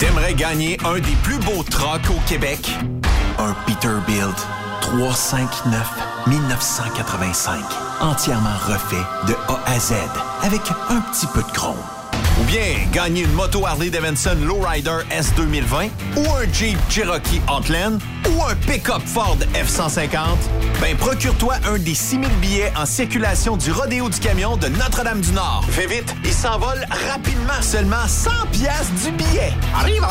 T'aimerais gagner un des plus beaux trucks au Québec? Un Peterbilt 359 1985. Entièrement refait de A à Z avec un petit peu de chrome. Ou bien gagner une moto Harley Davidson Lowrider S 2020 ou un Jeep Cherokee Outland ou un pick-up Ford F-150, ben procure-toi un des 6000 billets en circulation du Rodéo du Camion de Notre-Dame-du-Nord. Fais vite, il s'envole rapidement. Seulement 100 pièces du billet. Arrive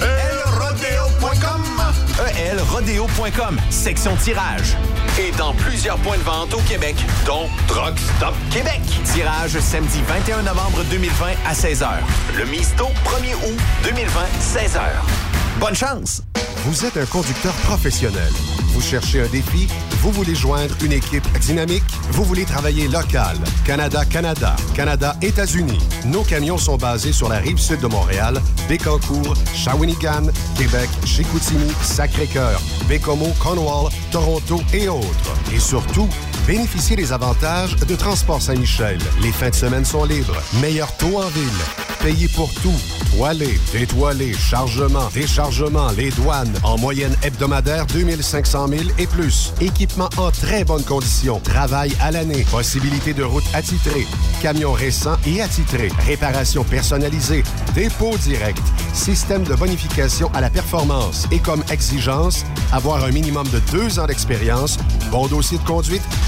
elrodeo.com elrodeo.com, section tirage. Et dans plusieurs points de vente au Québec, dont Truck Stop Québec. Tirage samedi 21 novembre 2020 à 16h. Le Misto 1er août 2020, 16h. Bonne chance! Vous êtes un conducteur professionnel. Vous cherchez un défi? Vous voulez joindre une équipe dynamique? Vous voulez travailler local? Canada-Canada, Canada-États-Unis. Nos camions sont basés sur la rive sud de Montréal, Bécancour, Shawinigan, Québec, Chicoutimi, Sacré-Cœur, Bécomo, Cornwall, Toronto et autres. Et surtout, bénéficiez des avantages de Transport Saint-Michel. Les fins de semaine sont libres. Meilleur taux en ville. Payé pour tout. Toilé, détoilé, chargement, déchargement, les douanes. En moyenne hebdomadaire, 2500 000 et plus. Équipement en très bonne condition. Travail à l'année. Possibilité de route attitrée. Camions récents et attitrés. Réparation personnalisée. Dépôt direct. Système de bonification à la performance. Et comme exigence, avoir un minimum de deux ans d'expérience, bon dossier de conduite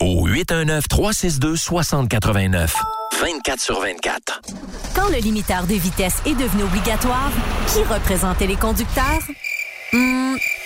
Au 819-362-6089. 24 sur 24. Quand le limiteur de vitesse est devenu obligatoire, qui représentait les conducteurs? Hmm,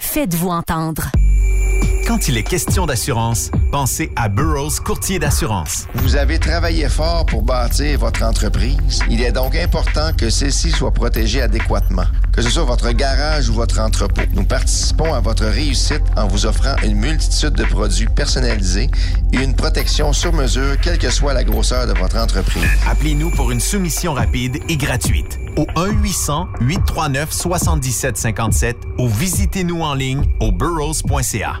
Faites-vous entendre. Quand il est question d'assurance, pensez à Burroughs Courtier d'assurance. Vous avez travaillé fort pour bâtir votre entreprise. Il est donc important que celle-ci soit protégée adéquatement, que ce soit votre garage ou votre entrepôt. Nous participons à votre réussite en vous offrant une multitude de produits personnalisés et une protection sur mesure, quelle que soit la grosseur de votre entreprise. Appelez-nous pour une soumission rapide et gratuite au 1-800-839-7757 ou visitez-nous en ligne au burrows.ca.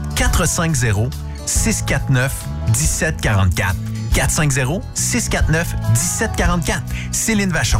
450 649 1744. 450-649-1744. Céline Vachon,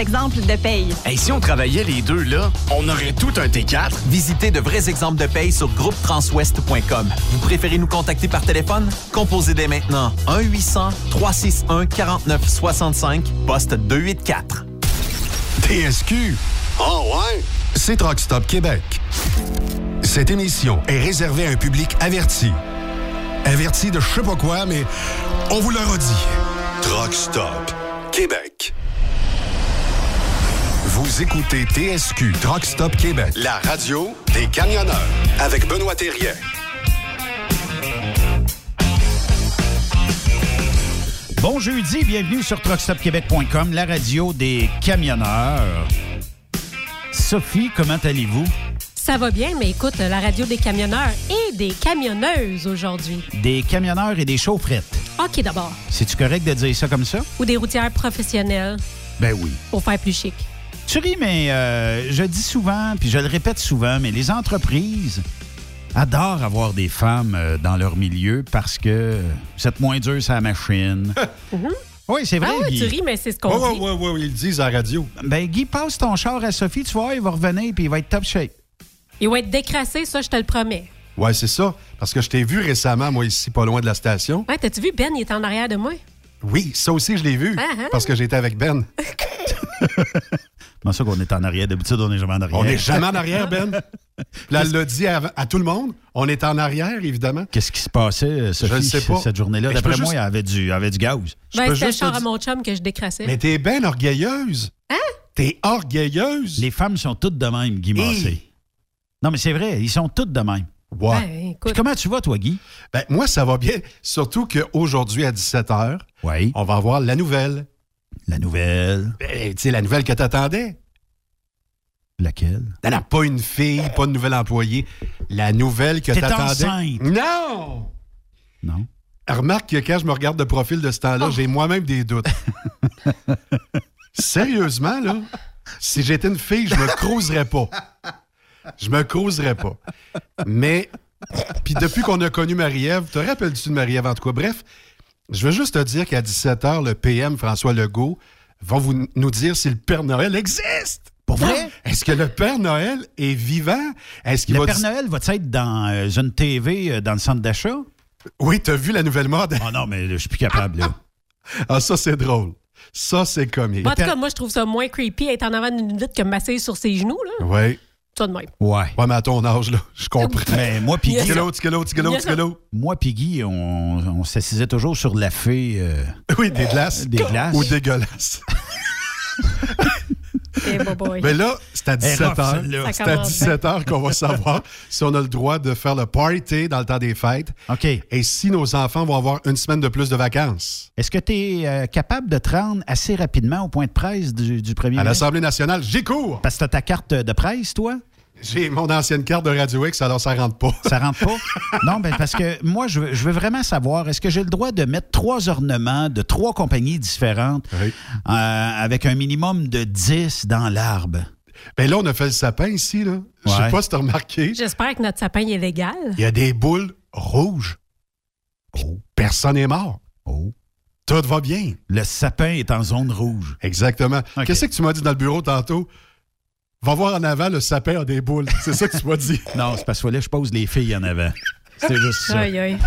exemples de paye. Et si on travaillait les deux, là, on aurait tout un T4. Visitez de vrais exemples de paye sur groupetranswest.com. Vous préférez nous contacter par téléphone? Composez dès maintenant 1-800-361-4965, poste 284. TSQ. Oh ouais? C'est Truck Stop Québec. Cette émission est réservée à un public averti. Averti de je sais pas quoi, mais on vous le redit. Truck Stop Québec. Vous écoutez TSQ Truck Stop Québec, la radio des camionneurs avec Benoît Thérien. Bon jeudi, bienvenue sur truckstopquebec.com, la radio des camionneurs. Sophie, comment allez-vous? Ça va bien, mais écoute, la radio des camionneurs et des camionneuses aujourd'hui. Des camionneurs et des chaufferettes. OK d'abord. C'est-tu correct de dire ça comme ça? Ou des routières professionnelles Ben oui. pour faire plus chic. Tu ris, mais euh, je dis souvent, puis je le répète souvent, mais les entreprises adorent avoir des femmes euh, dans leur milieu parce que c'est moins dur sur la machine. Oui, c'est vrai, Ah ouais, Guy. tu ris, mais c'est ce Oui, qu'on oui, dit. oui, oui, ils le disent à la radio. Ben, Guy, passe ton char à Sophie, tu voir, il va revenir, puis il va être top shape. Il va être décrassé, ça, je te le promets. Ouais, c'est ça. Parce que je t'ai vu récemment, moi, ici, pas loin de la station. Ouais, t'as-tu vu, Ben, il est en arrière de moi? Oui, ça aussi, je l'ai vu. Ah, ah. Parce que j'étais avec Ben. Comment ça qu'on est en arrière? D'habitude, on n'est jamais en arrière. On n'est jamais en arrière, Ben. Là, elle l'a dit à, à tout le monde. On est en arrière, évidemment. Qu'est-ce qui se passait, euh, Sophie, Je le sais pas. cette journée-là? D'après moi, juste- il y avait du, avait du gaz. Je Ben, c'était le char à mon chum que je décrassais. Mais t'es bien orgueilleuse. Hein? T'es orgueilleuse. Les femmes sont toutes de même, Guy Massé. Non, mais c'est vrai, ils sont toutes de même. Ouais. Ben, Puis comment tu vas, toi, Guy? Ben, moi, ça va bien. Surtout qu'aujourd'hui, à 17h, Oui. on va avoir la nouvelle. La nouvelle. Ben, tu sais, la nouvelle que t'attendais. Laquelle? Non, non, pas une fille, pas de nouvel employé. La nouvelle que t'attendais. enceinte. Non! Non. Remarque que quand je me regarde de profil de ce temps-là, Oh. j'ai moi-même des doutes. Sérieusement, là, si j'étais une fille, je me cruiserais pas. Je me cruiserais pas. Mais, puis depuis qu'on a connu Marie-Ève, te rappelles-tu de Marie-Ève en tout cas? Bref, je veux juste te dire qu'à 17h, le PM François Legault va vous, nous dire si le Père Noël existe. Pour vrai? Est-ce que le Père Noël est vivant? Est-ce qu'il Le va Père Noël va être dans euh, une TV euh, dans le centre d'achat? Oui, t'as vu la nouvelle mode? Oh non, mais là, je suis plus capable, là. Ah, ça, c'est drôle. Ça, c'est comique. en tout cas, moi, je trouve ça moins creepy être en avant d'une vitre que masser sur ses genoux, là. Oui. Ça de même. Ouais. Ouais, mais à ton âge, là, je comprends. Mais moi, puis. Guy, moi, puis Guy, on, on s'assisait toujours sur la fée euh, Oui, des glaces. des glaces. Ou dégueulasses. Eh. Mais là, c'est à Elle est rough, 17h. celle-là. Ça C'est à commence 17h qu'on va savoir si on a le droit de faire le party dans le temps des fêtes OK. et si nos enfants vont avoir une semaine de plus de vacances. Est-ce que tu es capable de te rendre assez rapidement au point de presse du, du premier À l'Assemblée nationale, j'y cours. Parce que tu ta carte de presse, toi? J'ai mon ancienne carte de Radio X, alors ça rentre pas. Ça rentre pas? non, ben parce que moi, je veux, je veux vraiment savoir, est-ce que j'ai le droit de mettre trois ornements de trois compagnies différentes Oui. euh, avec un minimum de 10 dans l'arbre? Ben là, on a fait le sapin ici, là. Je sais Ouais. pas si t'as remarqué. J'espère que notre sapin est légal. Il y a des boules rouges. Puis Personne n'est mort. Oh. Tout va bien. Le sapin est en zone rouge. Exactement. Qu'est-ce que tu m'as dit dans le bureau tantôt? Va voir en avant, le sapin a des boules. C'est ça que tu m'as dit. Non, c'est parce que là, je pose les filles en avant. C'est juste ça. Aïe, aïe.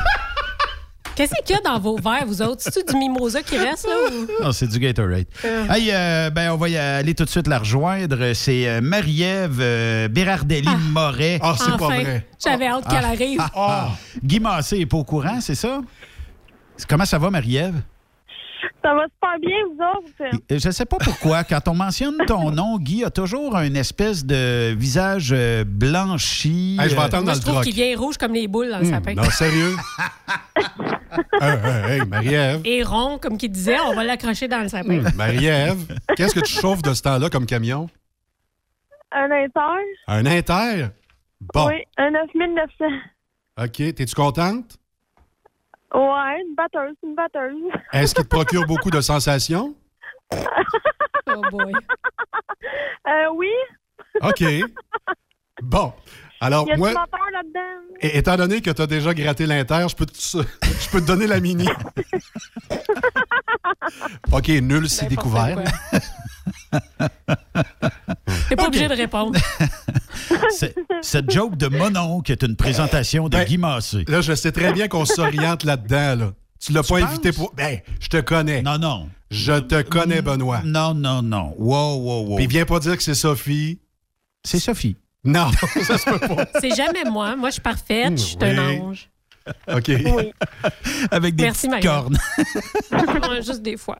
Qu'est-ce qu'il y a dans vos verres, vous autres? C'est-tu du mimosa qui reste, là? ou- Non, c'est du Gatorade. Hey, euh, ben, on va y aller tout de suite la rejoindre. C'est euh, Marie-Ève euh, Bérardelli-Moret. Ah, c'est pas Enfin, vrai. J'avais hâte qu'elle arrive. Ah, Guy Massé n'est pas au courant, c'est ça? Comment ça va, Marie-Ève? Ça va super bien, vous autres? Euh, Je ne sais pas pourquoi, quand on mentionne ton nom, Guy a toujours un espèce de visage euh, blanchi. Hey, je vais euh, attendre Moi, dans je le trouve qu'il vient rouge comme les boules dans le sapin. Non, sérieux? hey, hey, hey, Marie-Ève. Et rond, comme qu'il disait, on va l'accrocher dans le sapin. Hmm, Marie-Ève, qu'est-ce que tu chauffes de ce temps-là comme camion? Un inter? Un Inter? Bon, Oui, un 9900. OK. T'es-tu contente? Ouais, une batteuse, une batteuse. Est-ce qu'il te procure beaucoup de sensations? Oh boy. Euh, oui, OK. Bon. Alors, il y a moi, là-dedans? étant donné que tu as déjà gratté l'Inter, je peux, te, je peux te donner la mini. OK, nul si découvert. T'es pas obligé de répondre. Cette joke de mon oncle est une présentation de Ben, Guy Massé. Là, je sais très bien qu'on s'oriente là-dedans. Là. Tu l'as pas penses? invité pour. Ben, je te connais. Non, non. Je te connais, Benoît. Non, non, non. Wow, wow, wow. Puis viens pas dire que c'est Sophie. C'est Sophie. Non, ça se peut pas. C'est jamais moi. Moi, je suis parfaite. Je suis Oui. un ange. OK. Oui. Avec des Merci, petites cornes. Juste des fois.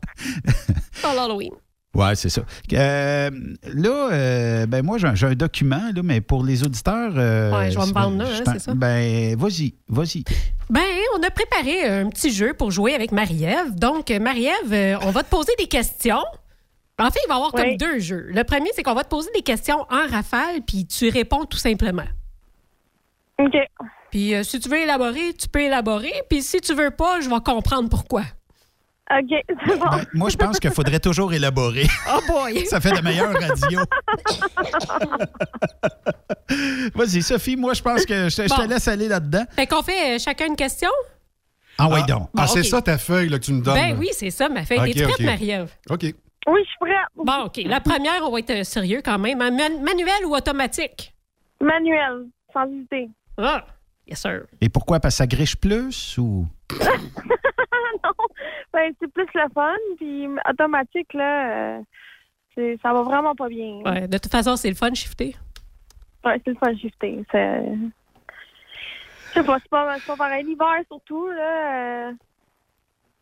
Pas l'Halloween. Ouais, c'est ça. Euh, là, euh, ben moi, j'ai un, document, là, mais pour les auditeurs. euh, Ouais, je vais me vendre là, hein, c'est ça? Ben, vas-y, vas-y. Ben, on a préparé un petit jeu pour jouer avec Marie-Ève. Donc, Marie-Ève, on va te poser des questions. En fait, il va y avoir Oui. comme deux jeux. Le premier, c'est qu'on va te poser des questions en rafale, puis tu réponds tout simplement. OK. Puis, euh, si tu veux élaborer, tu peux élaborer. Puis, si tu veux pas, je vais comprendre pourquoi. OK, c'est bon. Ben, moi, je pense qu'il faudrait toujours élaborer. Oh boy! Ça fait de meilleures radios. Vas-y, Sophie, moi, je pense que je, te- je te Bon. laisse aller là-dedans. Fait qu'on fait euh, chacun une question? Ah, oui, donc. Ah, c'est ça ta feuille là, que tu me donnes. Ben oui, c'est ça, ma feuille. Ok, T'es prête, ok. Marie-Ève? OK. Oui, je suis prête. Bon, OK. La première, on va être euh, sérieux quand même. Man- manuel ou automatique? Manuel, sans hésiter. Ah, yes, sir. Et pourquoi? Parce que ça griche plus ou? non, ben, c'est plus le fun. Puis automatique, là, euh, c'est- ça va vraiment pas bien. Ouais, de toute façon, c'est le fun shifter. Ouais, c'est le fun shifter. C'est... Je sais pas, c'est pas, c'est pas pareil. L'hiver, surtout, là... euh,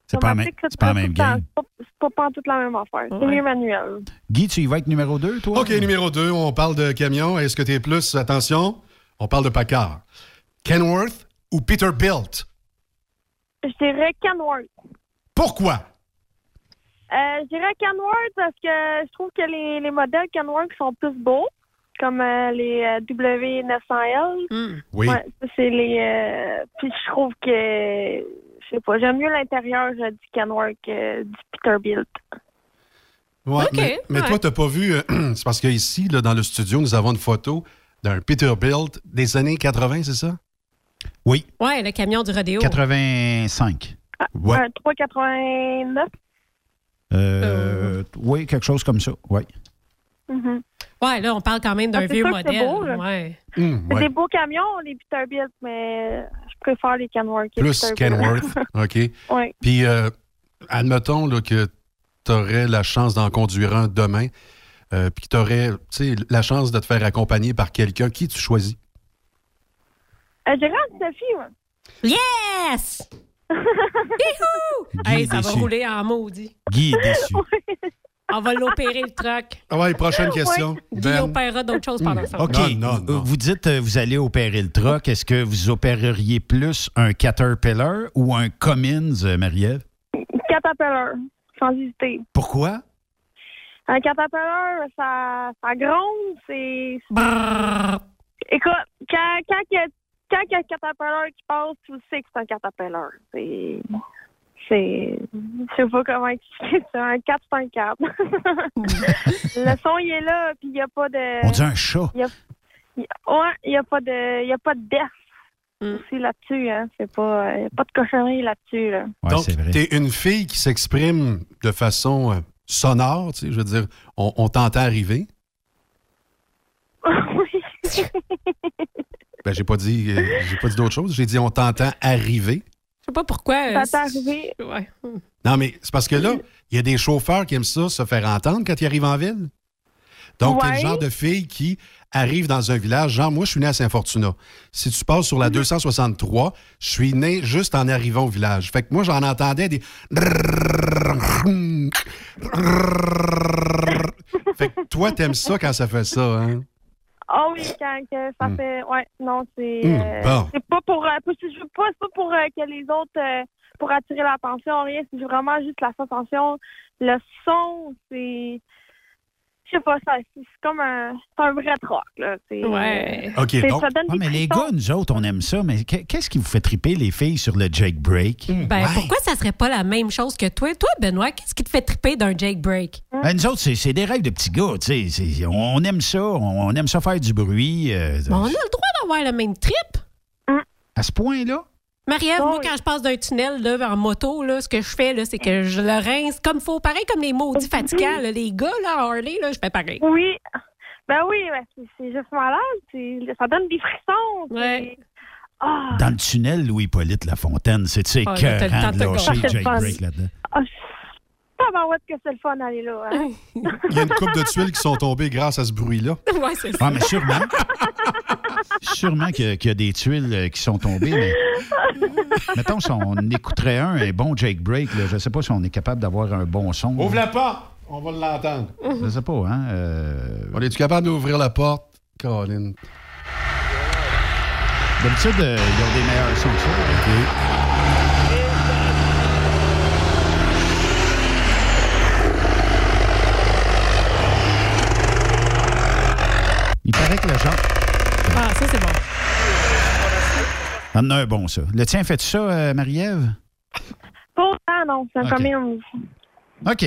C'est pas, la même- c'est pas la même game. C'est pas, toute la même affaire. C'est mieux manuel. Guy, tu y vas avec numéro 2, toi? OK, numéro 2, on parle de camion. Est-ce que tu es plus, attention, on parle de Packard. Kenworth ou Peterbilt? Je dirais Kenworth. Pourquoi? Euh, je dirais Kenworth parce que je trouve que les, les modèles Kenworth sont plus beaux, comme euh, les euh, W900L. Hmm. Oui. Ouais, c'est les. euh, puis je trouve que. Je sais pas, j'aime mieux l'intérieur euh, du Kenworth que du Peterbilt. Ouais, OK, mais, mais ouais. toi, tu pas vu, euh, c'est parce qu'ici, là, dans le studio, nous avons une photo d'un Peterbilt des années 80, c'est ça? Oui, Ouais, le camion du rodéo. 85. Ouais. Un 389. Euh, Oui, quelque chose comme ça. Oui. Mhm. Ouais, là, on parle quand même d'un Ah, vieux sûr que c'est modèle. beau, là. ouais. Hum, C'est ouais. des beaux camions, les Peterbilt, mais je préfère les Kenworth. Plus. Kenworth. OK. oui. Puis, euh, admettons là, que tu aurais la chance d'en conduire un demain, euh, puis que tu aurais la chance de te faire accompagner par quelqu'un. Qui tu choisis? Euh, je dirais Sophie, moi. Yes! Youhou! Guy Hey, est ça va déçu. rouler en maudit. Guy est déçu. On va l'opérer, le truck. Ah ouais, prochaine question. Guy Ben, opérera d'autres choses pendant ça. OK. Non, non, non. Vous dites euh, vous allez opérer le truck. Est-ce que vous opéreriez plus un Caterpillar ou un Cummins, euh, Marie-Ève? Caterpillar, sans hésiter. Pourquoi? Un Caterpillar, ça, ça gronde, c'est... Écoute, quand, quand, quand il y a un Caterpillar qui passe, tu sais que c'est un Caterpillar. C'est... C'est... Je sais pas comment expliquer ça. Un 4, c'est un 4. Le son, il est là, puis il n'y a pas de... On dit un chat. il y a- Ouais, il n'y a pas de... Il y a pas de death Mm. aussi là-dessus, hein. C'est pas... Il n'y a pas de cochonnerie là-dessus, là. Ouais, Donc, c'est vrai. tu es une fille qui s'exprime de façon euh, sonore, tu sais, je veux dire, on, on t'entend arriver. oui. Ben, j'ai pas dit, euh, j'ai pas dit d'autre chose. J'ai dit on t'entend arriver. Je sais pas pourquoi. Ça euh, arrivé. Ouais. Non, mais c'est parce que là, il y a des chauffeurs qui aiment ça, se faire entendre quand ils arrivent en ville. Donc, t'es le Ouais. genre de fille qui arrive dans un village. Genre, moi, je suis né à Saint-Fortuna. Si tu passes sur la 263, je suis né juste en arrivant au village. Fait que moi, j'en entendais des. Fait que toi, t'aimes ça quand ça fait ça, hein? Ah oui, quand que ça Hmm. fait. Ouais, non, c'est. Hmm, euh, bon. C'est pas pour. euh, je veux pas, c'est pas pour euh, que les autres. euh, pour attirer l'attention, rien. C'est vraiment juste la sensation. Le son, c'est. Je sais pas, ça, c'est comme un. C'est un vrai troc, là. C'est, Ouais. OK, c'est- donc. ça donne Ouais, des mais les gars, nous autres, on aime ça. Mais que- qu'est-ce qui vous fait triper les filles sur le Jake Break? Ben, Ouais. pourquoi ça serait pas la même chose que toi? Toi, Benoît, qu'est-ce qui te fait triper d'un Jake Break? Ben, nous autres, c'est c'est des rêves de petits gars. tu sais. C'est- On aime ça. On aime ça faire du bruit. euh, on a le droit d'avoir le même trip. à ce point-là? Marie-Ève, Oh, moi, oui. quand je passe d'un tunnel là, en moto, là, ce que je fais, là, c'est que je le rince comme faut. Pareil comme les maudits fatigants, là, les gars, là, en Harley, là, je fais pareil. Oui. Ben oui, ben, c'est, juste malade. Ça donne des frissons. Ouais. Ah, Dans le tunnel, Louis-Polyte Lafontaine, c'est tu sais Ah, là, t'as le écœurant temps de lâcher. Jake Break fun. là-dedans. ah, tabarouette que c'est le fun d'aller là. Hein? Il y a une coupe de tuiles qui sont tombées grâce à ce bruit-là. ouais, c'est ça. Ah, mais sûrement. sûrement qu'il y a- qu'il y a des tuiles euh, qui sont tombées, mais. Mettons, si on écouterait un, un bon Jake Break, là, je ne sais pas si on est capable d'avoir un bon son. la porte! On va l'entendre. Je sais pas, hein? euh, On est-tu capable d'ouvrir la porte, Colin? D'habitude, euh, ils ont des meilleurs sons que ça. Il paraît que le genre. Ah, ça, c'est bon. En a un bon, ça. Le tien, fait ça, euh, Marie-Ève? Pour ah non, c'est un Ok. commune. OK.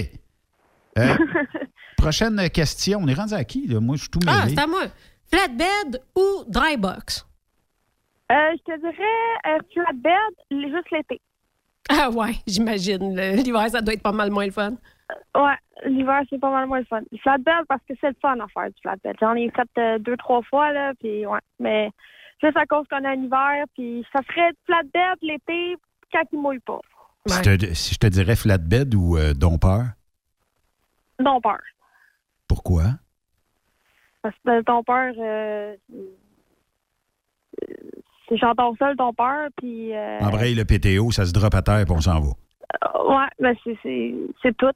Euh, prochaine question. On est rendu à qui, là? Moi, je suis tout mêlé. Ah, c'est à moi. Flatbed ou dry box? Euh, je te dirais euh, flatbed, juste l'été. Ah ouais, j'imagine. L'hiver, ça doit être pas mal moins le fun. Ouais, l'hiver, c'est pas mal moins le fun. Flatbed, parce que c'est le fun à faire du flatbed. J'en ai fait euh, deux, trois fois, là, puis ouais. Mais juste à cause qu'on a un hiver, puis ça serait flatbed l'été quand il mouille pas. Si, te- si je te dirais flatbed ou euh, dompeur, pourquoi? Parce que ton peur, euh, c'est j'entends ça, le ton peur, puis... Euh, Embraye le PTO, ça se drop à terre, puis on s'en va. Euh, ouais, ben c'est, tout.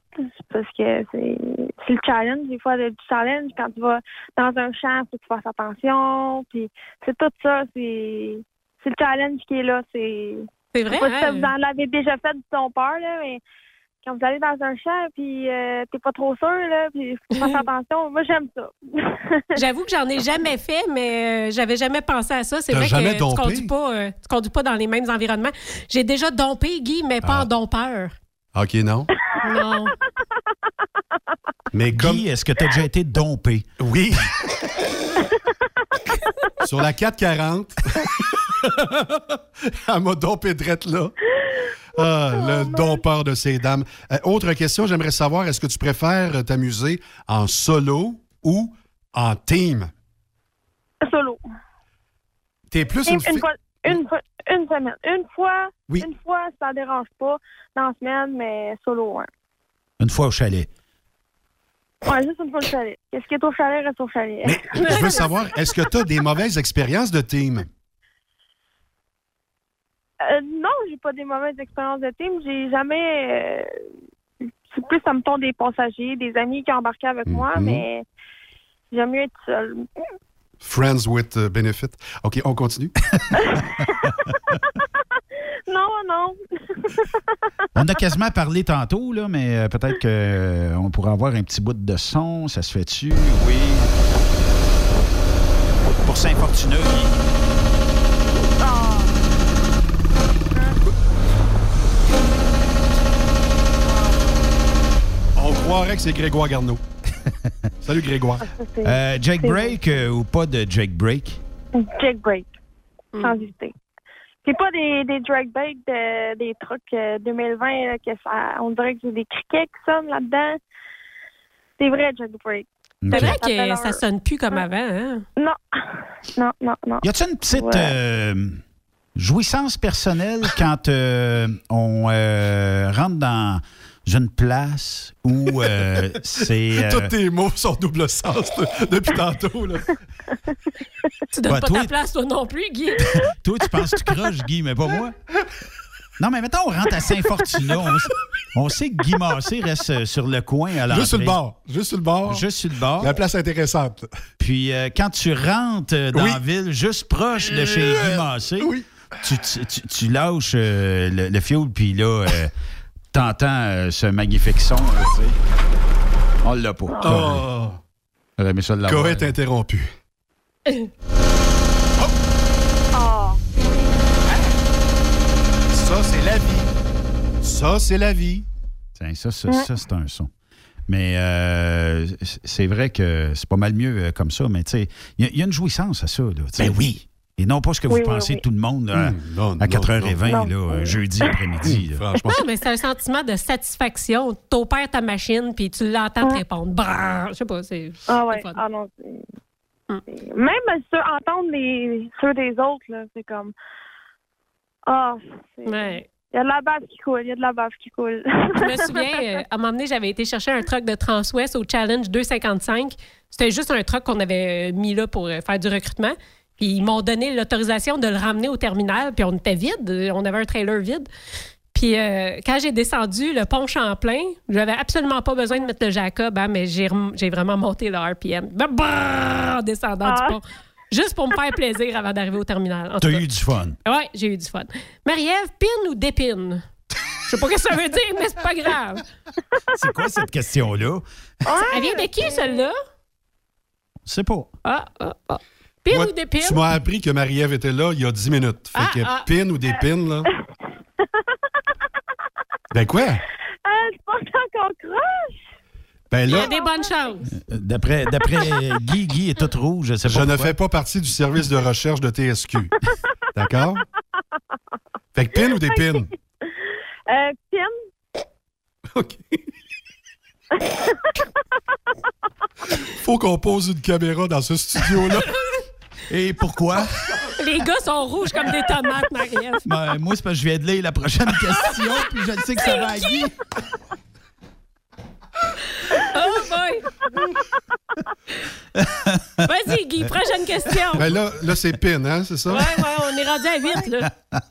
Parce que c'est, c'est le challenge. Des fois, le challenge, quand tu vas dans un champ, faut que tu fasses attention, puis c'est tout ça. C'est, c'est le challenge qui est là. C'est, C'est vrai, Je sais pas si hein? vous en avez déjà fait du ton peur, là, mais quand vous allez dans un champ, puis euh, t'es pas trop sûr, là, puis faut fasses attention. Moi, j'aime ça. J'avoue que j'en ai jamais fait, mais euh, j'avais jamais pensé à ça. C'est vrai jamais que dompé? tu conduis pas, euh, tu conduis pas dans les mêmes environnements. J'ai déjà dompé, Guy, mais pas Ah. en dompeur. OK, non? Non. Mais comme... Guy, est-ce que tu as déjà été dompé? Oui. Sur la 440, elle m'a dompé drette là. Ah, le dompeur de ces dames. Euh, autre question, j'aimerais savoir, est-ce que tu préfères t'amuser en solo ou en team? Solo. T'es plus Une, une, fi- fois, une, fois- une semaine. Une fois, Oui. une fois, ça dérange pas dans la semaine, mais solo, ouais. Une fois au chalet. Ouais, juste une fois au chalet. Qu'est-ce qui est au chalet, reste au chalet. Je veux savoir, est-ce que tu as des mauvaises expériences de team? Euh, non, j'ai pas des mauvaises expériences de team. J'ai jamais. euh, c'est plus, ça me tombe des passagers, des amis qui embarquaient avec moi, Mhm. mais j'aime mieux être seule. Friends with uh, benefit. OK, on continue. Non, non. On a quasiment parlé tantôt, là, mais euh, peut-être qu'on pourrait avoir un petit bout de son. Ça se fait-tu? Oui. Pour Saint-Fortuna, Que c'est Grégoire Garneau. Salut Grégoire. c'est- Euh, Jake c'est- Break euh, ou pas de Jake Break? Jailbreak, Mm. sans hésiter. C'est pas des, des drag bait, de- des trucs euh, 2020 là, que ça, on dirait que c'est des criquets qui sonnent là-dedans. C'est vrai, jailbreak. C'est Ok. vrai que ça sonne plus comme avant, hein? Non, non, non, non. Y a-t-il une petite Ouais. euh, jouissance personnelle quand euh, on euh, rentre dans une place où euh, c'est. euh, Tous tes mots sont double sens depuis tantôt. Là. Tu donnes pas toi- ta place, toi non plus, Guy. Toi, tu penses que tu croches, Guy, mais pas moi. Non, mais mettons, on rentre à Saint-Fortuna. On, sait que Guy Massé reste euh, sur le coin à. Juste sur le bord. Juste sur le bord. Juste sur le bord. La place intéressante. Puis euh, quand tu rentres dans Oui. la ville, juste proche de chez Guy Massé, Oui. tu, tu- tu- tu lâches euh, le, le fioul, puis là, euh, t'entends euh, ce magnifique son. là, tu sais. On l'a pas. Oh. J'aurais aimé ça de l'avoir. Coët interrompu. Ah, Ça, c'est la vie. Ça, c'est la vie. Tiens, ça, ça, ça, c'est un son. Mais euh, c'est vrai que c'est pas mal mieux euh, comme ça, mais tu sais, il y, a- il y a une jouissance à ça. Là, tu sais. Ben oui. Et non pas ce que vous Oui, pensez oui. tout le monde là, Hum, non, à non, 4h20, non. là, un jeudi après-midi. là. Franchement. Non, mais c'est un sentiment de satisfaction. T'opères ta machine, puis tu l'entends te répondre. Brrr, je sais pas, c'est. ah ouais. Ah non, c'est- Hum. c'est- Même sur, entendre les, ceux des autres, là, c'est comme. Ah, c'est- Ouais. il y a de la bave qui coule, il y a de la bave qui coule. Je me souviens, euh, à un moment donné, j'avais été chercher un truck de Transwest au Challenge 255. C'était juste un truck qu'on avait euh, mis là pour euh, faire du recrutement. Puis ils m'ont donné l'autorisation de le ramener au terminal. Puis on était vide. On avait un trailer vide. Puis euh, quand j'ai descendu le pont Champlain, j'avais absolument pas besoin de mettre le Jacob, hein, mais j'ai vraiment monté le RPM. Bah, bah, en descendant Ah. du pont. Juste pour me faire plaisir avant d'arriver au terminal. T'as eu du fun. Ouais, j'ai eu du fun. Marie-Ève, pine ou dépine? Je sais pas ce que ça veut dire, mais c'est pas grave. C'est quoi cette question-là? Elle vient de qui, celle-là? Je sais pas. Ah, ah, ah. Moi, ou dépine? Tu m'as appris que Marie-Ève était là il y a 10 minutes. Fait Ah, que ah. pin ou des pins, là? ben quoi? Ah, je pense qu'on croche. Ben Il y là, a des bonnes chances. Euh, D'après d'après Guy, Guy est toute rouge. Je sais pas je ne fais pas partie du service de recherche de TSQ. D'accord? Fait que pin ou des pins? Euh, pin. OK. Faut qu'on pose une caméra dans ce studio-là. Et pourquoi? Les gars sont rouges comme des tomates, Marie-Ève. Ben, moi, c'est parce que je viens de lire la prochaine question, puis je le sais que ça va à Guy. Oh boy! Vas-y, Guy, prochaine question. Ben là, là c'est pin, hein, c'est ça? Ouais, ouais, on est rendu à 8, là.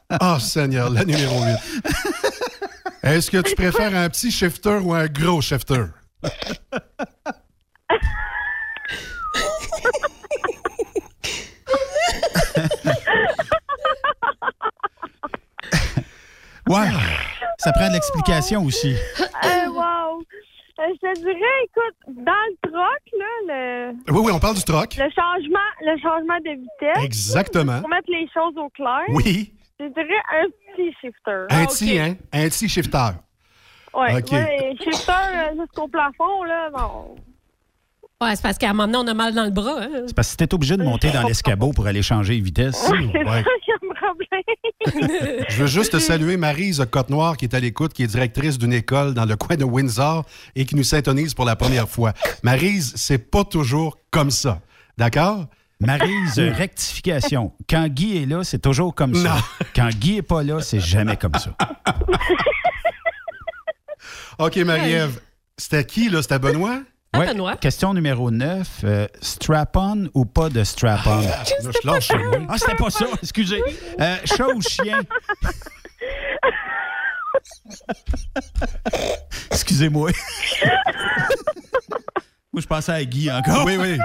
Ah, Seigneur, la numéro 8. Est-ce que tu préfères un petit shifter ou un gros shifter? Ouais. Ça prend de l'explication aussi. Euh, wow. Euh, je te dirais, écoute, dans le troc, là, le, Oui, oui, on parle du troc. le changement, le changement de vitesse. Exactement. Pour mettre les choses au clair. Oui. Je dirais un petit shifter. Un petit, hein? Un petit shifter. Ouais, OK. ouais, shifter euh, jusqu'au plafond, là, non. Ouais, c'est parce qu'à un moment donné, on a mal dans le bras. Hein. C'est parce que t'es obligé de monter dans l'escabeau pour aller changer de vitesse. Ouais, c'est Ouais. Problème. Je veux juste te saluer Marise Côte-Noire qui est à l'écoute, qui est directrice d'une école dans le coin de Windsor et qui nous syntonise pour la première fois. Marise, c'est pas toujours comme ça. D'accord? Marise, euh, rectification. Quand Guy est là, c'est toujours comme ça. Non. Quand Guy est pas là, c'est jamais comme ça. OK, Marie-Ève. C'était qui, là? C'était Benoît? Ah, Ouais. Benoît. Question numéro 9. euh, strap-on ou pas de strap-on? Là, je lâche moi. Ah, c'était pas ça, excusez. Euh, chat ou chien? Excusez-moi. Moi, je pensais à Guy encore. Oui, oui.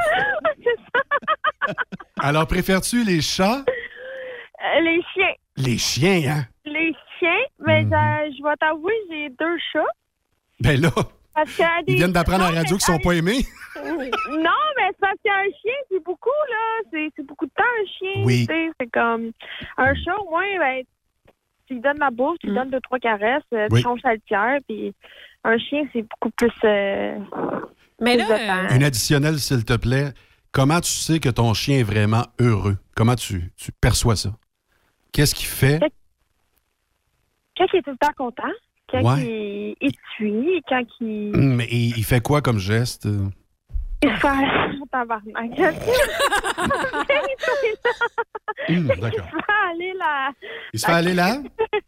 Alors, préfères-tu les chats? Euh, les chiens. Les chiens, hein? Les chiens, mais Mhm. euh, je vais t'avouer, j'ai deux chats. Ben là, Parce que des- ils viennent d'apprendre à la radio qu'ils sont pas aimés. Non, mais c'est parce qu'un chien, c'est beaucoup, là. C'est c'est beaucoup de temps, un chien. Oui. C'est comme. Un chat, au moins, ben, tu lui donnes la bouffe, tu lui donnes deux, trois caresses, euh, Oui. tu changes sa litière, puis un chien, c'est beaucoup plus. euh, Mais là, plus temps. Une additionnelle, s'il te plaît. Comment tu sais que ton chien est vraiment heureux? Comment tu, tu perçois ça? Qu'est-ce qu'il fait? Quand il est tout le temps content, quand Ouais. il, il suit, quand il. Mais il, il fait quoi comme geste? Il se fait. Tabarnak. D'accord. Il se fait aller là. Il se fait aller là?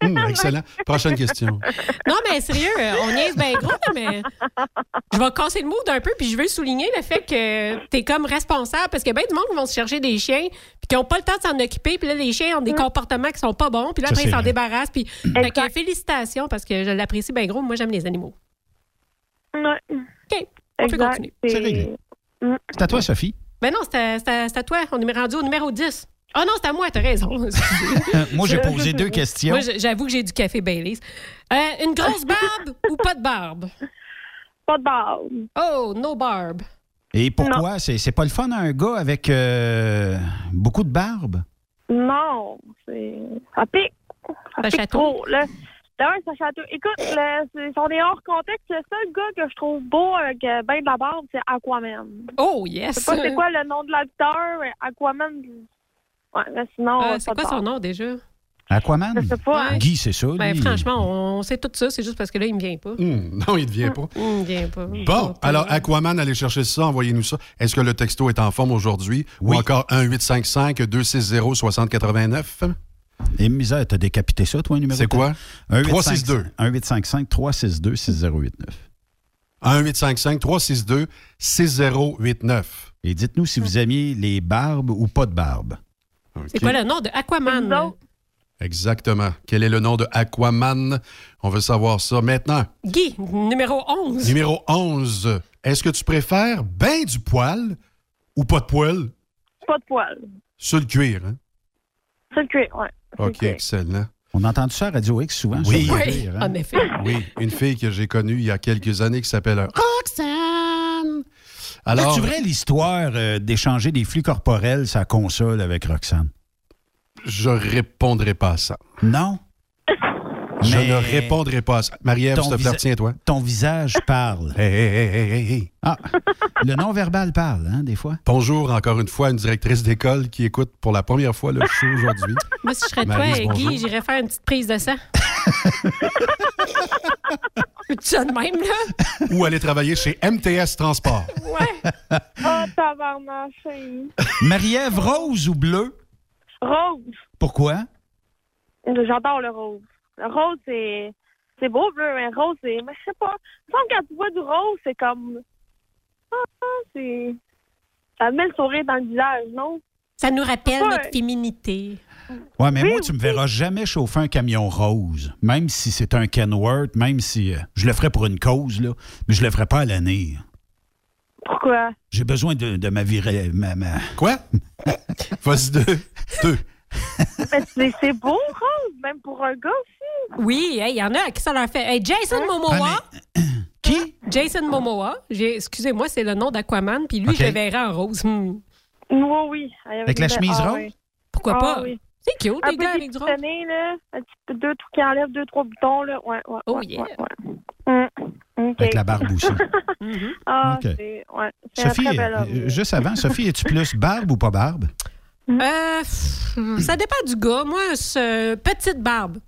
Hum, excellent. Prochaine question. non, mais sérieux, on niaise bien gros, là, mais je vais casser le mood un peu, puis je veux souligner le fait que t'es comme responsable, parce que bien du monde qui vont se chercher des chiens, puis qui n'ont pas le temps de s'en occuper, puis là, les chiens ont des comportements qui sont pas bons, puis là, Ça, ils s'en débarrassent, puis fait que félicitations, parce que je l'apprécie bien gros, moi, j'aime les animaux. Ouais. OK, on peut continuer. C'est réglé. C'est à toi, Sophie. Ben non, c'est à- c'est à c'est à toi, on est rendu au numéro 10. Ah non, c'est à moi, t'as raison. Euh, moi, j'ai posé deux questions. Moi, j'avoue que j'ai du café Baileys. Euh, une grosse barbe ou pas de barbe? Pas de barbe. Oh, no barbe. Et pourquoi? C'est c'est pas le fun un gars avec euh, beaucoup de barbe? Non, c'est. Ça pique. Ça pique château. trop, là. D'ailleurs, ça château. Écoute, là, c'est- on est hors contexte. Le seul gars que je trouve beau avec euh, ben de la barbe, c'est Aquaman. Oh, Je yes. sais pas c'est quoi le nom de l'acteur, mais Aquaman. Ouais, mais sinon. Euh, c'est quoi son nom déjà? Aquaman? Je sais pas. hein. Guy, c'est ça. Ben, lui. franchement, on, sait tout ça. C'est juste parce que là, il me vient pas. Hum, non, il ne vient pas. Il me vient pas. Bon, alors Aquaman, allez chercher ça, envoyez-nous ça. Est-ce que le texto est en forme aujourd'hui? Oui. Ou encore 1-855-260-6089? Et misère, t'as décapité ça, toi, un numéro C'est quoi? 362. 1855 362 6089. 1-855-362-6089. Et dites-nous si vous aimiez les barbes ou pas de barbe. C'est quoi le nom de Aquaman? Exactement. Quel est le nom de Aquaman? On veut savoir ça maintenant. Guy, numéro 11. Numéro 11. Est-ce que tu préfères ben du poil ou pas de poil? Pas de poil. Sur le cuir, hein? Cuir. OK, excellent. On a entendu ça à Radio X souvent. Oui. sur le Oui, hein? en effet. Oui, une fille que j'ai connue il y a quelques années qui s'appelle Roxane. Alors, C'est vrai l'histoire euh, d'échanger des flux corporels sa console avec Roxane? je répondrai pas à ça. Non? Je ne répondrai pas à ça. Marie-Ève, ton s'il te plaît, tiens-toi. Ton visage parle. Hey, hey, hey, hey. Ah, le non-verbal parle, hein, des fois. Bonjour encore une fois à une directrice d'école qui écoute pour la première fois le show aujourd'hui. Moi, si je serais toi, bonjour. Guy, j'irais faire une petite prise de sang. Tu ça de même, là? Ou aller travailler chez MTS Transport. Ouais. Oh, tabarnak. Marie-Ève, rose ou bleu? Rose. Pourquoi? J'adore le rose. Le rose, c'est. C'est beau, bleu, mais rose, c'est. Mais je sais pas. Il me semble que quand tu vois du rose, c'est comme. Ah, c'est. Ça me met le sourire dans le visage, non? Ça nous rappelle Ouais. notre féminité. Ouais, mais Oui, moi, tu me verras jamais chauffer un camion rose, même si c'est un Kenworth, même si euh, je le ferais pour une cause, là, mais je le ferais pas à l'année. Pourquoi? J'ai besoin de, de ma vie. ré- Ma, ma- Quoi? Vas-y, deux. Deux. Mais c'est c'est beau, rose, même pour un gars. Oui, il y en a qui ça leur fait. Hey, Jason Momoa. Ah, Qui? Jason Momoa. J'ai- Excusez-moi, c'est le nom d'Aquaman. Puis lui, je le verrais en rose. Hmm. Oui, oui. Avec la chemise Ah, rose? oui. Pourquoi Ah, pas? oui. C'est cute, Un les peu gars, avec du rose. dépitonné, là. Un petit peu deux trucs qui enlèvent deux, trois boutons, là. Ouais, ouais. Oh, ouais, yeah. ouais, ouais. OK. Avec la barbe aussi. Mhm. Ah, OK. c'est. Ouais. C'est un Sophie, très bel euh, homme. juste avant, Sophie, es-tu plus barbe ou pas barbe? Euh, pff, ça dépend du gars. Moi, c'est petite barbe.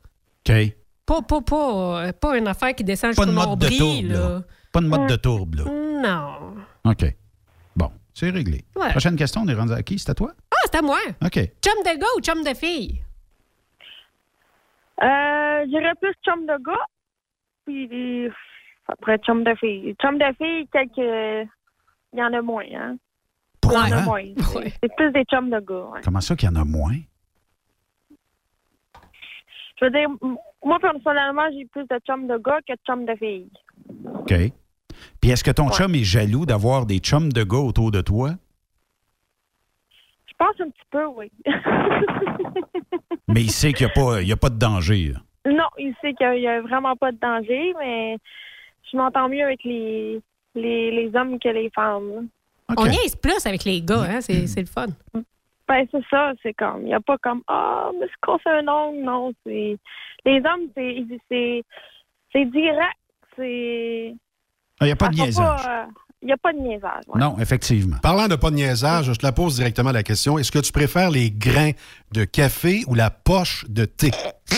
OK. Pas, pas, pas, euh, pas une affaire qui descend Pas jusqu'au de mode de nombril. tourbe, là. là. Pas de mode de tourbe, là. Non. OK. Bon, c'est réglé. Ouais. Prochaine question, on est rendu à qui? C'est à toi? Ah, c'est à moi. OK. Chum de gars ou chum de fille? Euh, J'irais plus chum de gars. Puis après chum de fille. Chum de fille, quelques. Il y en a moins, hein? Il y en a Pourquoi? moins. C'est- C'est plus des chums de gars, ouais. Comment ça qu'il y en a moins? Je veux dire, moi, personnellement, j'ai plus de chums de gars que de chums de filles. OK. Puis est-ce que ton chum est jaloux d'avoir des chums de gars autour de toi? Je pense un petit peu, oui. Mais il sait qu'il n'y a, pas- il y a pas de danger. là. non, il sait qu'il n'y a vraiment pas de danger, mais je m'entends mieux avec les, les, les hommes que les femmes. OK. On niaise plus avec les gars, hein? C'est le fun. Ben, c'est ça, c'est comme, il n'y a pas comme, ah, mais c'est qu'on fait un ongle, non, c'est, les hommes, c'est, c'est, c'est direct, c'est, Ah, Il n'y a pas de niaisage. euh, Il n'y a pas de niaisage, ouais. Non, effectivement. Parlant de pas de niaisage, je te la pose directement la question. Est-ce que tu préfères les grains de café ou la poche de thé?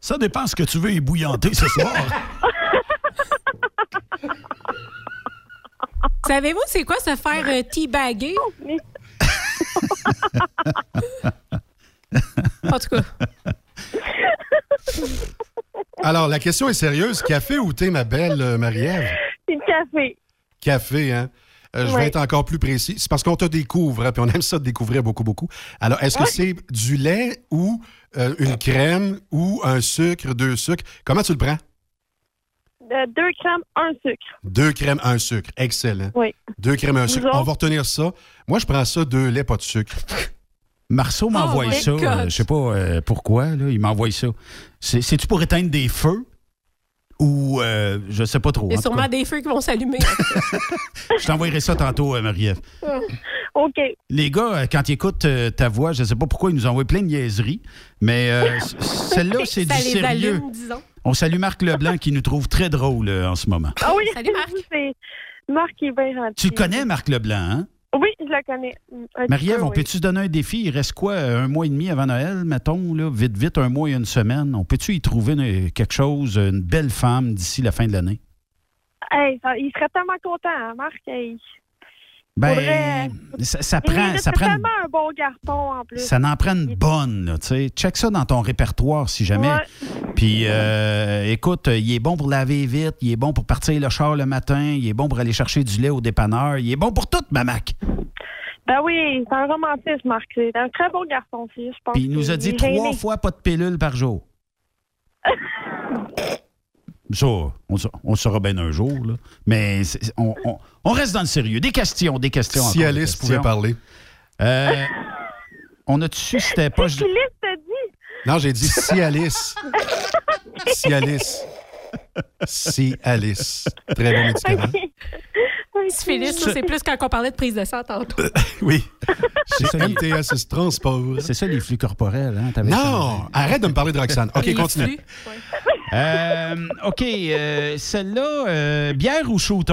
Ça dépend ce que tu veux ébouillanter ce soir. Savez-vous c'est quoi se faire euh, teabaguer? En tout cas, Alors, la question est sérieuse. Café ou thé, ma belle euh, Marie-Ève? C'est le café. Café, hein? Euh, je vais Ouais. être encore plus précis. C'est parce qu'on te découvre, hein, puis on aime ça de découvrir beaucoup, beaucoup. Alors, est-ce que c'est du lait ou euh, une crème ou un sucre, deux sucres? Comment tu le prends? Euh, deux crèmes, un sucre. Deux crèmes, un sucre. Excellent. Oui. Deux crèmes, un sucre. autres? On va retenir ça. Moi, je prends ça, deux laits, pas de sucre. Marceau m'envoie Oh my ça. God. euh, je sais pas euh, pourquoi. Là, il m'envoie ça. C'est- C'est-tu pour éteindre des feux? Ou euh, je sais pas trop. il y a tout sûrement cas. des feux qui vont s'allumer. Je t'envoyerai ça tantôt, euh, Marie-Ève. OK. Les gars, euh, quand ils écoutent euh, ta voix, je sais pas pourquoi ils nous envoient plein de niaiseries, mais euh, c- celle-là, c'est du Ça les sérieux. allume, disons. On salue Marc Leblanc qui nous trouve très drôle euh, en ce moment. Ah oui, Salut, Marc. c'est Marc qui est bien gentil. Tu le connais, Marc Leblanc, hein? Oui, je le connais. Marie-Ève, on oui. peut-tu se donner un défi? Il reste quoi, euh, un mois et demi avant Noël, mettons, là, vite, vite, un mois et une semaine. On peut-tu y trouver une- quelque chose, une belle femme d'ici la fin de l'année? Hey, il serait tellement content, hein, Marc. Hey. Ben, Faudrait- ça, prend, ça prend, tellement un bon garçon, en plus. ça n'en prend une bonne, là, tu sais. Check ça dans ton répertoire, si jamais. Ouais. Puis, euh, écoute, il est bon pour laver vite, il est bon pour partir le char le matin, il est bon pour aller chercher du lait au dépanneur, il est bon pour tout, ma Mac. Ben oui, c'est un romantisme, Marc. C'est un très beau garçon aussi, je pense. Puis il nous a dit trois fois pas de pilule par jour. Ça, on, on le saura bien un jour, là. Mais on, on- on reste dans le sérieux. Des questions, des questions. Si encore, Alice questions. pouvait parler. Euh, on a-tu su si c'était pas... Dit? Non, j'ai dit si Alice. si Alice. Si Alice. Très bon médicament. Syphilis, ça, c'est plus quand on parlait de prise de sang tantôt. Oui. C'est ça, les- MTS Transport. c'est ça, les flux corporels. Hein? Non, arrête de me parler de Roxane. OK, Les continue. flux. Euh, OK, euh, celle-là, euh, bière ou shooter?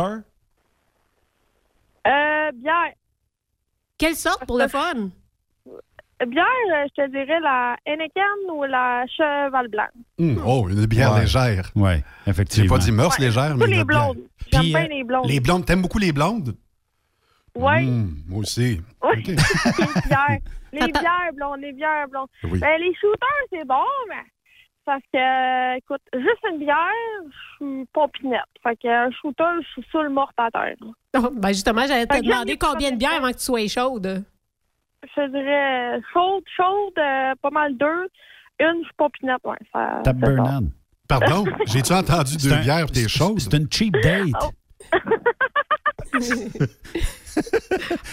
Euh, bière. Quelle sorte pour le fun? Bière, je te dirais la Henneken ou la Cheval Blanc. Hum, oh, une bière Ouais. légère. Oui, J'ai effectivement. pas dit mœurs Ouais, légères, mais les blondes. J'aime bien les blondes. Les blondes, t'aimes beaucoup les blondes? Ouais. Hum, moi aussi. Oui. Les bières. Les bières blondes, les bières blondes. Oui. Ben, les shooters, c'est bon, mais parce que, euh, écoute, juste une bière, je suis pas pinette. Fait que un shooter, je suis sur le mort à terre. Non, ben justement, j'allais te demander combien de bières avant que tu sois chaude. Je te dirais chaude, chaude, euh, pas mal deux. Une, je suis pas pinette, ouais. Ça, ça. Burnham. Pardon, j'ai-tu entendu deux un- bières et t'es chaude? C'est une cheap date. Oh.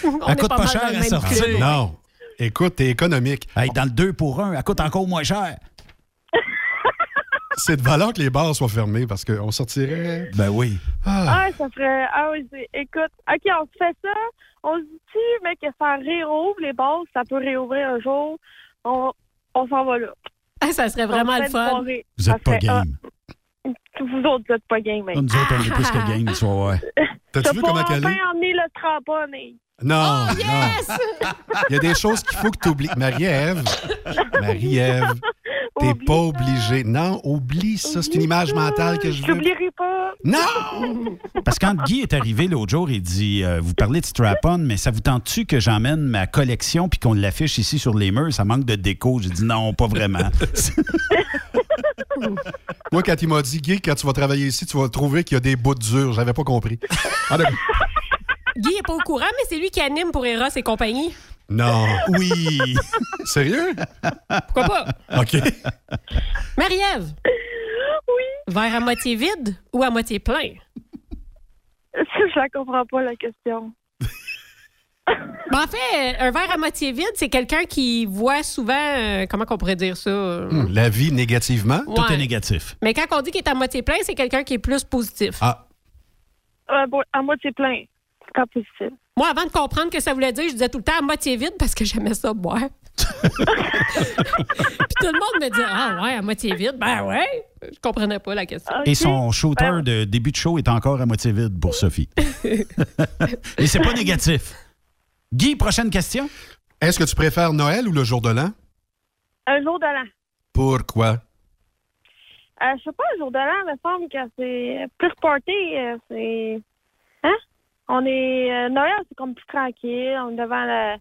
On Elle coûte pas cher à sortir. Non. Écoute, t'es économique. Hey, dans le 2 pour 1, elle coûte encore moins cher. C'est de valeur que les bars soient fermés parce qu'on sortirait. Ben oui. Ah, Ah, ça ferait. Ah oui, c'est- écoute, OK, on se fait ça. On se dit-tu, mais que ça réouvre les bases, ça peut réouvrir un jour. On, on s'en va là. Ah, ça serait vraiment le fun. soirée. Vous Ça êtes pas game. Vous autres, vous êtes pas game, mec. Nous autres, on est plus que game, tu vas voir. T'as-tu Tu vu comment qu'elle enfin est? emmener le trampoline. Non, Oh, yes! non. Il y a des choses qu'il faut que tu oublies. Marie-Ève, Marie-Ève, t'es pas ça. obligée. Non, oublie ça. C'est une image mentale que je veux. J'oublierai pas. Non! Parce que quand Guy est arrivé l'autre jour, il dit euh, Vous parlez de strap-on, mais ça vous tente-tu que j'emmène ma collection puis qu'on l'affiche ici sur les murs? Ça manque de déco. J'ai dit Non, pas vraiment. Moi, quand il m'a dit, Guy, quand tu vas travailler ici, tu vas trouver qu'il y a des bouts durs. J'avais pas compris. Ah. Guy est pas au courant, mais c'est lui qui anime pour Eros et compagnie. Non. oui. Sérieux? Pourquoi pas? OK. Marie-Ève, Oui. verre à moitié vide ou à moitié plein? Je la comprends pas, la question. Ben, en fait, un verre à moitié vide, c'est quelqu'un qui voit souvent, euh, comment qu'on pourrait dire ça? euh, Hum, La vie négativement? Tout ouais. est négatif. Mais quand on dit qu'il est à moitié plein, c'est quelqu'un qui est plus positif. Ah, Euh, bon, à moitié plein. C'est pas possible. Moi, avant de comprendre ce que ça voulait dire, je disais tout le temps à moitié vide parce que j'aimais ça boire. Puis tout le monde me dit Ah ouais, à moitié vide. Ben ouais. Je comprenais pas la question. Et son shooter Ben, de début de show est encore à moitié vide pour Sophie. Et c'est pas négatif. Guy, prochaine question? est-ce que tu préfères Noël ou le jour de l'an? Un jour de l'an. Pourquoi? Euh, je sais pas, un jour de l'an, il me semble que c'est plus party. euh, c'est. On est. euh, Noël, c'est comme plus tranquille. On est devant le.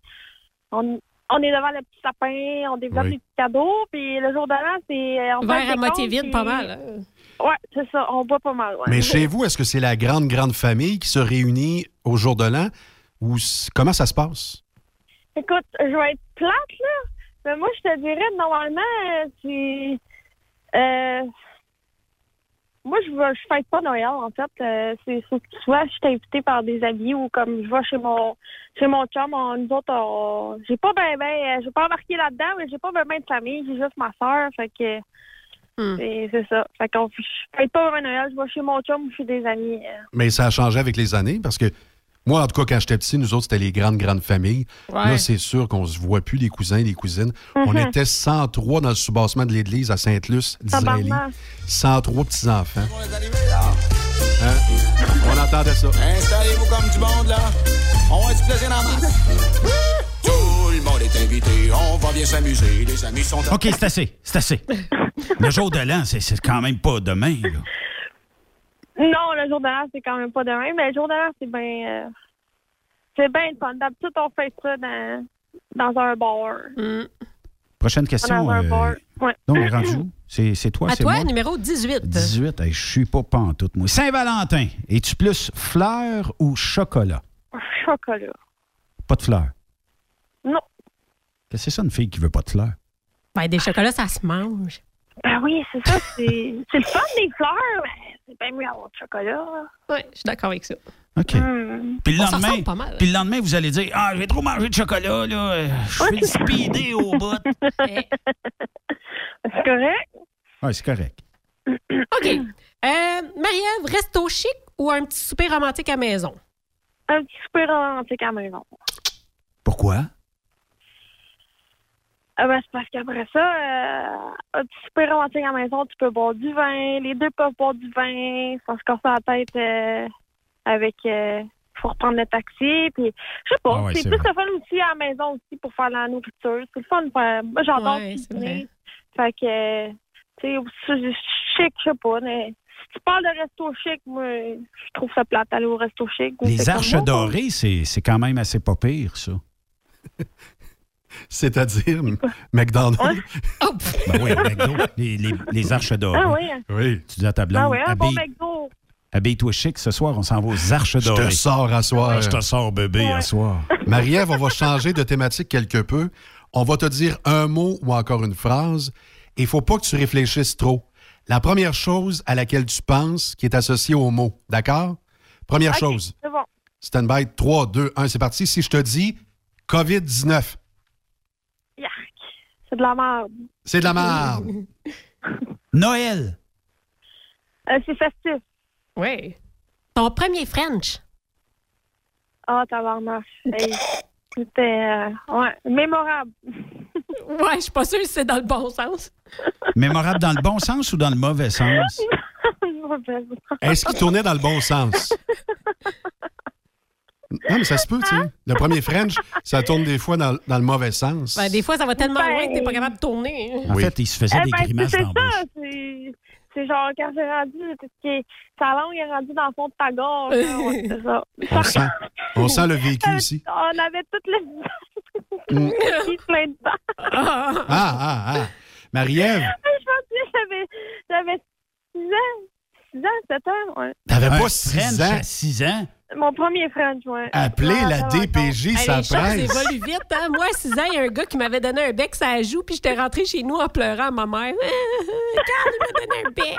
On, on est devant le petit sapin, on développe Oui. les petits cadeaux. Puis le jour de l'an, c'est. euh, Verre à moitié vide, pas mal. hein? Ouais, c'est ça. On boit pas mal. ouais. Mais chez vous, est-ce que c'est la grande, grande famille qui se réunit au jour de l'an? Ou comment ça se passe? Écoute, je vais être plate, là. Mais moi, je te dirais, normalement, euh, c'est. Euh, moi, je vais, je fête pas Noël, en fait. Euh, c'est soit je suis invitée par des amis ou comme je vais chez mon chez mon chum, on- nous autres, on- j'ai pas ben ben, euh, j'ai pas embarqué là-dedans, mais j'ai pas ben ben de famille, j'ai juste ma soeur, fait que Hmm. c'est c'est ça. Fait qu'on je fête pas vraiment Noël, je vais chez mon chum ou chez des amis. euh. Mais ça a changé avec les années parce que moi, en tout cas, quand j'étais petit, nous autres, c'était les grandes, grandes familles. Ouais. Là, c'est sûr qu'on se voit plus, les cousins, les cousines. On Mhm. était 103 dans le soubassement de l'église à Sainte-Luce. Tabarnak. 103 petits-enfants. Hein? On entendait ça. Installez-vous comme du monde, là. On a du plaisir en masse. Tout le monde est invité. On va bien s'amuser. Les amis sont... OK, c'est assez. C'est assez. Le jour de l'an, c'est c'est quand même pas demain. là. Non, le jour de l'an, c'est quand même pas demain, mais le jour de l'an, c'est bien. euh, c'est bien le fun. D'habitude, on fait ça dans, dans un bar. Prochaine question. Dans un euh, bar. Ouais. donc, est rendu où? C'est c'est toi, À c'est toi, moi? numéro 18. 18. Hey, je suis pas pantoute, moi. Saint-Valentin, es-tu plus fleurs ou chocolat? Chocolat. Pas de fleurs. Non. Qu'est-ce que c'est ça, une fille qui veut pas de fleurs? Ben, des chocolats, ça se mange. Ben oui, c'est ça. C'est c'est le fun des fleurs, mais c'est bien mieux avoir du chocolat. Oui, je suis d'accord avec ça. OK. Hmm. Puis le lendemain, pas mal. puis le lendemain, vous allez dire Ah, j'ai trop mangé de chocolat, là. Je suis speedé au bout. C'est correct? Oui, c'est correct. OK. Euh, Marie-Ève, resto chic ou un petit souper romantique à maison? Un petit souper romantique à maison. Pourquoi? Ah ben, c'est parce qu'après ça, euh, petit souper romantique à la maison, tu peux boire du vin. Les deux peuvent boire du vin sans se casser la tête euh, avec... Euh, faut reprendre le taxi. Puis, je sais pas, Ah ouais, c'est plus vrai. le fun aussi à la maison aussi pour faire la nourriture. C'est le fun faire... Moi, j'adore Ouais, c'est cuisiner. Fait que, tu sais, aussi chic, je sais pas, mais... Si tu parles de resto chic, moi, je trouve ça plate d'aller au resto chic. Les arches dorées, c'est c'est quand même assez pas pire, ça. C'est-à-dire McDonald's. Ben oui, McDo, les, les, les arches dorées. Ah oui. Oui. Tu dis à ta blonde, Ah oui, un bon habille- McDo. habille-toi chic ce soir, on s'en va aux arches Je dorées. te sors à soir. Je te sors, bébé, à soir. Marie-Ève, on va changer de thématique quelque peu. On va te dire un mot ou encore une phrase. Il faut pas que tu réfléchisses trop. La première chose à laquelle tu penses qui est associée au mot. D'accord? Première chose. C'est bon. Stand by. 3, 2, 1, c'est parti. Si je te dis COVID-19, Yark. C'est de la merde. c'est de la merde. Noël. Euh, c'est festif. Oui. Ton premier French? Ah, tabarnak. Hey, C'était, euh, ouais, mémorable. Ouais, je suis pas sûre si c'est dans le bon sens. Mémorable dans le bon sens ou dans le mauvais sens? Est-ce qu'il tournait dans le bon sens? Non, mais ça se peut, tu sais. Le premier French, ça tourne des fois dans, dans le mauvais sens. Ben, des fois, ça va tellement Ben- loin que t'es pas capable de tourner. En Oui. fait, il se faisait Eh des ben, grimaces c'est dans ça. C'est, c'est genre, quand j'ai rendu, que sa langue est rendue dans le fond de ta gorge. ouais, c'est ça. On sent, on sent le vécu ici. On avait toutes les... Mm. plein de dents. Ah, ah, ah. Marie-Ève, Je pense que j'avais, j'avais 6 ans. 6 ans, 7 ans, ouais. t'avais pas 6 French ans. à 6 ans? Mon premier French, ouais. Appelez Ah, la ça va DPJ, Hey, ça presse. évoluent vite. Hein? Moi, à 6 ans, il y a un gars qui m'avait donné un bec, ça joue, puis j'étais rentrée chez nous en pleurant à ma mère. Regarde, il m'a donné un bec.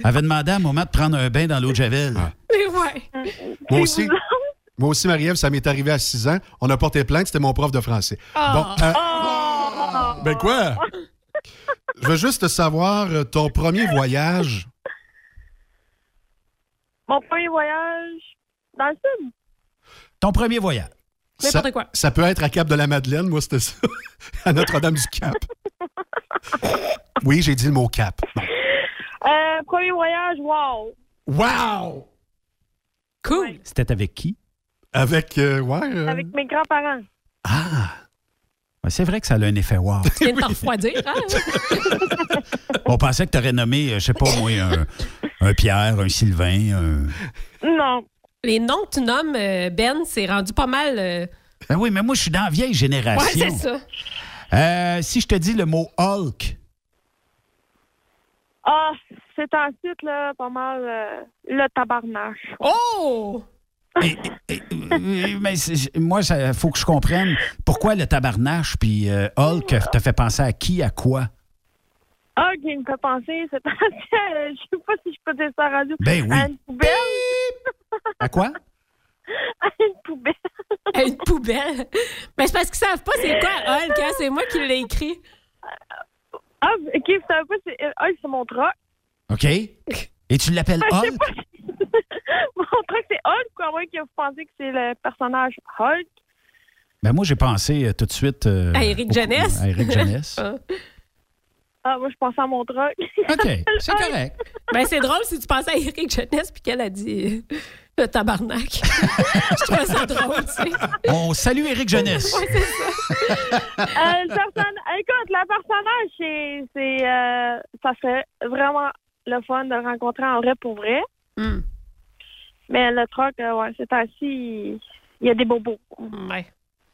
Elle avait demandé à maman de prendre un bain dans l'eau de Javel. Mais ouais. Moi aussi, moi aussi, Marie-Ève, ça m'est arrivé à 6 ans. On a porté plainte, c'était mon prof de français. Ah. Bon, euh, Oh! ben quoi? Je veux juste savoir euh, ton premier voyage. Mon premier voyage dans le sud. Ton premier voyage. N'importe ça, quoi. Ça peut être à Cap de la Madeleine, moi c'était ça. à Notre-Dame-du-Cap. Oui, j'ai dit le mot Cap. Bon. Euh, premier voyage, wow. Wow! Cool. C'était avec qui? Avec, euh, ouais. euh, Avec mes grands-parents. Ah! Ouais, c'est vrai que ça a un effet wow. Tu viens de t'en refroidir, hein? On pensait que tu aurais nommé, euh, je sais pas moi, un, un Pierre, un Sylvain, un... Non. Les noms que tu nommes, euh, Ben, c'est rendu pas mal. euh, Ben oui, mais moi, je suis dans la vieille Ouais, génération. c'est ça. Euh, si je te dis le mot Hulk, Ah, c'est ensuite, là, pas mal euh, le tabarnak. Oh! mais c'est- moi, il faut que je comprenne pourquoi le tabarnache puis euh, Hulk t'a fait penser à qui, à quoi? Ah, qui me fait penser, c'est je sais pas si je peux dire ça à la radio. Ben oui. À une poubelle. À quoi? À une poubelle. À une poubelle. Mais c'est parce qu'ils savent pas c'est quoi Hulk, hein? C'est moi qui l'ai écrit. Ah, ok, vous savez pas, c'est, euh, ah, c'est mon truck. OK? Et tu l'appelles Ah, Hulk? pas. mon truck, c'est Hulk, ou à moins que vous pensez que c'est le personnage Hulk. Ben moi, j'ai pensé euh, tout de suite... euh, À Éric au- Jeunesse. À Éric Jeunesse. Ah. Moi, je pensais à mon truck. OK, c'est correct. Ben, c'est drôle si tu pensais à Eric Jeunesse puis qu'elle a dit euh, le tabarnak. Je trouve ça drôle, tu sais. On salue Éric Jeunesse. Ouais, c'est ça. Euh, le Écoute, le personnage, c'est, c'est, euh, ça serait vraiment le fun de le rencontrer en vrai pour vrai. Hmm. Mais le truck, euh, ouais, c'est assis, il il y a des bobos. Ouais.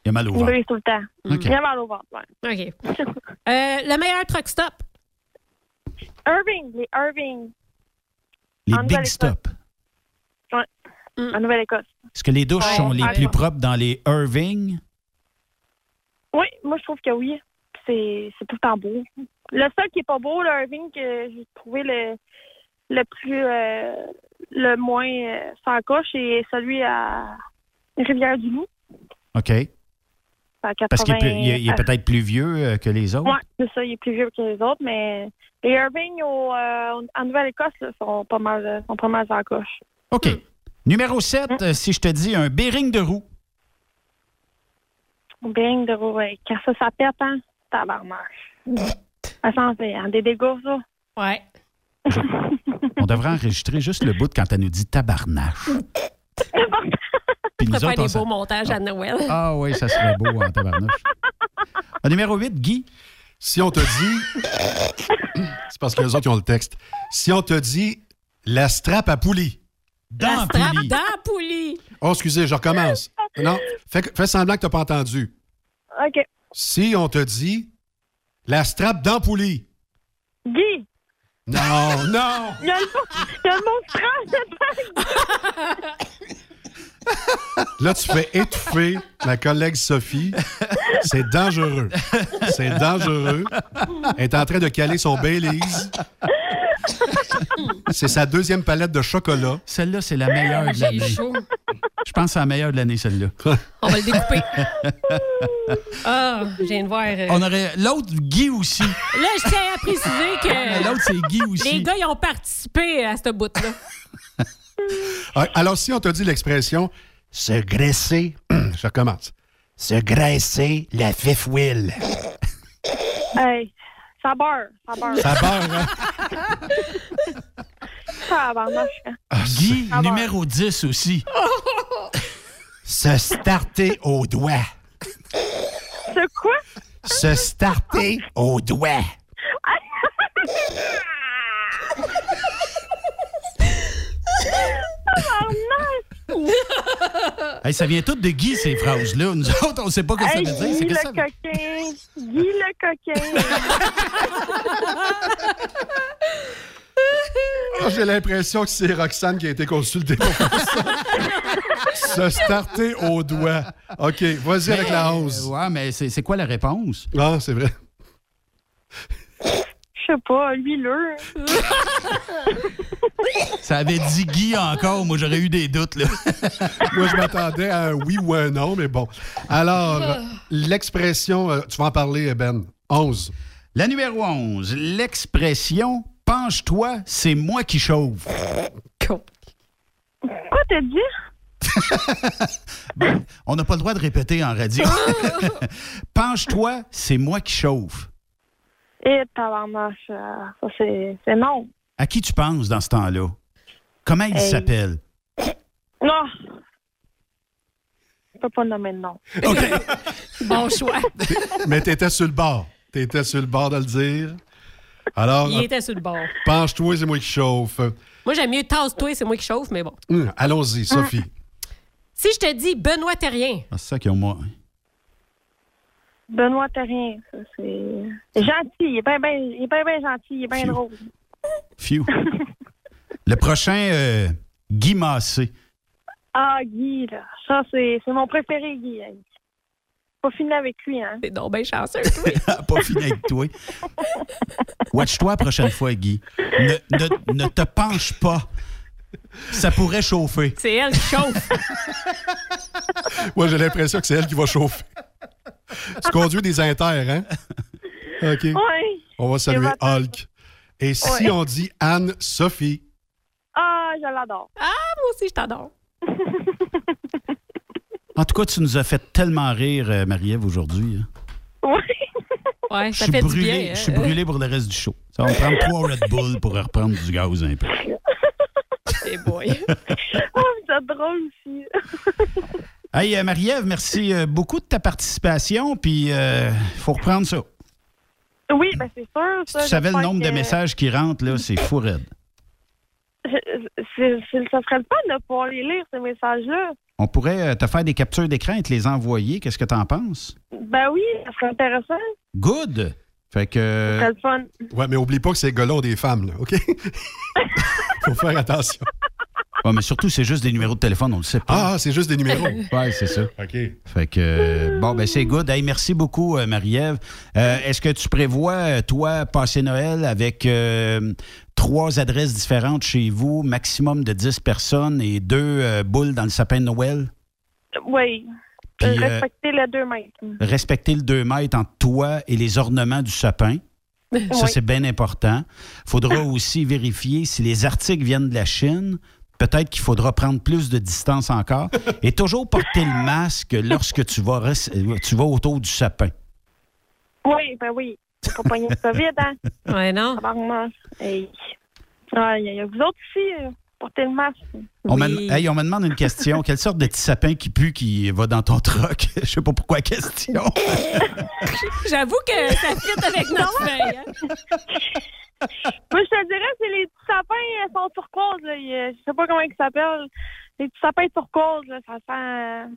Il a mal au Il ventre. brise tout le temps. OK. Il a mal au ventre, ouais. OK. Euh, le meilleur truck stop? Irving, les Irving, Les En Big. Stop. en Nouvelle-Écosse. Est-ce que les douches Ouais, sont les ouais. plus propres dans les Irving? moi, je trouve que oui. C'est c'est tout le temps beau. Le seul qui est pas beau, le Irving, que j'ai trouvé le, le plus, euh, le moins euh, sans coche, c'est celui à Rivière-du-Loup. OK. À 80, Parce qu'il est, peut-être plus vieux euh, que les autres. Ouais, c'est ça, il est plus vieux que les autres, mais les Irving au, euh, en Nouvelle-Écosse sont pas mal euh, sont pas mal sans coche. OK. Numéro 7, Hein? si je te dis un bearing de roue. Bing de roue, ouais. Quand ça, ça pète, hein? Tabarnache. Ça s'en fait, hein? Des dégâts, ça. Ouais. On devrait enregistrer juste le bout quand elle nous dit tabarnache. Puis nous faire autres, des beaux montages à Noël. Ah oui, ça serait beau en tabarnache. Ah, numéro 8, Guy. Si on te dit. C'est parce que les autres ils ont le texte. Si on te dit la strap à poulie. Dans La strap dans poulie. Oh, excusez, je recommence. Non, fais, fais semblant que tu n'as pas entendu. OK. Si on te dit la strap dans poulie. Guy, Non, non. il y a le, il y a le mot dedans. Là, tu fais étouffer ma collègue Sophie. C'est dangereux. C'est dangereux. Elle est en train de caler son Baileys. C'est sa deuxième palette de chocolat. Celle-là, c'est la meilleure de l'année. Je pense que c'est la meilleure de l'année, celle-là. On va le découper. Ah, je viens de voir. euh, On aurait l'autre Guy aussi. Là, je tiens à préciser que L'autre, c'est Guy aussi. les gars, ils ont participé à ce bout-là. Ah, Alors, si on te dit l'expression se graisser, je recommence. Se graisser la fifouille. Hey, ça beurre, ça beurre. Ça barre, hein? Tabarnache, hein. Guy, Ah, bon. numéro 10 aussi. Se starter au doigt. C'est quoi? Se starter au doigt. Hey, ça vient tout de Guy, ces phrases-là. Nous autres, on sait pas ce que ça veut dire. Guy que le ça coquin. Guy le coquin. J'ai l'impression que c'est Roxane qui a été consultée pour ça. Se starter au doigt. OK, vas-y avec la 11. Ouais, mais c'est c'est quoi la réponse? Ah, c'est vrai. Je sais pas, huileux. Ça avait dit Guy encore. Moi, j'aurais eu des doutes, là. Moi, je m'attendais à un oui ou un non, mais bon. Alors, l'expression, euh, tu vas en parler, Ben. 11. La numéro 11, l'expression « penche-toi, c'est moi qui chauffe Quoi t'as dit? On n'a pas le droit de répéter en radio. penche-toi, c'est moi qui chauffe. Et tabarnache, euh, ça c'est non. À qui tu penses dans ce temps-là? Comment il Hey. s'appelle? Non. Je peux pas nommer de nom. Bon choix. Mais t'étais sur le bord. T'étais sur le bord de le dire. Alors, Il était sur le bord. penche-toi, c'est moi qui chauffe. Moi, j'aime mieux tasse-toi, c'est moi qui chauffe, mais bon. Hum, Allons-y, Sophie. Si je te dis Benoît Terrien, Ah, c'est ça qu'ils ont moi. Benoît Terrien, ça c'est gentil. Il est bien ben, il est bien ben gentil, il est bien Phew. drôle. Phew. Le prochain, euh, Guy Massé. Ah, Guy, là. Ça, c'est c'est mon préféré, Guy. hein. Pas fini avec lui, hein. c'est donc bien chanceux, toi. pas fini avec toi. Watch-toi la prochaine fois, Guy. Ne, ne- ne te penche pas. Ça pourrait chauffer. C'est elle qui chauffe. Moi, j'ai l'impression que c'est elle qui va chauffer. Tu conduis des inters, hein? OK. Ouais. On va saluer Hulk. Et si on dit Anne-Sophie? Ah, je l'adore. Ah, moi aussi, je t'adore. En tout cas, tu nous as fait tellement rire, euh, Marie-Ève, aujourd'hui. hein. Ouais. Ouais, Je ça suis fait du bien. hein. je suis brûlé pour le reste du show. Ça va me prendre trois Red Bull pour reprendre du gaz un peu. Eh boy. Ah, vous êtes drôle aussi. Hey, euh, Marie-Ève, merci euh, beaucoup de ta participation. Puis, il faut reprendre ça. Oui, ben c'est sûr. Si ça, tu savais le nombre de messages qui rentrent, là, c'est fou raide. C'est- c'est- Ça serait le fun de pouvoir les lire, ces messages-là. On pourrait euh, te faire des captures d'écran et te les envoyer. Qu'est-ce que tu en penses? Ben oui, ça serait intéressant. Good! Fait Ça que. serait le fun. Ouais, mais oublie pas que ces gars-là ont des femmes, là, OK? Faut faire attention. Ouais, mais surtout, c'est juste des numéros de téléphone, on le sait pas. Ah, c'est juste des numéros. ouais, c'est ça. OK. Fait que, euh, bon, ben c'est good. Hey, merci beaucoup, euh, Marie-Ève. Euh, Est-ce que tu prévois, toi, passer Noël avec euh, trois adresses différentes chez vous, maximum de 10 personnes et deux euh, boules dans le sapin de Noël? Oui. Puis, euh, Respecter les deux mètres. Respecter le 2 mètres entre toi et les ornements du sapin. Ça, Oui. c'est bien important. faudra aussi vérifier si les articles viennent de la Chine. Peut-être qu'il faudra prendre plus de distance encore. Et toujours porter le masque lorsque tu vas, tu vas autour du sapin. Oui, ben oui. C'est pas pogner le COVID, hein? Ouais, non. Hey. Ah, il y, a- il y a vous autres aussi, euh, le masque. On, me, hey, on me demande une question. Quelle sorte de petit sapin qui pue qui va dans ton troc? Je sais pas pourquoi question. J'avoue que ça fit avec notre feuille. hein. Moi, je te dirais, c'est les petits sapins, ils sont turquoises. Là. Je sais pas comment ils s'appellent. Les petits sapins turquoises, là, ça sent...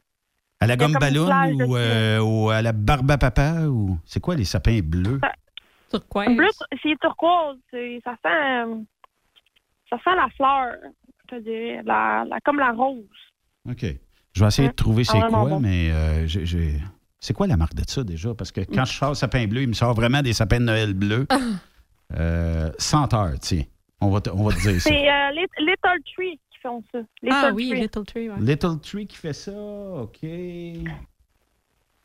À la gomme ballon ou, euh, ou à la barbe à papa? ou C'est quoi les sapins bleus? Turquoise. Bleu, c'est turquoise. c'est- Ça sent... Ça sent la fleur, je te dirais. La, la- comme la rose. OK. Je vais essayer de trouver Ah, c'est quoi, bon. mais euh, j'ai- c'est quoi la marque de ça déjà? Parce que quand je sors sapin bleu, il me sort vraiment des sapins de Noël bleus. Euh, senteur, tiens. On va te, on va te dire ça. C'est euh, Lit- Little Tree qui font ça. Little Ah oui, Tree. Little Tree, ouais. Little Tree qui fait ça, OK. Little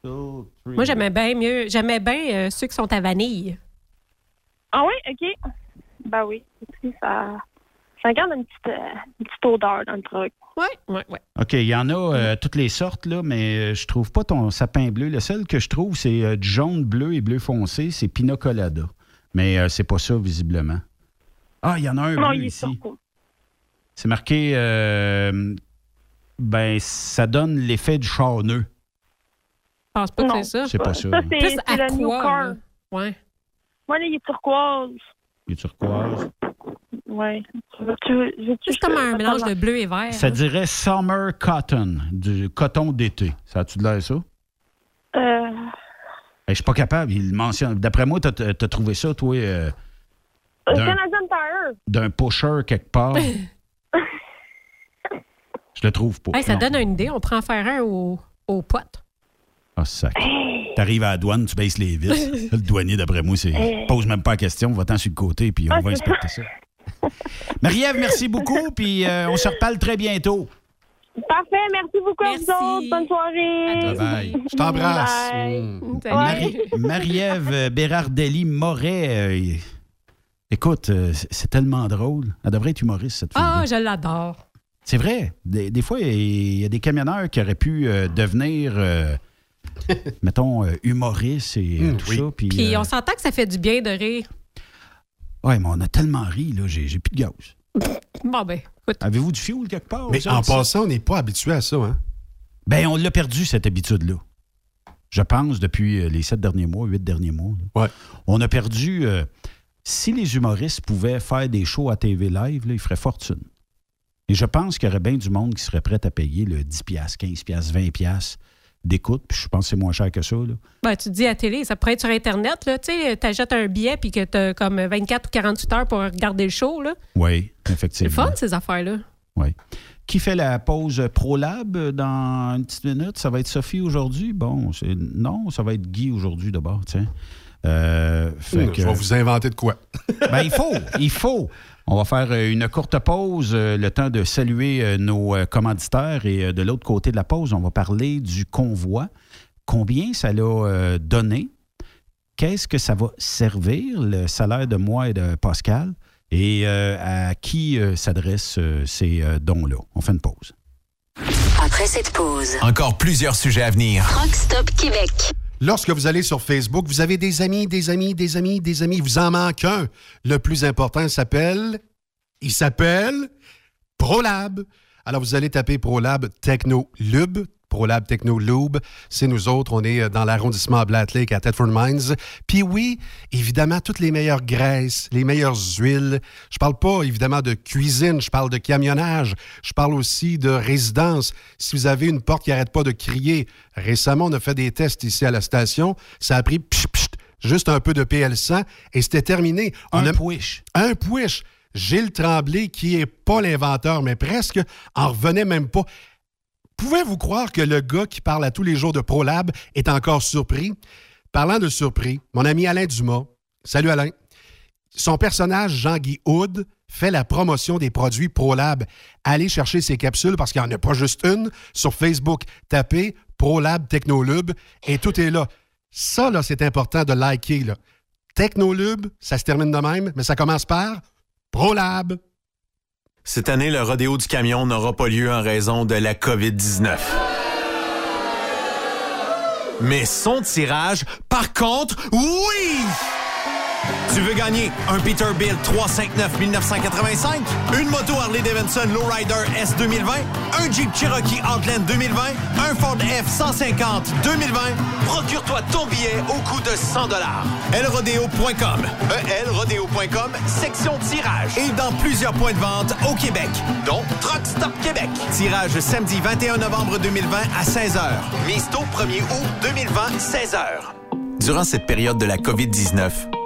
Tree. Moi, j'aimais bien mieux. J'aimais bien euh, ceux qui sont à vanille. Ah oui, OK. Ben oui. Ça, ça garde une petite, euh, une petite odeur dans le truc. Oui, oui, oui. OK, il y en a euh, toutes les sortes, là, mais euh, je trouve pas ton sapin bleu. Le seul que je trouve, c'est euh, du jaune, bleu et bleu foncé, c'est Pina Colada. Mais euh, c'est pas ça, visiblement. Ah, il y en a un non, bleu il est ici. C'est marqué, euh, ben, ça donne l'effet du charneux. Je pense pas Non. que c'est ça. C'est pas ça. Ça, c'est le New aqua, Car. Ouais. Moi, là, il est turquoise. Il est turquoise. Ouais. C'est comme un mélange de bleu et vert. Ça dirait summer cotton, du coton d'été. Ça a-tu de l'air ça? Euh, Je suis pas capable, il mentionne. D'après moi, t'as as trouvé ça, toi, euh, un D'un- Canadian Tire. d'un pusher quelque part. Je le trouve pas. Hey, ça Non. donne une idée. On prend en faire un au, au pote. Ah, sac. T'arrives à la douane, tu baisses les vis. le douanier, d'après moi, c'est. Hey. Pose même pas la question, va-t'en sur le côté, puis on Ah, va inspecter ça. Marie-Ève, merci beaucoup, puis euh, on se reparle très bientôt. Parfait, merci beaucoup Merci. à vous autres. Bonne soirée. Bye bye. Je t'embrasse. Mm. Marie- Marie-Ève euh, Bérardelli Moret. euh, écoute, euh, c'est tellement drôle. Elle devrait être humoriste, cette fille. Ah, je l'adore. C'est vrai. Des, des fois, il y a des camionneurs qui auraient pu euh, devenir, euh, mettons, euh, humoristes et euh, Mm, tout oui. ça. Puis, Puis euh, on s'entend que ça fait du bien de rire. Ouais, mais on a tellement ri, là, j'ai j'ai plus de gaz. Bon, ben, écoute. Avez-vous du fioul quelque part? Mais en passant, on n'est pas habitué à ça. Hein? Ben, on l'a perdu, cette habitude-là. Je pense, depuis euh, les sept derniers mois, huit derniers mois. là. Ouais. On a perdu. euh, si les humoristes pouvaient faire des shows à TV live, là, ils feraient fortune. Et je pense qu'il y aurait bien du monde qui serait prêt à payer le 10$, 15$, 20$ d'écoute. Puis je pense que c'est moins cher que ça. Là. Ben, tu te dis à télé, ça pourrait être sur Internet. là. Tu sais, t'achètes un billet puis que t'as comme 24 ou 48 heures pour regarder le show. là. Oui, C'est effectivement. fun, ces affaires-là. Oui. Qui fait la pause ProLab dans une petite minute? Ça va être Sophie aujourd'hui? Bon, c'est non, ça va être Guy aujourd'hui d'abord, tiens. Euh, fait que- Je vais vous inventer de quoi. Ben, il faut, il faut. On va faire euh, une courte pause, euh, le temps de saluer euh, nos commanditaires. Et de l'autre côté de la pause, on va parler du convoi. Combien ça l'a donné? Qu'est-ce que ça va servir, le salaire de moi et de Pascal? Et à qui s'adressent ces dons-là? On fait une pause. Après cette pause, Encore plusieurs sujets à venir. Rock Stop Québec. Lorsque vous allez sur Facebook, vous avez des amis, des amis, des amis, des amis. Vous en manque un. Le plus important s'appelle. Il s'appelle ProLab. Alors, vous allez taper ProLab Techno Lube. ProLab Techno Lube. C'est nous autres. On est dans l'arrondissement à Blatt Lake à Thetford Mines. Puis oui, évidemment, toutes les meilleures graisses, les meilleures huiles. Je parle pas, évidemment, de cuisine. Je parle de camionnage. Je parle aussi de résidence. Si vous avez une porte qui arrête pas de crier, récemment, on a fait des tests ici à la station. Ça a pris psh, psh, juste un peu de PL100 et c'était terminé. On Un a- push. un push. Gilles Tremblay, qui est pas l'inventeur, mais presque, en revenait même pas. Pouvez-vous croire que le gars qui parle à tous les jours de ProLab est encore surpris? Parlant de surpris, mon ami Alain Dumas, salut Alain, son personnage Jean-Guy Houd fait la promotion des produits ProLab. Allez chercher ses capsules parce qu'il n'y en a pas juste une. Sur Facebook, tapez ProLab Technolube et tout est là. Ça, là, c'est important de liker. Là. Technolube, ça se termine de même, mais ça commence par ProLab. Cette année, le rodéo du camion n'aura pas lieu en raison de la COVID-19. Mais son tirage, par contre, oui! Tu veux gagner un Peterbilt 359 1985, une moto Harley Davidson Lowrider S 2020, un Jeep Cherokee Outland 2020, un Ford F 150 2020. Procure-toi ton billet au coût de 100 dollars. elrodeo.com, elrodeo.com, section tirage et dans plusieurs points de vente au Québec, dont Truck Stop Québec. Tirage samedi 21 novembre 2020 à 16h. Mise tôt 1er août 2020 16h. Durant cette période de la COVID-19,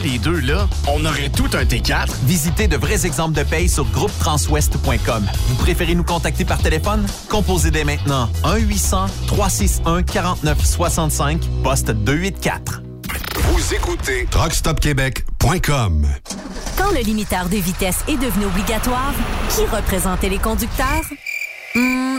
les deux, là, on aurait tout un T4. Visitez de vrais exemples de paye sur groupetranswest.com. Vous préférez nous contacter par téléphone? Composez dès maintenant 1-800-361-4965, poste 284. Vous écoutez TruckStopQuébec.com. Quand le limiteur de vitesse est devenu obligatoire, qui représentait les conducteurs? Hmm,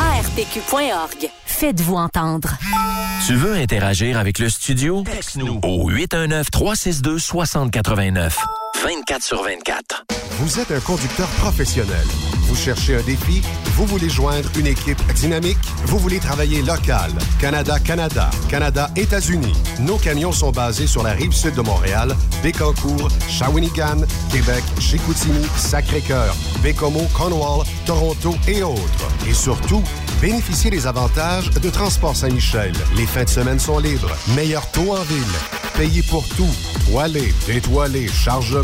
ARPQ.org. Faites-vous entendre. Tu veux interagir avec le studio? Texte-nous au 819-362-6089. 24 sur 24. Vous êtes un conducteur professionnel. Vous cherchez un défi? Vous voulez joindre une équipe dynamique? Vous voulez travailler local? Canada-Canada, Canada-États-Unis. Nos camions sont basés sur la rive sud de Montréal, Bécancour, Shawinigan, Québec, Chicoutimi, Sacré-Cœur, Bécomo, Cornwall, Toronto et autres. Et surtout, bénéficiez des avantages de Transport Saint-Michel. Les fins de semaine sont libres. Meilleur taux en ville. Payez pour tout. Toilé, détoilé, chargement,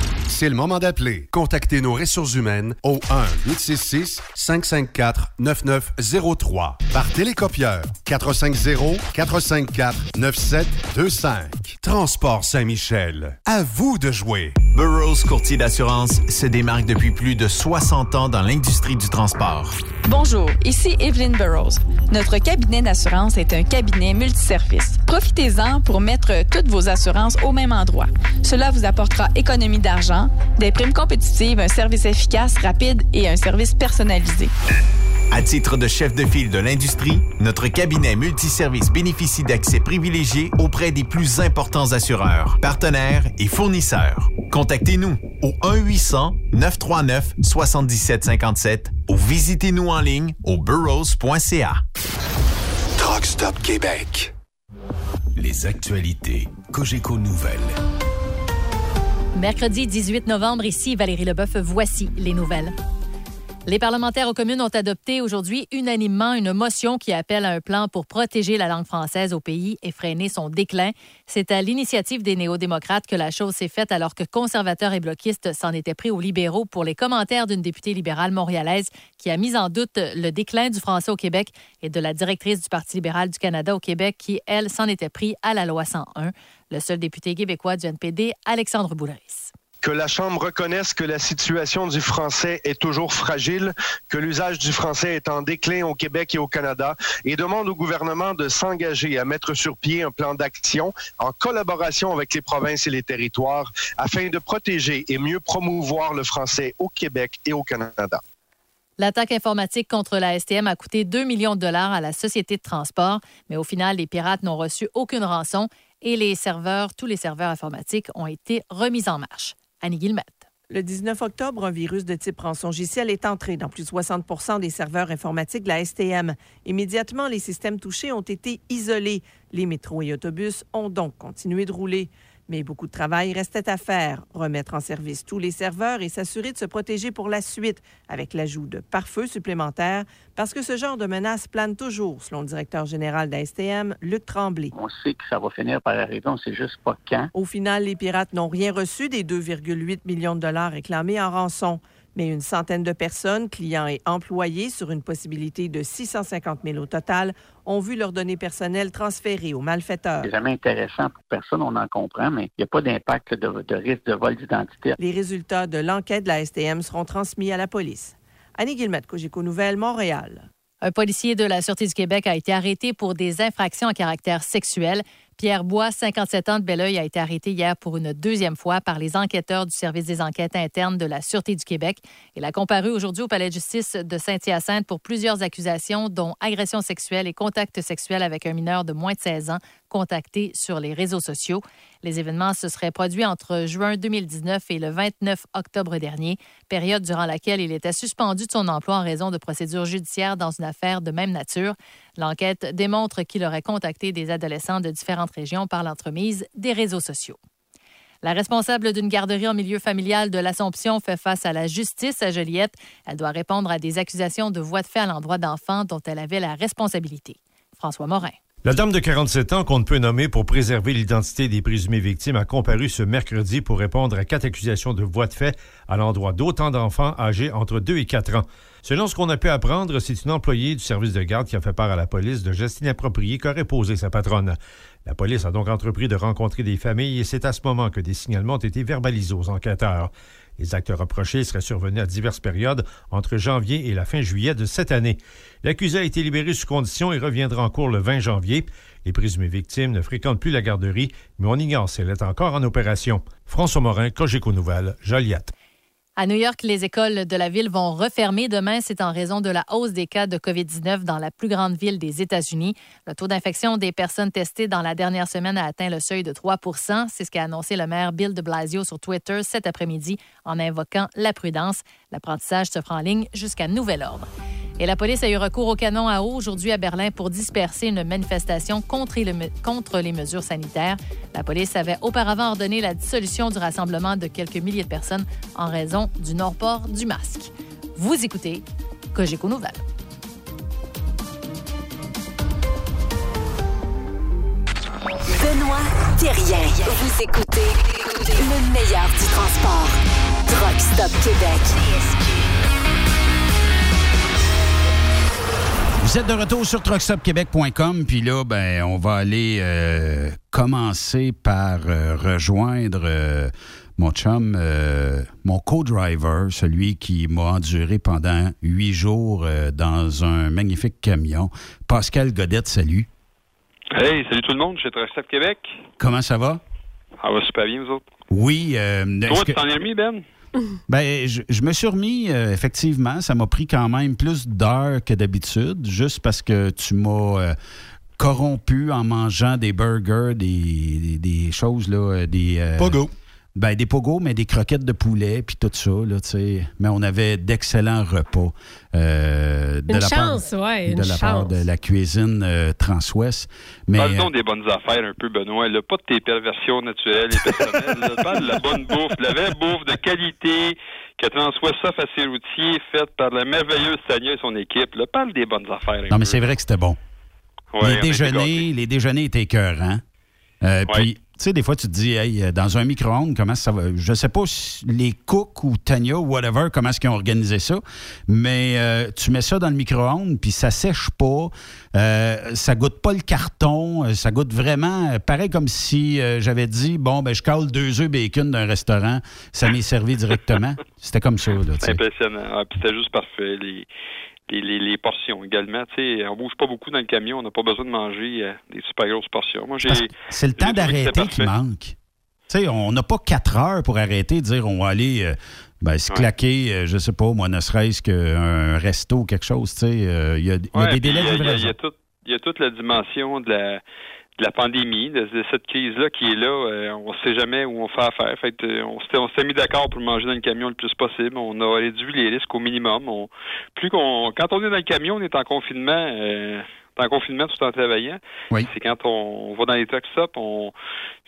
C'est le moment d'appeler. Contactez nos ressources humaines au 1-866-554-9903 par télécopieur 450-454-9725. Transport Saint-Michel. À vous de jouer. Burroughs Courtier d'assurance se démarque depuis plus de 60 ans dans l'industrie du transport. Bonjour, ici Evelyn Burroughs. Notre cabinet d'assurance est un cabinet multiservice. Profitez-en pour mettre toutes vos assurances au même endroit. Cela vous apportera économie d'argent, des primes compétitives, un service efficace, rapide et un service personnalisé. À titre de chef de file de l'industrie, notre cabinet multiservice bénéficie d'accès privilégié auprès des plus importants assureurs, partenaires et fournisseurs. Contactez-nous au 1-800-939-7757 ou visitez-nous en ligne au burrows.ca. Truck Stop Québec. Les actualités Cogeco Nouvelles. Mercredi 18 novembre, ici Valérie Leboeuf, voici les nouvelles. Les parlementaires aux communes ont adopté aujourd'hui unanimement une motion qui appelle à un plan pour protéger la langue française au pays et freiner son déclin. C'est à l'initiative des néo-démocrates que la chose s'est faite alors que conservateurs et bloquistes s'en étaient pris aux libéraux pour les commentaires d'une députée libérale montréalaise qui a mis en doute le déclin du français au Québec et de la directrice du Parti libéral du Canada au Québec qui, elle, s'en était pris à la loi 101. Le seul député québécois du NPD, Alexandre Boulris que la Chambre reconnaisse que la situation du français est toujours fragile, que l'usage du français est en déclin au Québec et au Canada, et demande au gouvernement de s'engager à mettre sur pied un plan d'action en collaboration avec les provinces et les territoires afin de protéger et mieux promouvoir le français au Québec et au Canada. L'attaque informatique contre la STM a coûté 2 millions de dollars à la société de transport, mais au final, les pirates n'ont reçu aucune rançon et les serveurs, tous les serveurs informatiques ont été remis en marche. Annie Guillemette. Le 19 octobre, un virus de type rançongiciel est entré dans plus de 60 des serveurs informatiques de la STM. Immédiatement, les systèmes touchés ont été isolés. Les métros et autobus ont donc continué de rouler. Mais beaucoup de travail restait à faire, remettre en service tous les serveurs et s'assurer de se protéger pour la suite avec l'ajout de pare-feu supplémentaires parce que ce genre de menace plane toujours, selon le directeur général d'ASTM, Luc Tremblay. On sait que ça va finir par arriver, on sait juste pas quand. Au final, les pirates n'ont rien reçu des 2,8 millions de dollars réclamés en rançon mais une centaine de personnes, clients et employés, sur une possibilité de 650 000 au total, ont vu leurs données personnelles transférées aux malfaiteurs. C'est jamais intéressant pour personne, on en comprend, mais il n'y a pas d'impact de, de, risque de vol d'identité. Les résultats de l'enquête de la STM seront transmis à la police. Annie Guillemette, Cogeco Nouvelles, Montréal. Un policier de la Sûreté du Québec a été arrêté pour des infractions à caractère sexuel. Pierre Bois, 57 ans de Belleuil, a été arrêté hier pour une deuxième fois par les enquêteurs du service des enquêtes internes de la Sûreté du Québec. Il a comparu aujourd'hui au palais de justice de Saint-Hyacinthe pour plusieurs accusations, dont agression sexuelle et contact sexuel avec un mineur de moins de 16 ans contacté sur les réseaux sociaux. Les événements se seraient produits entre juin 2019 et le 29 octobre dernier, période durant laquelle il était suspendu de son emploi en raison de procédures judiciaires dans une affaire de même nature. L'enquête démontre qu'il aurait contacté des adolescents de différentes régions par l'entremise des réseaux sociaux. La responsable d'une garderie en milieu familial de l'Assomption fait face à la justice à Joliette. Elle doit répondre à des accusations de voies de fait à l'endroit d'enfants dont elle avait la responsabilité. François Morin. La dame de 47 ans qu'on ne peut nommer pour préserver l'identité des présumées victimes a comparu ce mercredi pour répondre à quatre accusations de voies de fait à l'endroit d'autant d'enfants âgés entre 2 et 4 ans. Selon ce qu'on a pu apprendre, c'est une employée du service de garde qui a fait part à la police de gestes inappropriés qu'aurait posé sa patronne. La police a donc entrepris de rencontrer des familles et c'est à ce moment que des signalements ont été verbalisés aux enquêteurs. Les actes reprochés seraient survenus à diverses périodes entre janvier et la fin juillet de cette année. L'accusé a été libéré sous condition et reviendra en cours le 20 janvier. Les présumées victimes ne fréquentent plus la garderie, mais on ignore si elle est encore en opération. François Morin, Cogeco Nouvelles, Joliette. À New York, les écoles de la ville vont refermer demain. C'est en raison de la hausse des cas de COVID-19 dans la plus grande ville des États-Unis. Le taux d'infection des personnes testées dans la dernière semaine a atteint le seuil de 3 C'est ce qu'a annoncé le maire Bill de Blasio sur Twitter cet après-midi en invoquant la prudence. L'apprentissage se fera en ligne jusqu'à nouvel ordre. Et la police a eu recours au canon à eau aujourd'hui à Berlin pour disperser une manifestation contre, les mesures sanitaires. La police avait auparavant ordonné la dissolution du rassemblement de quelques milliers de personnes en raison du non-port du masque. Vous écoutez Cogeco Nouvelles. Benoît Thérien. Vous écoutez le meilleur du transport. Truck Stop Québec. Vous êtes de retour sur truckstopquebec.com, puis là, ben, on va aller euh, commencer par euh, rejoindre euh, mon chum, mon co-driver, celui qui m'a enduré pendant huit jours dans un magnifique camion. Pascal Godette, salut. Hey, salut tout le monde, je suis Truckstop Québec. Comment ça va? Ça va super bien, vous autres? Oui. Toi, tu t'en es remis, Ben? Ben, je, me suis remis, euh, effectivement. Ça m'a pris quand même plus d'heures que d'habitude, juste parce que tu m'as euh, corrompu en mangeant des burgers, des, des- choses, là, euh, des... Pogo. Ben, des pogos, mais des croquettes de poulet, puis tout ça, là, tu sais. Mais on avait d'excellents repas. euh, de Une la chance, part, ouais, De une la part de la cuisine euh, Transouest. Mais, Parle euh, donc des bonnes affaires un peu, Benoît. Là, pas de tes perversions naturelles et personnelles. là. Parle de la bonne bouffe, de la vraie bouffe de qualité que Transouest offre à ses routiers, faite par la merveilleuse Tania et son équipe. Là. Parle des bonnes affaires. non, mais c'est vrai que c'était bon. Ouais, les, déjeuners, les déjeuners étaient écœurants. Euh, Puis, tu sais, des fois, tu te dis, hey, euh, dans un micro-ondes, comment ça va? Je sais pas si les cooks ou Tania ou whatever, comment est-ce qu'ils ont organisé ça, mais euh, tu mets ça dans le micro-ondes, puis ça sèche pas, euh, ça goûte pas le carton, ça goûte vraiment pareil comme si euh, j'avais dit, bon, ben, je cale deux œufs bacon d'un restaurant, ça m'est servi directement. C'était comme ça, là, impressionnant. Ah, puis c'était juste parfait. Les, les, les, les portions également. Tu sais, on bouge pas beaucoup dans le camion. On n'a pas besoin de manger euh, des super grosses portions. Moi, j'ai. C'est le temps d'arrêter qui manque. Tu sais, on n'a pas quatre heures pour arrêter et dire on va aller euh, ben, se claquer, euh, je sais pas, moi, ne serait-ce qu'un resto ou quelque chose. Tu sais, euh, il y a, y a Ouais, des délais de il y livraison. Il y a toute la dimension de la, la pandémie, de, cette crise-là qui est là. Euh, on sait jamais où on fait affaire. Fait que, euh, on s'était mis d'accord pour manger dans le camion le plus possible. On a réduit les risques au minimum. On, plus qu'on, quand on est dans le camion, on est en confinement. euh, en confinement tout en travaillant. C'est quand on, on va dans les truck stops, on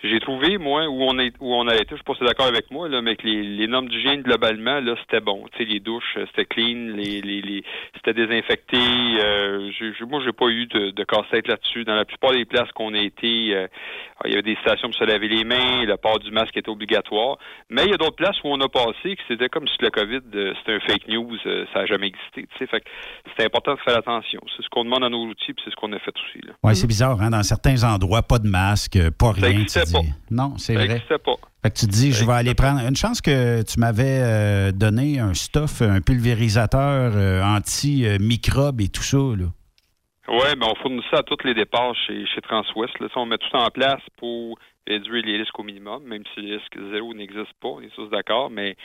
j'ai trouvé, moi, où on est où on a été, je sais pas si d'accord avec moi, là, mais que les, les normes d'hygiène globalement, là, c'était bon. Tu sais, les douches, euh, c'était clean, les, les, les c'était désinfecté. Euh, j'ai- moi, j'ai pas eu de, de casse-tête là-dessus. Dans la plupart des places qu'on a été, euh, il y avait des stations pour se laver les mains, le port du masque était obligatoire. Mais il y a d'autres places où on a passé que c'était comme si le COVID, euh, c'était un fake news, ça n'a jamais existé. Tu sais, fait que c'est important de faire attention. C'est ce qu'on demande à nos outils, puis c'est ce qu'on a fait aussi. Oui, c'est bizarre, hein? Dans certains endroits, pas de masque, euh, pas Ça rien. tu dis. pas. Non, c'est Ça vrai. pas. Fait que tu te dis, je vais aller prendre. Une chance que tu m'avais euh, donné un stuff, un pulvérisateur euh, anti-microbes et tout ça. Là. Oui, mais on fournit ça à tous les départs chez, chez Transwest. Là. Ça, on met tout en place pour réduire les risques au minimum, même si le risque zéro n'existe pas, on est tous d'accord, mais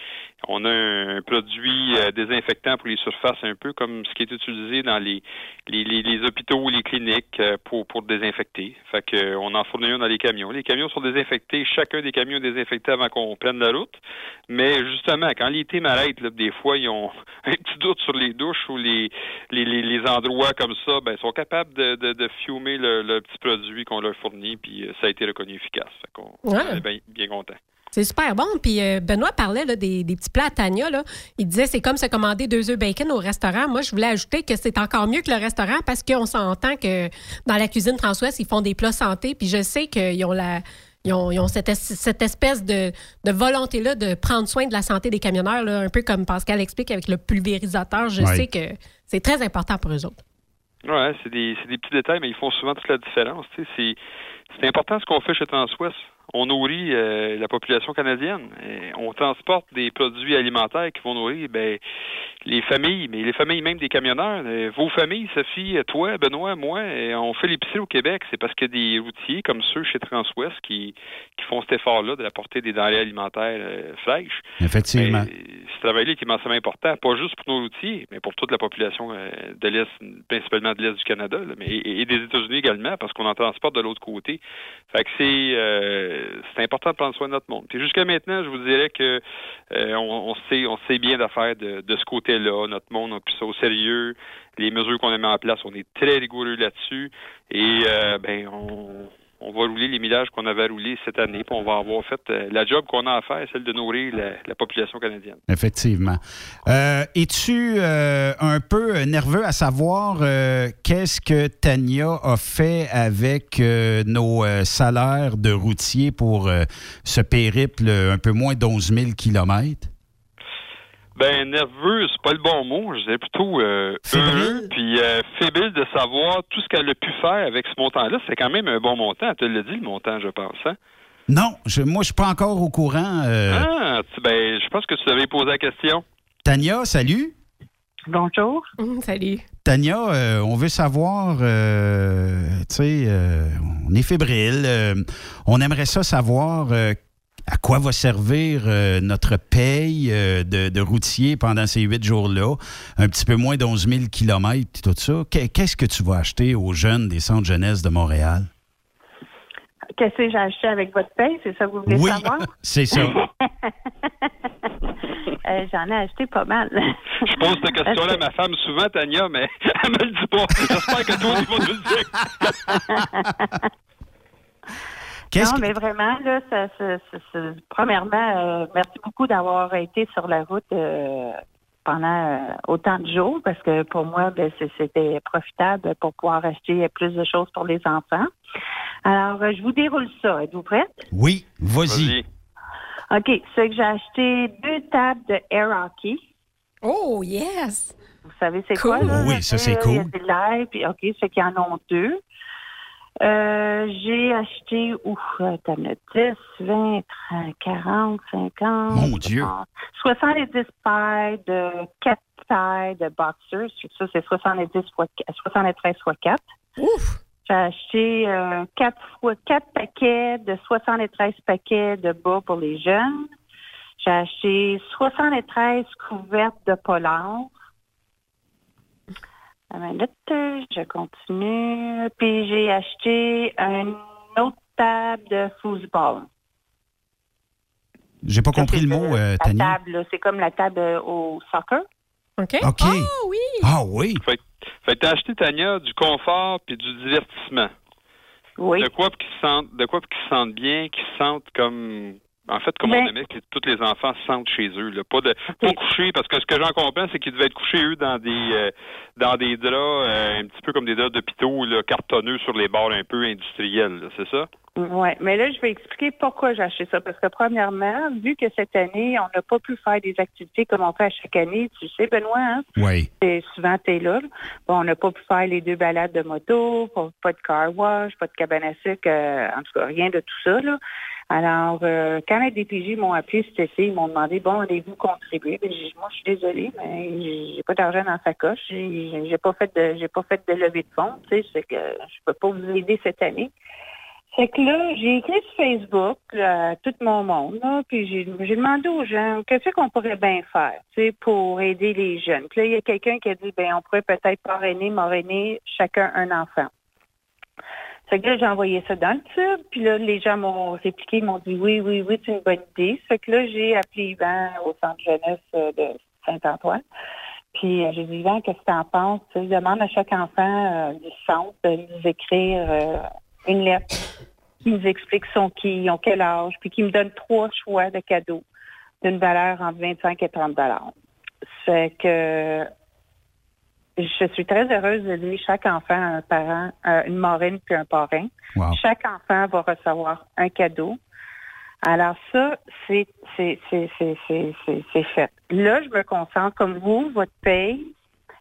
on a un, produit euh, désinfectant pour les surfaces un peu comme ce qui est utilisé dans les, les, les, les hôpitaux ou les cliniques euh, pour, désinfecter. Fait que euh, on en fournit un dans les camions. Les camions sont désinfectés, chacun des camions est désinfecté avant qu'on prenne la route. Mais justement, quand l'été m'arrête, là, des fois, ils ont un petit doute sur les douches ou les, les, les, les endroits comme ça, ben, ils sont capables de, fumer le, le petit produit qu'on leur fournit, puis ça a été reconnu efficace. Fait Ouais. on est bien, bien content. C'est super bon. Puis euh, Benoît parlait là, des, des petits plats à Tania. Là. Il disait c'est comme se commander deux œufs bacon au restaurant. Moi, je voulais ajouter que c'est encore mieux que le restaurant parce qu'on s'entend que dans la cuisine Françoise, ils font des plats santé. Puis je sais qu'ils ont la. Ils ont, ils ont cette, es- cette espèce de, de volonté-là de prendre soin de la santé des camionneurs, là, un peu comme Pascal explique avec le pulvérisateur. Je Ouais. sais que c'est très important pour eux autres. Ouais, c'est des, c'est des petits détails, mais ils font souvent toute la différence. Tu sais, c'est, c'est important ce qu'on fait chez Transwest. On nourrit euh, la population canadienne. Et on transporte des produits alimentaires qui vont nourrir ben, les familles, mais les familles même des camionneurs. Euh, vos familles, Sophie, toi, Benoît, moi, euh, on fait l'épicerie au Québec. C'est parce qu'il y a des routiers comme ceux chez Transwest qui, qui font cet effort-là de apporter des denrées alimentaires euh, fraîches. Effectivement. Mais ce travail-là qui est immensément important, pas juste pour nos routiers, mais pour toute la population de l'Est, principalement de l'Est du Canada, là, mais, et, et des États-Unis également, parce qu'on en transporte de l'autre côté. Fait que c'est euh, c'est important de prendre soin de notre monde. Puis jusqu'à maintenant, je vous dirais que euh, on, on sait on sait bien d'affaire de, de ce côté-là. Notre monde a pris ça au sérieux. Les mesures qu'on a mis en place, on est très rigoureux là-dessus. Et euh, ben on on va rouler les millages qu'on avait roulés cette année, puis on va avoir fait euh, la job qu'on a à faire, celle de nourrir la, la population canadienne. Effectivement. Euh, Es-tu euh, un peu nerveux à savoir euh, qu'est-ce que Tania a fait avec euh, nos salaires de routiers pour ce périple un peu moins d'11 000 kilomètres? Ben nerveux, c'est pas le bon mot. Je dirais plutôt euh, heureux, puis euh, fébrile de savoir tout ce qu'elle a pu faire avec ce montant-là. C'est quand même un bon montant. Elle te l'a dit le montant, je pense. Hein? Non, je, moi, je suis pas encore au courant. euh. Ah, tu- ben je pense que tu avais posé la question. Tania, salut. Bonjour. salut. Tania, euh, on veut savoir, euh, tu sais, euh, on est fébrile. euh, on aimerait ça savoir euh, à quoi va servir euh, notre paye euh, de, de routier pendant ces huit jours-là, un petit peu moins d'11 000 kilomètres et tout ça. Qu'est- Qu'est-ce que tu vas acheter aux jeunes des centres jeunesse de Montréal? Qu'est-ce que j'ai acheté avec votre paye? C'est ça que vous voulez Oui, savoir? c'est ça. Euh, J'en ai acheté pas mal. Je pose cette question-là à ma femme souvent, Tania, mais elle me le dit pas. J'espère que toi, tu vas nous le dire. Non, mais vraiment, là, ça, ça- ça- ça- premièrement, euh, merci beaucoup d'avoir été sur la route euh, pendant euh, autant de jours, parce que pour moi, ben, c'était profitable pour pouvoir acheter plus de choses pour les enfants. Alors, euh, je vous déroule ça. Êtes-vous prête? Oui, vas-y. OK. C'est que j'ai acheté deux tables de air hockey. Oh, yes! Vous savez c'est quoi, là? Oui, ça, c'est Euh, Il y a cool. des lives, puis OK, c'est qu'il y en a deux. Euh, j'ai acheté, ouf, minute, 10, 20, 30, 40, 50. Mon Dieu. 70 paires de 4 paires de boxers. Ça, c'est 70 fois, 73 fois 4. Ouf! J'ai acheté euh, 4 fois 4 paquets de 73 paquets de bas pour les jeunes. J'ai acheté 73 couvertes de polar. Minute, je continue. Puis j'ai acheté une autre table de football. J'ai pas compris le mot, euh, La Tania. table, là, c'est comme la table euh, au soccer. OK. OK. Oh, oui! Ah oui. Fait, que- fait t'as acheté, Tania, du confort puis du divertissement. Oui. De quoi pour qu'ils se sentent, de quoi pour qu'ils se sentent bien, qu'ils se sentent comme, en fait, comme Ben- on aimait que tous les enfants se sentent chez eux. Là. Pas de, pas couchés, parce que ce que j'en comprends, c'est qu'ils devaient être couchés eux dans des, euh, dans des draps euh, un petit peu comme des draps d'hôpitaux, là, cartonneux sur les bords un peu industriels. là, C'est ça? Oui, mais là, je vais expliquer pourquoi j'ai acheté ça. Parce que premièrement, vu que cette année, on n'a pas pu faire des activités comme on fait à chaque année, tu sais, Benoît, hein? Oui. Et souvent, tu es là. Bon, on n'a pas pu faire les deux balades de moto, pas, pas de car wash, pas de cabane à sucre, euh, en tout cas, rien de tout ça. Là. Alors, euh, quand les DPJ m'ont appelé cet été, ils m'ont demandé, bon, allez-vous contribuer? Ben, dit, moi, je suis désolée, mais j'ai pas d'argent dans sa coche. J'ai pas fait de j'ai pas fait de levée de fonds. Tu sais, que je peux pas vous aider cette année. Fait que là, j'ai écrit sur Facebook à tout mon monde, puis j'ai demandé aux gens qu'est-ce qu'on pourrait bien faire, pour aider les jeunes? Puis là, il y a quelqu'un qui a dit, ben, on pourrait peut-être parrainer, marrainer chacun un enfant. Fait que là, j'ai envoyé ça dans le tube, puis là, les gens m'ont répliqué, m'ont dit oui, oui, oui, c'est une bonne idée. Fait que là, j'ai appelé Yvan au centre jeunesse euh, de Saint-Antoine. Puis euh, j'ai dit, Yvan, qu'est-ce que tu en penses? Je demande à chaque enfant euh, du centre de nous écrire une lettre qui nous explique son qui, ils ont quel âge, puis qui me donne trois choix de cadeaux d'une valeur entre 25 et 30 dollars. Fait que je suis très heureuse de donner chaque enfant un parent, euh, une marraine puis un parrain. Wow. Chaque enfant va recevoir un cadeau. Alors ça, c'est c'est fait. Là, je me concentre comme vous, votre paye.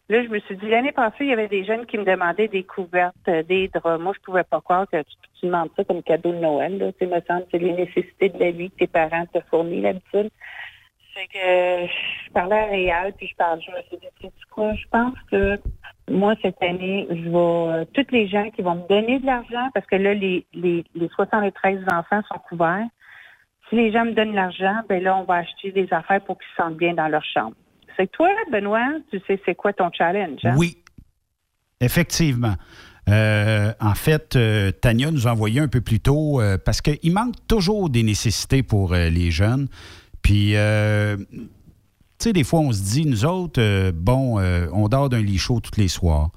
Là, je me suis dit l'année passée, il y avait des jeunes qui me demandaient des couvertes, euh, des draps. Moi, je pouvais pas croire que tu, tu demandes ça comme cadeau de Noël. Là. Tu me semble que c'est les nécessités de la vie que tes parents te fournissent d'habitude. Fait que je parlais à Réal, puis je parle, je me suis dit, quoi, je pense que moi, cette année, je vais, euh, toutes les gens qui vont me donner de l'argent, parce que là, les, les, les 73 enfants sont couverts. Si les gens me donnent de l'argent, ben là, on va acheter des affaires pour qu'ils se sentent bien dans leur chambre. C'est toi, Benoît, tu sais c'est quoi ton challenge, hein? Oui, effectivement. Euh, en fait, euh, Tania nous a envoyé un peu plus tôt parce qu'il manque toujours des nécessités pour les jeunes. Puis, euh, tu sais, des fois, on se dit, nous autres, euh, bon, euh, on dort d'un lit chaud tous les soirs.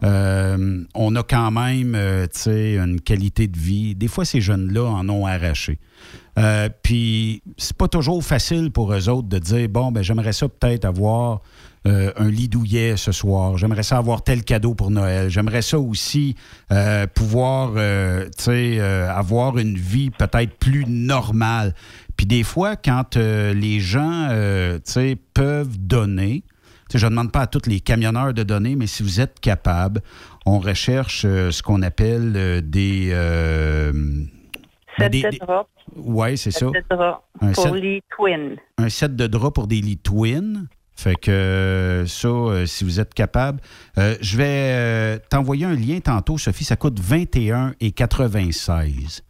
On a quand même, tu sais, une qualité de vie. Des fois, ces jeunes-là en ont arraché. Puis, c'est pas toujours facile pour eux autres de dire, bon, ben j'aimerais ça peut-être avoir un lit douillet ce soir. J'aimerais ça avoir tel cadeau pour Noël. J'aimerais ça aussi pouvoir, tu sais, avoir une vie peut-être plus normale. Puis des fois, quand euh, les gens, euh, peuvent donner, je ne demande pas à tous les camionneurs de donner, mais si vous êtes capable, on recherche euh, ce qu'on appelle des... ben, des- de des- draps. Ouais, c'est ça. Set de draps Un pour set- les twins. un set de draps pour des lits twins. Fait que ça, euh, si vous êtes capable, euh, je vais euh, t'envoyer un lien tantôt, Sophie. Ça coûte 21,96.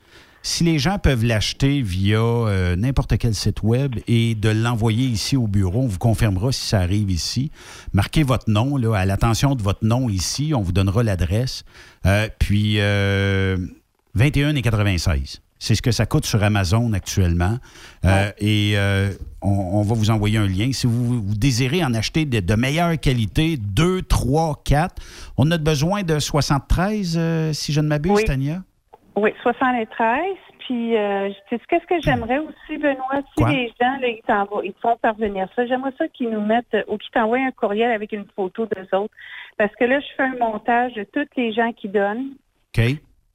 Si les gens peuvent l'acheter via euh, n'importe quel site web et de l'envoyer ici au bureau, on vous confirmera si ça arrive ici. Marquez votre nom, là, à l'attention de votre nom ici, on vous donnera l'adresse. Euh, puis euh, 21,96. C'est ce que ça coûte sur Amazon actuellement. Euh, et euh, on, on va vous envoyer un lien. Si vous, vous désirez en acheter de, de meilleure qualité, 2, 3, 4, on a besoin de 73, euh, si je ne m'abuse, Oui. Tania? Oui, 73. Puis, euh, tu sais, qu'est-ce que j'aimerais aussi, Benoît? Si Quoi? les gens, là, ils, ils te font parvenir ça, j'aimerais ça qu'ils nous mettent, euh, ou qu'ils t'envoient un courriel avec une photo d'eux autres. Parce que là, je fais un montage de tous les gens qui donnent. OK.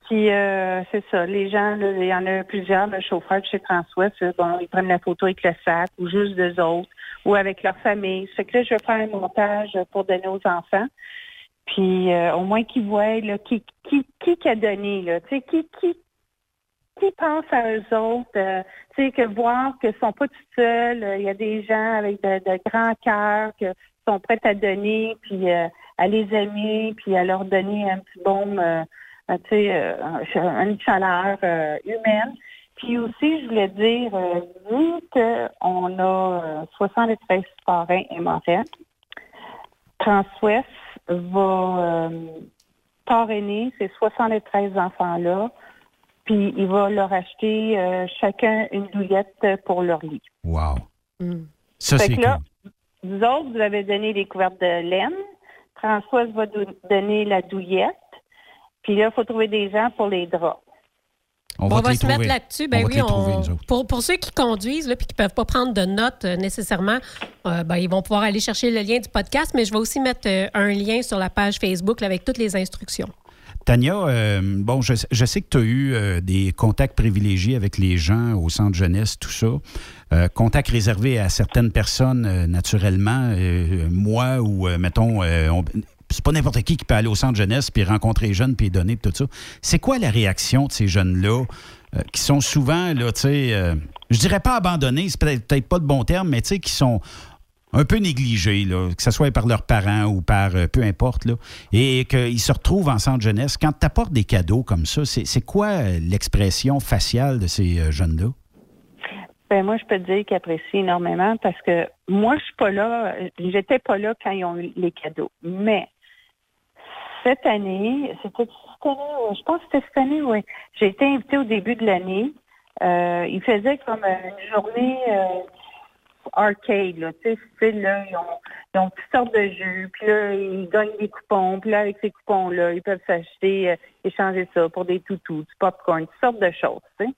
Puis, euh, c'est ça. Les gens, là, il y en a plusieurs, le chauffeur de chez là, bon, ils prennent la photo avec le sac, ou juste d'eux autres, ou avec leur famille. Ça fait que là, je vais faire un montage pour donner aux enfants. Puis, euh, au moins qu'ils voient, là, qui, qui, qui, qui a donné, là. Qui, qui, qui pense à eux autres, euh, que voir qu'ils sont pas tout seuls, euh, il y a des gens avec de, grands cœurs qui sont prêts à donner, puis à les aimer, puis à leur donner un petit baume, une chaleur humaine. Puis aussi, je voulais dire, vu qu'on a euh, 73 parrains et marraines, Transwest va euh, parrainer ces 73 enfants-là, puis il va leur acheter euh, chacun une douillette pour leur lit. Wow. Ça, Fait c'est que là, vous autres, vous avez donné les couvertes de laine. Françoise va donner la douillette. Puis là, il faut trouver des gens pour les draps. On On va, se mettre là-dessus. Ben On oui, trouver, on- pour, pour ceux qui conduisent et qui ne peuvent pas prendre de notes euh, nécessairement, euh, ben, ils vont pouvoir aller chercher le lien du podcast, mais je vais aussi mettre euh, un lien sur la page Facebook là, avec toutes les instructions. Tania, euh, bon, je, je sais que tu as eu euh, des contacts privilégiés avec les gens au centre jeunesse, tout ça. Euh, contacts réservés à certaines personnes, naturellement. Moi, ou, mettons, on- c'est pas n'importe qui qui peut aller au centre jeunesse puis rencontrer les jeunes puis donner puis tout ça. C'est quoi la réaction de ces jeunes-là euh, qui sont souvent, là, tu sais, euh, je dirais pas abandonnés, c'est peut-être peut-être pas le bon terme, mais tu sais, qui sont un peu négligés, là, que ce soit par leurs parents ou par euh, peu importe, là, et qu'ils se retrouvent en centre jeunesse. Quand tu apportes des cadeaux comme ça, c'est quoi l'expression faciale de ces jeunes-là? Ben moi, je peux te dire qu'ils apprécient énormément parce que moi, je suis pas là. J'étais pas là quand ils ont eu les cadeaux. Mais cette année, c'était cette année, ouais, je pense que c'était cette année, oui. J'ai été invitée au début de l'année. Euh, ils faisaient comme une journée euh, arcade, là. Tu sais, là, ils ont, ils toutes sortes de jeux, puis là, ils gagnent des coupons, puis là, avec ces coupons-là, ils peuvent s'acheter, euh, échanger ça pour des toutous, du popcorn, toutes sortes de choses, tu sais.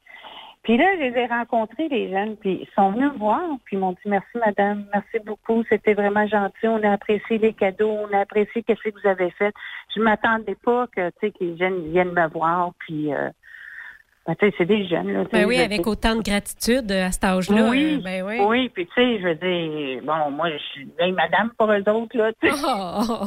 Puis là, je les ai rencontrés, les jeunes, puis ils sont venus me voir, puis ils m'ont dit merci, madame, merci beaucoup, c'était vraiment gentil, on a apprécié les cadeaux, on a apprécié ce que vous avez fait. Je m'attendais pas que, tu sais, que les jeunes viennent me voir, puis, euh, ben, tu sais, c'est des jeunes, là. Ben oui, je avec sais. autant de gratitude euh, à cet âge-là. Oui, euh, ben oui. oui, puis tu sais, je veux dire, bon, moi, je suis vieille madame pour eux autres, là, tu sais. Oh.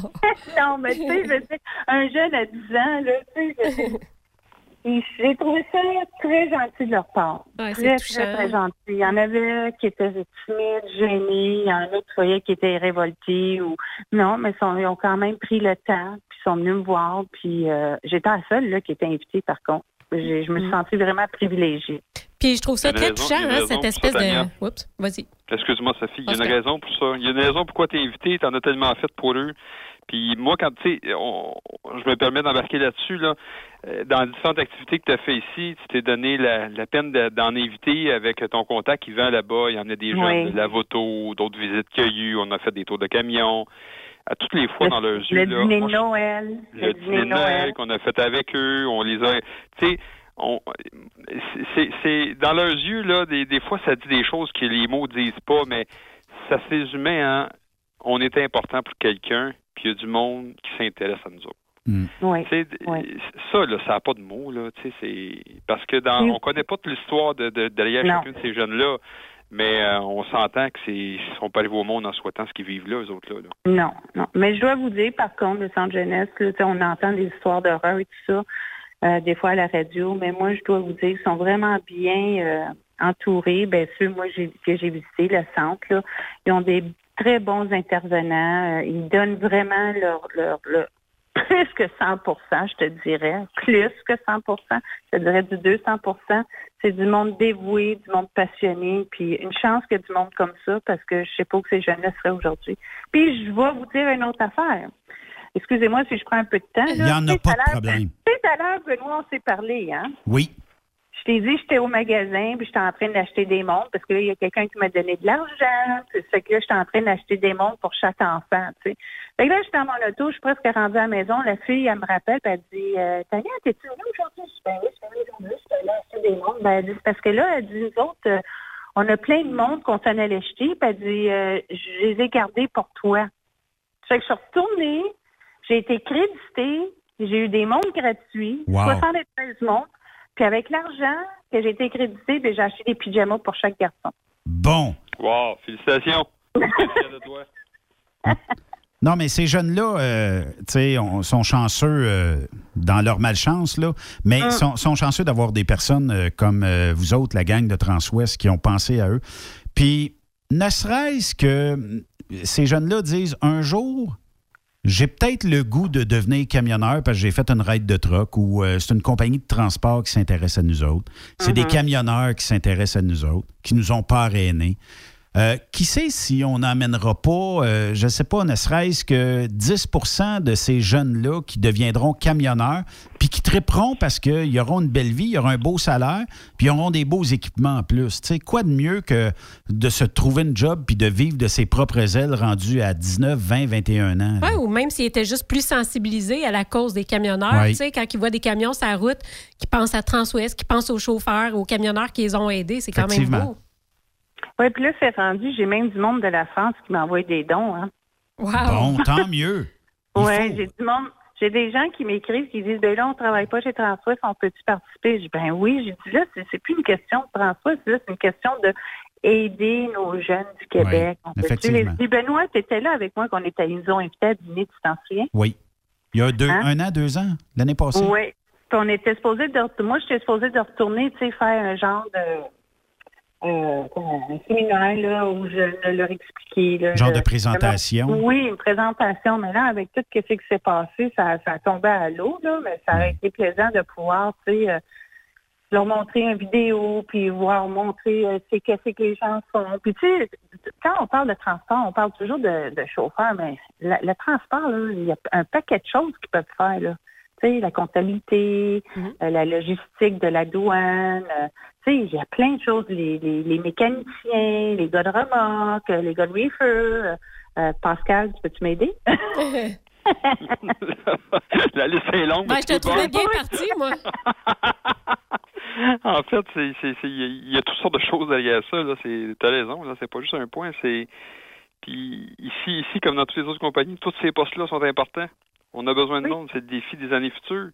non, mais tu sais, je veux dire, un jeune à 10 ans, là, tu sais, je veux dire, et j'ai trouvé ça très gentil de leur part. Ouais, très, très, très gentil. Il y en avait qui étaient timides, gênés. Il y en a qui voyaient qui étaient révoltés ou non, mais ils sont- ils ont quand même pris le temps, puis ils sont venus me voir. Puis euh, j'étais la seule là, qui était invitée, par contre. J'ai- Je me suis sentie vraiment privilégiée. Puis je trouve ça très raison- touchant, hein, cette espèce ça, de. Oups, vas-y. Excuse-moi, Sophie, il y a une raison pour ça. Il y a une raison pourquoi tu es invité, tu en as tellement fait pour eux. Puis moi, quand tu sais, on- je me permets d'embarquer là-dessus, là, dans les différentes activités que tu as fait ici, tu t'es donné la, la peine de- d'en inviter avec ton contact qui vend là-bas. Il y en a des jeunes Oui. de Lavoto, d'autres visites qu'il y a eu. On a fait des tours de camion. À toutes les fois dans leurs yeux. Le là, dîner de Noël. le dîner de Noël qu'on a fait avec eux, on les a, tu sais, on, c'est, c'est dans leurs yeux là, des, des fois ça dit des choses que les mots disent pas, mais ça se résumait en, on est important pour quelqu'un, puis il y a du monde qui s'intéresse à nous autres. Oui. Sais, Ça, là, ça n'a pas de mots, là. Tu sais, c'est parce que dans, Oui. on connaît pas toute l'histoire de, de, derrière Non. chacun de ces jeunes-là, mais euh, on s'entend que c'est, ils sont pas arrivés au monde en souhaitant ce qu'ils vivent là, eux autres là. là. Non, non. Mais je dois vous dire, par contre, le centre jeunesse, là, tu sais, on entend des histoires d'horreur et tout ça, euh, des fois à la radio, mais moi, je dois vous dire, ils sont vraiment bien euh, entourés. Bien sûr, moi, j'ai, que j'ai visité le centre, là, ils ont des très bons intervenants. ils donnent vraiment leur, leur, leur, plus que 100% je te dirais, plus que 100% je te dirais du 200% C'est du monde dévoué, du monde passionné, puis une chance qu'il y ait du monde comme ça, parce que je sais pas où ces jeunes-là seraient aujourd'hui. Puis je vais vous dire une autre affaire. Excusez-moi si je prends un peu de temps. Il n'y en a pas de problème. Tout à l'heure, Benoît, on s'est parlé, hein? Oui. Je t'ai dit, j'étais au magasin, puis j'étais en train d'acheter des montres, parce que là, il y a quelqu'un qui m'a donné de l'argent. Fait que là, j'étais en train d'acheter des montres pour chaque enfant, tu sais. Fait que là, j'étais dans mon auto, je suis presque rendue à la maison. La fille, elle me rappelle, puis elle dit, euh, Tania, t'es-tu venue aujourd'hui? Je dis, ben oui, je suis venue aujourd'hui, je suis allée acheter des montres. Ben, elle dit, parce que là, elle dit, nous autres, euh, on a plein de montres qu'on s'en allait acheter, puis elle dit, euh, je les ai gardées pour toi. Fait que je suis retournée, j'ai été créditée, j'ai eu des montres gratuits, Wow. 73 montres, puis avec l'argent que j'ai été créditée, ben, j'ai acheté des pyjamas pour chaque garçon. Bon. Wow, félicitations. De toi. Non, mais ces jeunes-là, euh, tu sais, on- sont chanceux euh, dans leur malchance, là, mais Mm. sont, sont chanceux d'avoir des personnes euh, comme euh, vous autres, la gang de Transwest, qui ont pensé à eux. Puis, ne serait-ce que ces jeunes-là disent un jour, j'ai peut-être le goût de devenir camionneur parce que j'ai fait une ride de truck ou euh, c'est une compagnie de transport qui s'intéresse à nous autres. C'est des Mhm. camionneurs qui s'intéressent à nous autres, qui nous ont parrainés. Euh, qui sait si on n'emmènera pas, euh, je ne sais pas, ne serait-ce que 10% de ces jeunes-là qui deviendront camionneurs, puis qui triperont parce qu'ils auront une belle vie, ils auront un beau salaire, puis ils auront des beaux équipements en plus. Tu sais, quoi de mieux que de se trouver une job puis de vivre de ses propres ailes rendu à 19, 20, 21 ans? Ouais, ou même s'ils étaient juste plus sensibilisés à la cause des camionneurs. Ouais. Tu sais, quand ils voient des camions sur la route, qui pensent à Transwest, qui pensent aux chauffeurs, aux camionneurs qui les ont aidés, c'est quand même beau. Oui, puis là, c'est rendu, j'ai même du monde de la France qui m'envoie des dons. Hein. Bon, tant mieux. Oui, j'ai du monde. J'ai des gens qui m'écrivent, qui disent, ben là, on travaille pas chez Transwest, on peut-tu participer? Je dis, ben oui, j'ai dit, là, c'est plus une question de Transwest, là, c'est une question de aider nos jeunes du Québec. Oui, on peut-tu les... Benoît, tu étais là avec moi, qu'on était, ils nous ont invités à dîner, tu t'en souviens? Oui. Il y a deux, Hein? un an, deux ans, l'année passée. Oui. Puis on était supposé de moi j'étais supposée de retourner, tu sais, faire un genre de euh, un séminaire là où je leur expliquais là, Genre de présentation. Oui, une présentation. Mais là, avec tout ce qui s'est passé, ça, ça a tombé à l'eau, là, mais ça a été plaisant de pouvoir, tu sais, euh, leur montrer une vidéo, puis voir montrer euh, c'est qu'est-ce que les gens font. Puis tu sais, quand on parle de transport, on parle toujours de, de chauffeur, mais la- le transport, là, il y a un paquet de choses qu'ils peuvent faire, là. Tu sais, la comptabilité, euh, la logistique de la douane, euh, sais, il y a plein de choses, les, les, les mécaniciens, les gars de remorque, les gars de reefer. euh, euh, Pascal, tu peux-tu m'aider? La liste est longue. Ben, mais je te tu peux trouvais bien parti, moi. en fait, c'est, c'est, c'est- il y a- il y a toutes sortes de choses derrière ça. Là. C'est, t'as raison. Là. C'est pas juste un point. C'est puis ici, ici, comme dans toutes les autres compagnies, tous ces postes-là sont importants. On a besoin de monde. C'est le défi des années futures.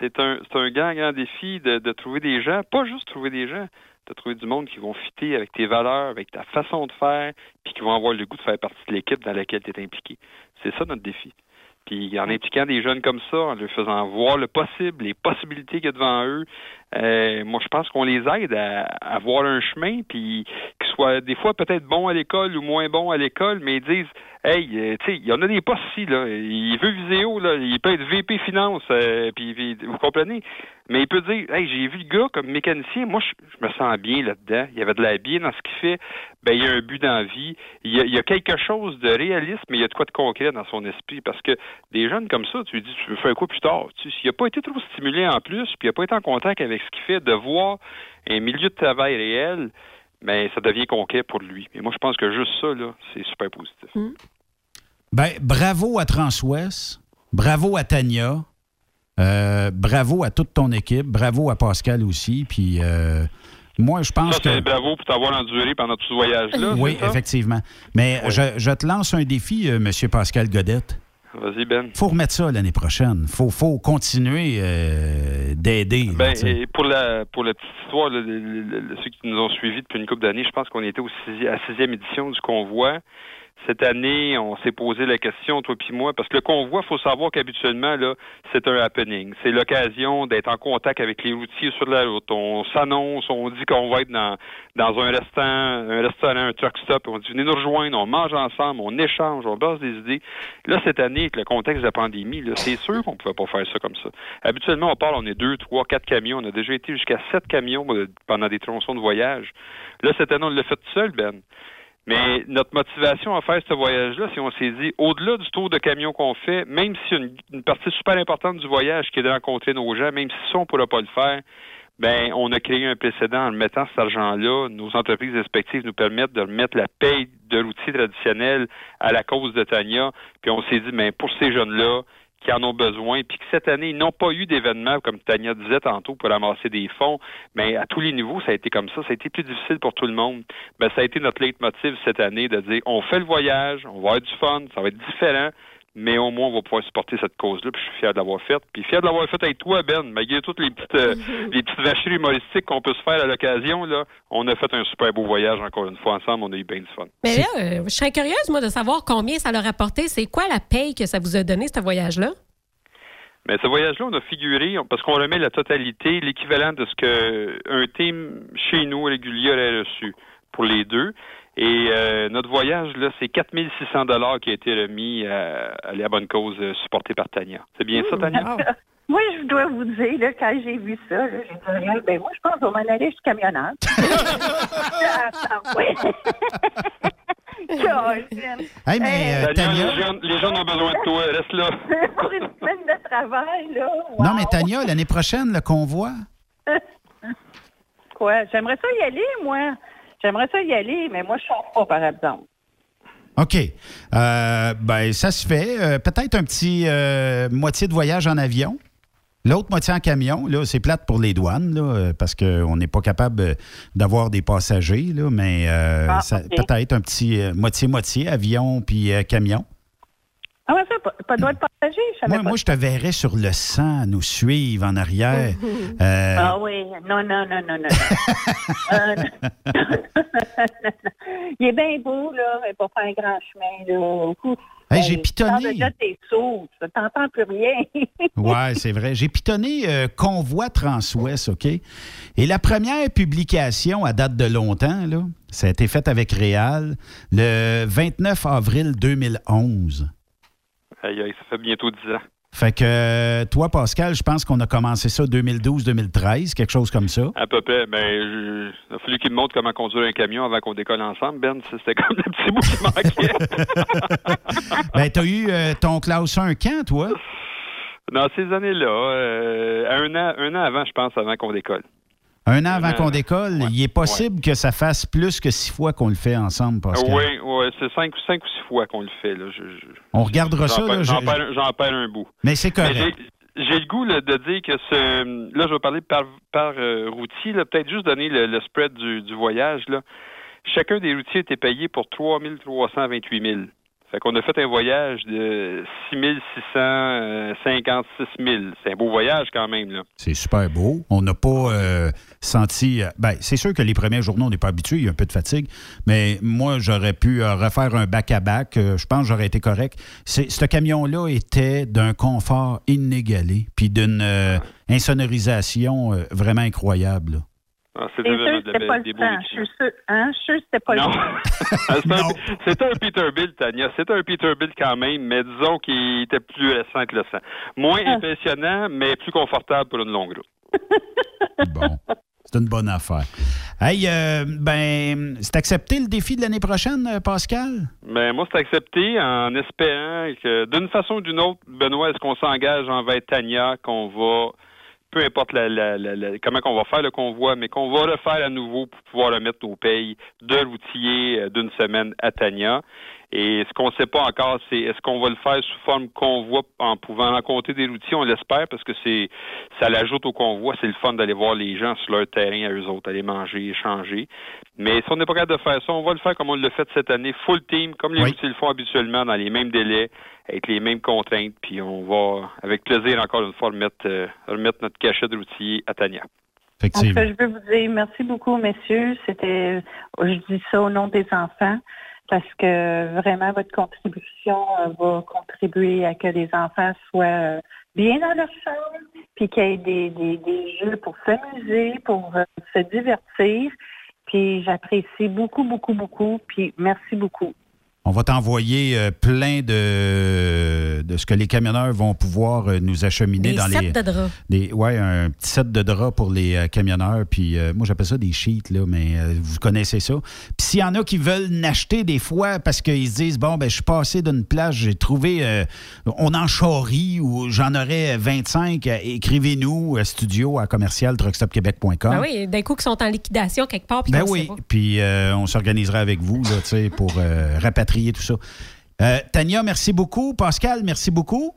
C'est un, c'est un grand, grand défi de, de trouver des gens, pas juste trouver des gens, de trouver du monde qui vont fitter avec tes valeurs, avec ta façon de faire, puis qui vont avoir le goût de faire partie de l'équipe dans laquelle tu es impliqué. C'est ça notre défi. Puis en impliquant des jeunes comme ça, en leur faisant voir le possible, les possibilités qu'il y a devant eux, euh, moi je pense qu'on les aide à, à un chemin, puis qu'ils soient des fois peut-être bons à l'école ou moins bons à l'école, mais ils disent Hey, euh, tu sais, il y en a des postes ici, là. Il veut Viséo, là. Il peut être VP Finance, euh, puis, vous comprenez? Mais il peut dire Hey, j'ai vu le gars comme mécanicien, moi je, je me sens bien là-dedans. Il y avait de la bien dans ce qu'il fait. Ben, il y a un but dans la vie. Il y a, il y a quelque chose de réaliste, mais il y a de quoi de concret dans son esprit. Parce que des jeunes comme ça, tu lui dis, tu veux faire quoi plus tard? Tu S'il n'a pas été trop stimulé en plus, puis il n'a pas été en contact avec ce qu'il fait, de voir un milieu de travail réel, ben, ça devient concret pour lui. Et moi, je pense que juste ça, là, c'est super positif. Ben, bravo à Transwest, bravo à Tania, euh, bravo à toute ton équipe, bravo à Pascal aussi. Puis euh, moi, je pense Ça, que. bravo pour t'avoir enduré pendant tout ce voyage-là. Oui, effectivement. Mais Oui. je, je te lance un défi, euh, Monsieur Pascal Godette. Vas-y, Ben. faut remettre ça l'année prochaine. faut, faut continuer euh, d'aider. Ben, et pour la pour la petite histoire, là, ceux qui nous ont suivis depuis une couple d'années, je pense qu'on était au sixi- à la sixième édition du convoi. Cette année, on s'est posé la question, toi puis moi, parce que le convoi, faut savoir qu'habituellement, là, c'est un happening. C'est l'occasion d'être en contact avec les routiers sur la route. On s'annonce, on dit qu'on va être dans, dans un restaurant, un restaurant, un truck stop, on dit venez nous rejoindre, on mange ensemble, on échange, on base des idées. Là, cette année, avec le contexte de la pandémie, c'est sûr qu'on pouvait pas faire ça comme ça. Habituellement, on parle, on est deux, trois, quatre camions. On a déjà été jusqu'à sept camions euh, pendant des tronçons de voyage. Là, cette année, on l'a fait seul, Ben. Mais notre motivation à faire ce voyage-là, si on s'est dit, au-delà du tour de camion qu'on fait, même si une, partie super importante du voyage qui est de rencontrer nos gens, même si ça, on ne pourra pas le faire, ben, on a créé un précédent en mettant cet argent-là. Nos entreprises respectives nous permettent de remettre la paye de l'outil traditionnel à la cause de Tania. Puis on s'est dit, mais pour ces jeunes-là, qui en ont besoin, puis que cette année, ils n'ont pas eu d'événement, comme Tania disait tantôt, pour ramasser des fonds, mais à tous les niveaux, ça a été comme ça. Ça a été plus difficile pour tout le monde. Ben, ça a été notre leitmotiv cette année de dire, on fait le voyage, on va avoir du fun, ça va être différent, mais au moins, on va pouvoir supporter cette cause-là, puis je suis fier de l'avoir faite. Puis fier de l'avoir faite avec toi, Ben, malgré toutes les petites, euh, les petites vacheries humoristiques qu'on peut se faire à l'occasion, là, on a fait un super beau voyage encore une fois ensemble, on a eu bien du fun. Mais là, euh, je serais curieuse, moi, de savoir combien ça leur a apporté. C'est quoi la paye que ça vous a donné, ce voyage-là? Mais ce voyage-là, on a figuré, parce qu'on remet la totalité, l'équivalent de ce que un team chez nous régulier aurait reçu pour les deux. Et euh, notre voyage, là, c'est 4600 dollars qui a été remis à, à la bonne cause euh, supportée par Tania. C'est bien ça, Tania? Moi, je dois vous dire, là, quand j'ai vu ça, j'ai dit, Rien, ben moi, je pense qu'on va m'en aller chez camionneur. Hey, mais, euh, Tania, Tania- les, gens, les gens ont besoin de toi, reste là. Pour une semaine de travail, là. Non, mais Tania, l'année prochaine, le convoi. Quoi? J'aimerais ça y aller, moi. J'aimerais ça y aller, mais moi, je sors pas, par exemple. OK. Euh, ben, ça se fait. Euh, Peut-être un petit euh, moitié de voyage en avion. L'autre moitié en camion, là, c'est plate pour les douanes, là, parce qu'on n'est pas capable d'avoir des passagers, là, mais Ah, peut-être un petit moitié-moitié, avion puis camion. Ah, ouais, ça, pas, pas droit de partager, je Moi, pas. moi, je te verrais sur le sang nous suivre en arrière. Euh, Ah oui, non, non, non, non, non. Euh, Il est bien beau, là, mais pas faire un grand chemin, là. Hey, j'ai Ben, pitonné. tu sors déjà tes sauts, tu t'entends plus rien. Ouais, c'est vrai. J'ai pitonné euh, Convoi Transouest, OK? Et la première publication, à date de longtemps, là, ça a été fait avec Réal le 29 avril 2011. Aïe, aïe, ça fait bientôt 10 ans. Fait que euh, toi, Pascal, je pense qu'on a commencé ça 2012-2013, quelque chose comme ça. À peu près. Ben, je- il a fallu qu'il me montre comment conduire un camion avant qu'on décolle ensemble, Ben. C'était comme le petit bout qui manquait. Ben, t'as eu euh, ton classe 1 quand, toi? Dans ces années-là, euh, un, an, un an avant, je pense, avant qu'on décolle. Un an avant an qu'on décolle, il est possible que ça fasse plus que six fois qu'on le fait ensemble, Pascal. Oui, oui, c'est cinq, cinq ou six fois qu'on le fait. Là. Je- je- On regardera ça. J'en je- perds, un bout. Mais c'est correct. j'ai- le goût là, de dire que ce. Là, je vais parler par, par euh, routier. Peut-être juste donner le, le spread du, du voyage. Là. Chacun des routiers était payé pour 3 328 000. Fait qu'on a fait un voyage de 6 656 000. C'est un beau voyage quand même. Là. C'est super beau. On n'a pas euh, senti. euh, ben, c'est sûr que les premiers journaux, on n'est pas habitué, il y a un peu de fatigue, mais moi, j'aurais pu euh, refaire un back-à-back. euh, je pense que j'aurais été correct. C'est- Ce camion-là était d'un confort inégalé, puis d'une euh, insonorisation euh, vraiment incroyable. là. Ah, C'est de pas des le beaux temps. Je suis sûr, hein? Je suis sûr que c'était pas Non. le temps. C'était un, un Peterbilt, Tania. C'était un Peterbilt quand même, mais disons qu'il était plus récent que le sang. Moins Ah. impressionnant, mais plus confortable pour une longue route. C'est une bonne affaire. Hey, euh, ben, c'est accepté le défi de l'année prochaine, euh, Pascal? Ben, moi, c'est accepté en espérant que, d'une façon ou d'une autre, Benoît, est-ce qu'on s'engage envers Tania, qu'on va, peu importe la, la- la- comment qu'on va faire le convoi, mais qu'on va le faire à nouveau pour pouvoir remettre nos payes de l'outiller euh, d'une semaine à Tania. Et ce qu'on ne sait pas encore, c'est est-ce qu'on va le faire sous forme convoi en pouvant rencontrer des routiers, on l'espère, parce que c'est ça l'ajoute au convoi, c'est le fun d'aller voir les gens sur leur terrain à eux autres, aller manger, échanger. Mais si on n'est pas capable de faire ça, on va le faire comme on l'a fait cette année, full team, comme les Oui. routiers le font habituellement, dans les mêmes délais, avec les mêmes contraintes, puis on va, avec plaisir, encore une fois, remettre, euh, remettre notre cachet de routier à Tania. Cas, je veux vous dire merci beaucoup, messieurs. C'était, je dis ça au nom des enfants. Parce que vraiment votre contribution euh, va contribuer à que les enfants soient euh, bien dans leur chambre, puis qu'il y ait des, des, des jeux pour s'amuser, pour euh, se divertir. Puis j'apprécie beaucoup, beaucoup, beaucoup. Puis merci beaucoup. On va t'envoyer euh, plein de, de ce que les camionneurs vont pouvoir euh, nous acheminer Des dans sets les. de draps. Des, ouais, un petit set de draps pour les euh, camionneurs. Puis moi, j'appelle ça des sheets, là, mais vous connaissez ça. Puis s'il y en a qui veulent n'acheter des fois parce qu'ils se disent Bon, ben, je suis passé d'une plage, j'ai trouvé. on en charrie ou j'en aurais 25, euh, écrivez-nous studio à commercial truckstopquebec.com. Ben oui, d'un coup, qui sont en liquidation quelque part. Puis Ben oui, puis on s'organisera avec vous là, pour euh, rapatrier tout ça. Euh, Tania, merci beaucoup. Pascal, merci beaucoup.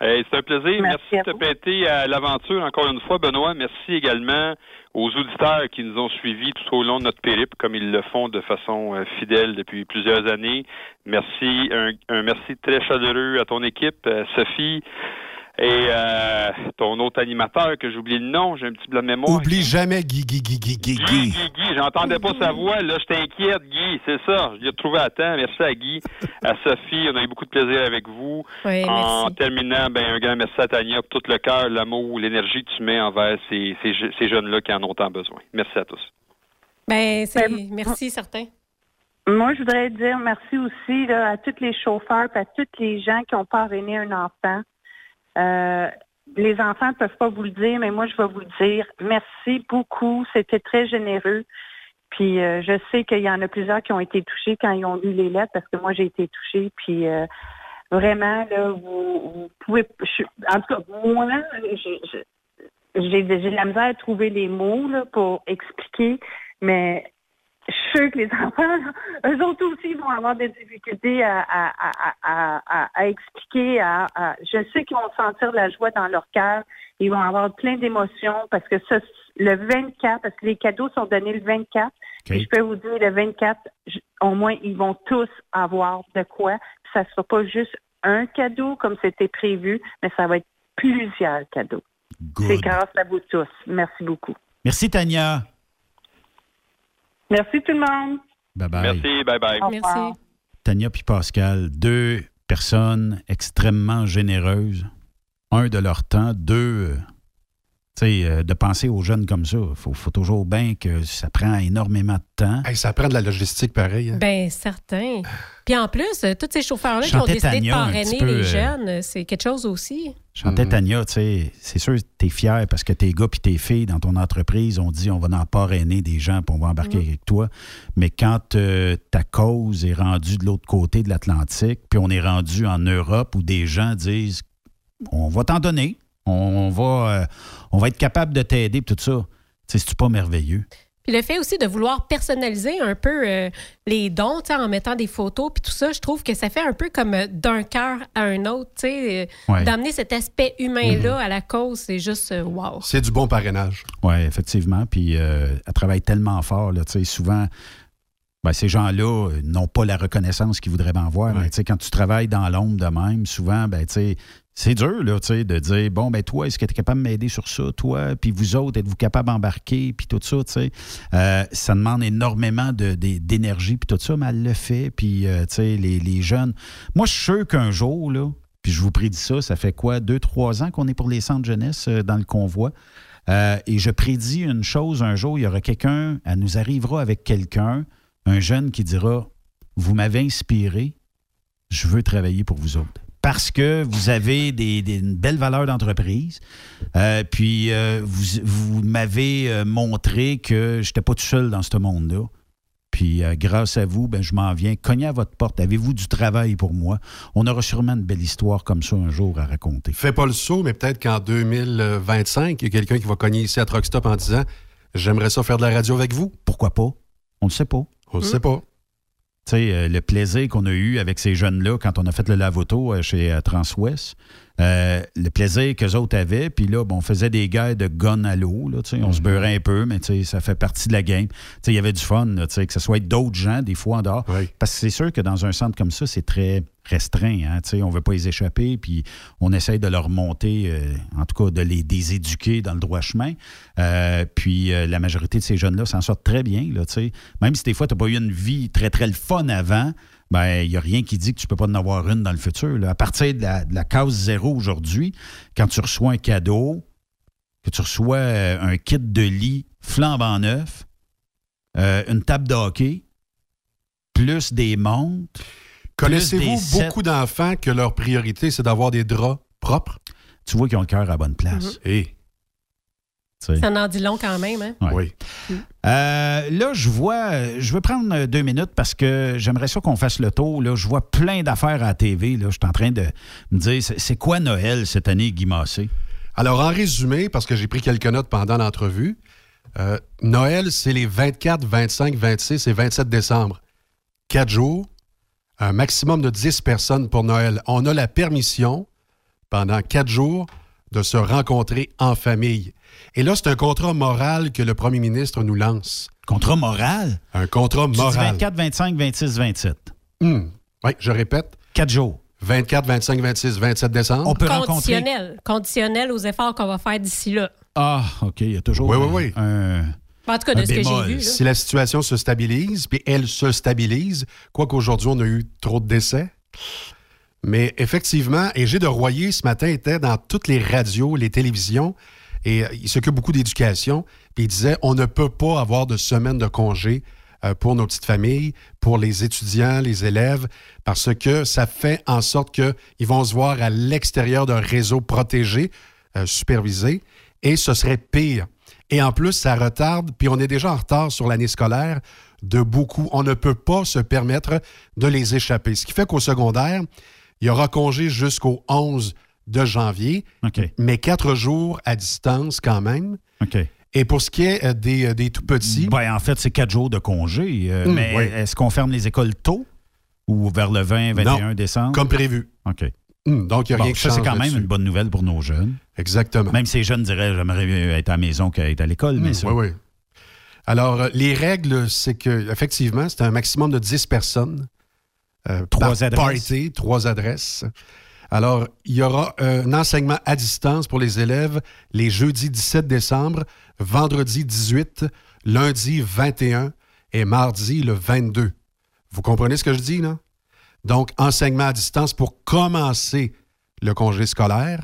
Hey, c'est un plaisir. Merci de te prêter à l'aventure encore une fois, Benoît. Merci également aux auditeurs qui nous ont suivis tout au long de notre périple, comme ils le font de façon euh, fidèle depuis plusieurs années. Merci, un, un merci très chaleureux à ton équipe, euh, Sophie, et euh, ton autre animateur que j'oublie le nom, j'ai un petit blanc de mémoire. Oublie jamais Guy, Guy, Guy, Guy, Guy, Guy, Guy. Guy, Guy, j'entendais pas sa voix, là, je t'inquiète, Guy, c'est ça, je l'ai retrouvé à temps, merci à Guy, à Sophie, on a eu beaucoup de plaisir avec vous. Oui, en merci. terminant, ben, un grand merci à Tania pour tout le cœur, l'amour, l'énergie que tu mets envers ces, ces, je- ces jeunes-là qui en ont tant besoin. Merci à tous. Ben, c'est... Merci, certain. Moi, je voudrais dire merci aussi là, à tous les chauffeurs et à tous les gens qui ont parrainé un enfant. Euh, les enfants ne peuvent pas vous le dire, mais moi, je vais vous le dire. Merci beaucoup. C'était très généreux. Puis euh, je sais qu'il y en a plusieurs qui ont été touchés quand ils ont lu les lettres, parce que moi, j'ai été touchée. Puis euh, vraiment, là, vous, pouvez... en tout cas, moi, j'ai de la misère à trouver les mots là, pour expliquer, mais je suis sûre que les enfants, eux autres aussi vont avoir des difficultés à, à, expliquer. Je sais qu'ils vont sentir la joie dans leur cœur. Ils vont avoir plein d'émotions parce que ça, le 24, parce que les cadeaux sont donnés le 24. Puis je peux vous dire, le 24, je- au moins, ils vont tous avoir de quoi. Ça ne sera pas juste un cadeau comme c'était prévu, mais ça va être plusieurs cadeaux. C'est grâce à vous tous. Merci beaucoup. Merci, Tania. Merci tout le monde. Bye-bye. Merci, bye-bye. Au revoir. Tania puis Pascal, deux personnes extrêmement généreuses. Un de leur temps, deux, euh, de penser aux jeunes comme ça. Il faut, faut toujours bien que ça prend énormément de temps. Hey, ça prend de la logistique pareil. hein. Ben, certain. Puis en plus, euh, tous ces chauffeurs-là qui ont décidé Tania de parrainer peu, les euh, jeunes, euh, c'est quelque chose aussi. Chantais Mhm. Tania, tu sais, c'est sûr, tu es fier parce que tes gars puis tes filles dans ton entreprise ont dit on va en parrainer des gens puis on va embarquer avec toi. Mais quand euh, ta cause est rendue de l'autre côté de l'Atlantique, puis on est rendu en Europe où des gens disent on va t'en donner, on va, euh, on va être capable de t'aider puis tout ça. Tu sais, c'est pas merveilleux? Puis le fait aussi de vouloir personnaliser un peu euh, les dons, en mettant des photos, puis tout ça, je trouve que ça fait un peu comme euh, d'un cœur à un autre, tu sais, Ouais. d'amener cet aspect humain-là à la cause, c'est juste euh, wow. C'est du bon parrainage. Oui, effectivement. Puis euh, elle travaille tellement fort, là, tu sais, souvent. ben, ces gens-là n'ont pas la reconnaissance qu'ils voudraient en voir. Mais tu sais, quand tu travailles dans l'ombre de même, souvent, ben, tu sais, c'est dur là, tu sais, de dire bon, ben toi, est-ce que tu es capable de m'aider sur ça, toi? Puis vous autres, êtes-vous capable d'embarquer? Puis tout ça, tu sais. Euh, ça demande énormément de- de- d'énergie, puis tout ça, mais elle le fait. Puis, euh, les, jeunes. Moi, je suis sûr qu'un jour, puis je vous prédis ça, ça fait quoi, deux, trois ans qu'on est pour les centres jeunesse euh, dans le convoi. Et je prédis une chose, un jour, il y aura quelqu'un, elle nous arrivera avec quelqu'un, un jeune qui dira, vous m'avez inspiré, je veux travailler pour vous autres. Parce que vous avez des, des- une belle valeur d'entreprise. Euh, puis euh, vous, vous m'avez euh, montré que je n'étais pas tout seul dans ce monde-là. Puis euh, grâce à vous, ben, je m'en viens cogner à votre porte. Avez-vous du travail pour moi? On aura sûrement une belle histoire comme ça un jour à raconter. Fais pas le saut, mais peut-être qu'en 2025, il y a quelqu'un qui va cogner ici à Truck Stop en disant J'aimerais ça faire de la radio avec vous. Pourquoi pas? On ne sait pas. On ne sait pas. Euh, le plaisir qu'on a eu avec ces jeunes-là quand on a fait le lavoto euh, chez euh, Transwest, euh, le plaisir qu'eux autres avaient. Puis là, bon, on faisait des guerres de gun à l'eau. là, On se beurrait un peu, mais ça fait partie de la game. Il y avait du fun, là, que ce soit d'autres gens, des fois en dehors. Parce que c'est sûr que dans un centre comme ça, c'est très restreint. Hein, on ne veut pas les échapper, puis on essaye de leur monter, euh, en tout cas de les déséduquer dans le droit chemin. Euh, puis euh, la majorité de ces jeunes-là s'en sortent très bien. Là. Même si des fois, tu n'as pas eu une vie très, très le fun avant, ben il n'y a rien qui dit que tu peux pas en avoir une dans le futur. là. À partir de la, de la case zéro aujourd'hui, quand tu reçois un cadeau, que tu reçois euh, un kit de lit flambant neuf, euh, une table de hockey, plus des montres. Connaissez-vous beaucoup d'enfants que leur priorité, c'est d'avoir des draps propres? Tu vois qu'ils ont le cœur à la bonne place. Ça en dit long quand même, hein? Oui. Euh, là, je vois, je veux prendre deux minutes parce que j'aimerais ça qu'on fasse le tour. Là, je vois plein d'affaires à la TV. Là. Je suis en train de me dire, c'est c'est quoi Noël cette année, Guy Massé? Alors, en résumé, parce que j'ai pris quelques notes pendant l'entrevue, euh, Noël, c'est les 24, 25, 26 et 27 décembre. Quatre jours, un maximum de 10 personnes pour Noël. On a la permission, pendant quatre jours, de se rencontrer en famille. Et là, c'est un contrat moral que le premier ministre nous lance. Contrat moral? Un contrat Tu dis moral. 24, 25, 26, 27. Hmm. Oui, je répète. Quatre jours. 24, 25, 26, 27 décembre. On peut rencontrer. Conditionnel. Conditionnel aux efforts qu'on va faire d'ici là. Ah, OK, il y a toujours Oui, un- oui, oui. un- En tout cas, de Un ce que j'ai vu. là. Si la situation se stabilise, puis elle se stabilise, quoique aujourd'hui on a eu trop de décès. Mais effectivement, Égide de Royer ce matin était dans toutes les radios, les télévisions, et euh, il s'occupe beaucoup d'éducation, puis il disait on ne peut pas avoir de semaine de congé euh, pour nos petites familles, pour les étudiants, les élèves, parce que ça fait en sorte qu'ils vont se voir à l'extérieur d'un réseau protégé, euh, supervisé, et ce serait pire. Et en plus, ça retarde, puis on est déjà en retard sur l'année scolaire de beaucoup. On ne peut pas se permettre de les échapper. Ce qui fait qu'au secondaire, il y aura congé jusqu'au 11 de janvier, mais quatre jours à distance quand même. Et pour ce qui est euh, des, euh, des tout petits, Ben, en fait, c'est quatre jours de congé. euh, Hum, mais oui. est-ce qu'on ferme les écoles tôt ou vers le 20, 21 Non, décembre? comme prévu. OK. Hum, donc il n'y a Bon, rien qui ça, c'est quand même une bonne nouvelle pour nos jeunes. Exactement. Même les jeunes diraient j'aimerais être à la maison qu'être à l'école, mais Hum, ça. Oui, oui. Alors, les règles, c'est que effectivement, c'est un maximum de 10 personnes. Euh, Trois adresses. party, trois adresses. Alors, il y aura un enseignement à distance pour les élèves les jeudis 17 décembre, vendredi 18, lundi 21 et mardi le 22. Vous comprenez ce que je dis, là? Donc, enseignement à distance pour commencer le congé scolaire.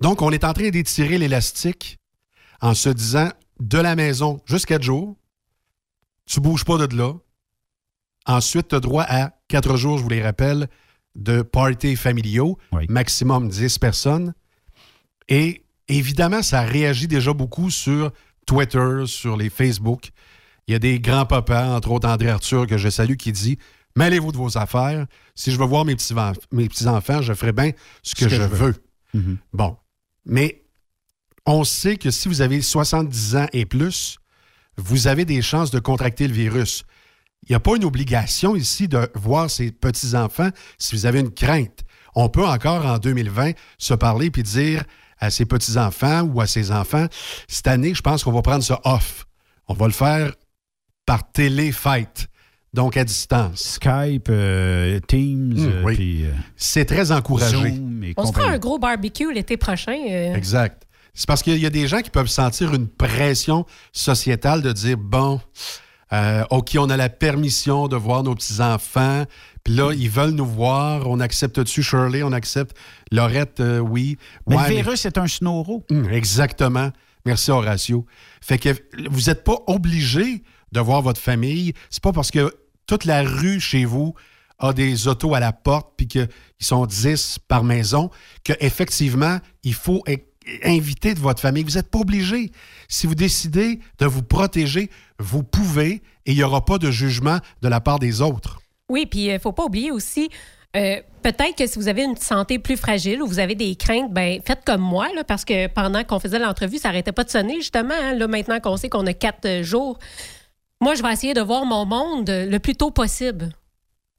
Donc, on est en train d'étirer l'élastique en se disant de la maison jusqu'à jours, tu bouges pas de là. Ensuite, tu as droit à quatre jours, je vous les rappelle, de parties familiaux, maximum 10 personnes. Et évidemment, ça réagit déjà beaucoup sur Twitter, sur les Facebook. Il y a des grands-papas, entre autres André Arthur, que je salue, qui dit Mêlez-vous de vos affaires. Si je veux voir mes petits-enfants, je ferai bien ce que, je veux. Mhm. Bon. Mais on sait que si vous avez 70 ans et plus, vous avez des chances de contracter le virus. Il n'y a pas une obligation ici de voir ses petits-enfants si vous avez une crainte. On peut encore, en 2020, se parler puis dire à ses petits-enfants ou à ses enfants, cette année, je pense qu'on va prendre ça off. On va le faire par télé-fête, donc à distance. Skype, euh, Teams, Hum, euh, oui. puis, euh, C'est très encouragé. Zoom et On se fera compagnie. un gros barbecue l'été prochain. euh. Exact. C'est parce qu'il y a des gens qui peuvent sentir une pression sociétale de dire bon, euh, OK, on a la permission de voir nos petits-enfants, puis là, ils veulent nous voir. On accepte-tu Shirley? On accepte Laurette? euh, oui. Mais Ouais, le virus est un snoro. Hum, exactement. Merci Horatio. Fait que vous n'êtes pas obligé de voir votre famille. C'est pas parce que toute la rue chez vous a des autos à la porte puis qu'ils sont 10 par maison que effectivement il faut e- inviter de votre famille. Vous n'êtes pas obligé. Si vous décidez de vous protéger, vous pouvez et il n'y aura pas de jugement de la part des autres. Oui, puis il ne faut pas oublier aussi, euh, peut-être que si vous avez une santé plus fragile ou vous avez des craintes, ben faites comme moi, parce que pendant qu'on faisait l'entrevue, ça n'arrêtait pas de sonner, justement. hein. là, maintenant qu'on sait qu'on a quatre euh, jours, moi, je vais essayer de voir mon monde euh, le plus tôt possible.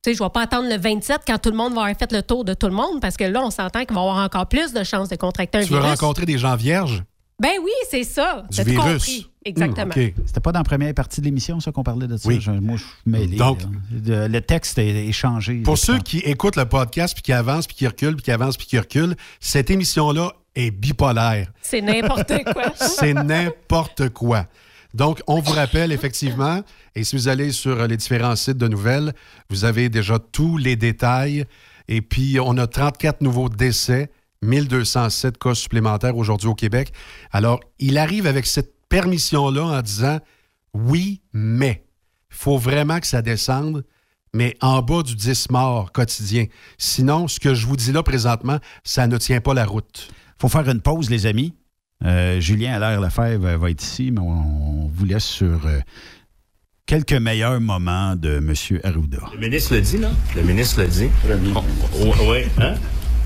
Tu sais, je vais pas attendre le 27 quand tout le monde va avoir fait le tour de tout le monde parce que là, on s'entend qu'il va y avoir encore plus de chances de contracter un Tu veux virus. rencontrer des gens vierges? Ben oui, c'est ça. Du T'as tout virus. compris? Exactement. Hmm, OK. C'était pas dans la première partie de l'émission, ça, qu'on parlait de ça? Oui. Je- moi, je suis mêlé. Donc-. Le- le texte est, est changé. Pour ceux qui écoutent le podcast, puis qui avancent, puis qui reculent, puis qui avancent, puis qui reculent, cette émission-là est bipolaire. C'est n'importe quoi. C'est n'importe quoi. Donc, on vous rappelle effectivement, et si vous allez sur les différents sites de nouvelles, vous avez déjà tous les détails. Et puis, on a 34 nouveaux décès, 1207 cas supplémentaires aujourd'hui au Québec. Alors, il arrive avec cette permission-là en disant oui, mais il faut vraiment que ça descende, mais en bas du 10 morts quotidien. Sinon, ce que je vous dis là présentement, ça ne tient pas la route. faut faire une pause, les amis. Euh, Julien Allaire Lefebvre va être ici, mais on, on vous laisse sur euh, quelques meilleurs moments de M. Arruda. Le ministre le dit, là? Le ministre le dit. Premier Oui, hein?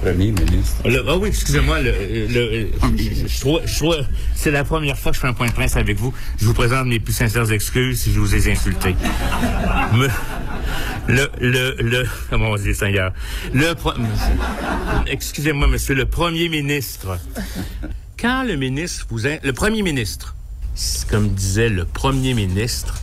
Premier ministre. ah oui, excusez-moi. Le, le- je, je trouve, je trouve- c'est la première fois que je fais un point de presse avec vous. Je vous présente mes plus sincères excuses si je vous ai insulté. Me- le, le, le, comment on dit, Seigneur? Le, excusez-moi, monsieur, le premier ministre. Quand le ministre le premier ministre, comme disait le premier ministre,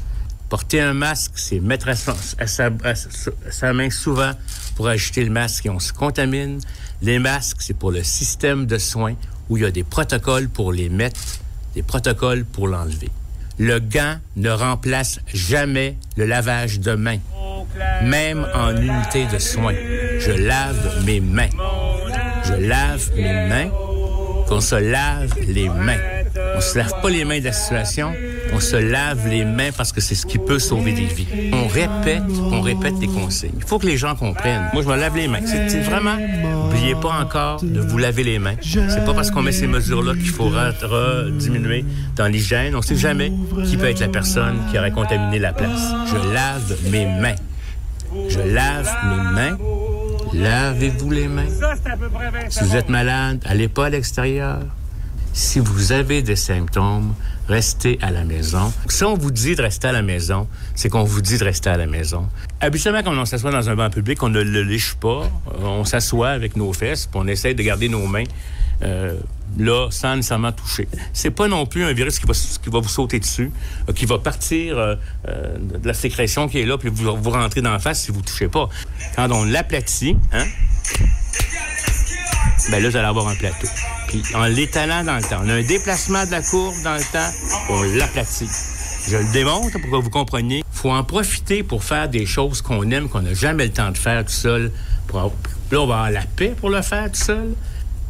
Porter un masque, c'est mettre à, sa, main souvent pour ajouter le masque et on se contamine. Les masques, c'est pour le système de soins où il y a des protocoles pour les mettre, des protocoles pour l'enlever. Le gant ne remplace jamais le lavage de mains, même en unité de soins. Je lave mes mains. Je lave mes mains. Qu'on se lave les mains. On se lave pas les mains de la situation, on se lave les mains parce que c'est ce qui peut sauver des vies. On répète, on répète les consignes. Il faut que les gens comprennent. Moi, je me lave les mains. C'est vraiment, n'oubliez pas encore de vous laver les mains. C'est pas parce qu'on met ces mesures-là qu'il faut diminuer dans l'hygiène. On sait jamais qui peut être la personne qui aurait contaminé la place. Je lave mes mains. Je lave mes mains. Lavez-vous les mains. Si vous êtes malade, allez pas à l'extérieur. Si vous avez des symptômes, restez à la maison. Si on vous dit de rester à la maison, c'est qu'on vous dit de rester à la maison. Habituellement, quand on s'assoit dans un banc public, on ne le liche pas. Euh, On s'assoit avec nos fesses, puis on essaie de garder nos mains euh, là, sans nécessairement toucher. C'est pas non plus un virus qui va, vous sauter dessus, euh, qui va partir euh, euh, de la sécrétion qui est là, puis vous, rentrez dans la face si vous touchez pas. Quand on l'aplatit, hein, ben là, vous allez avoir un plateau. Puis en l'étalant dans le temps, on a un déplacement de la courbe dans le temps, on l'aplatit. Je le démontre pour que vous compreniez. faut en profiter pour faire des choses qu'on aime, qu'on n'a jamais le temps de faire tout seul. Pour Là, on va avoir la paix pour le faire tout seul.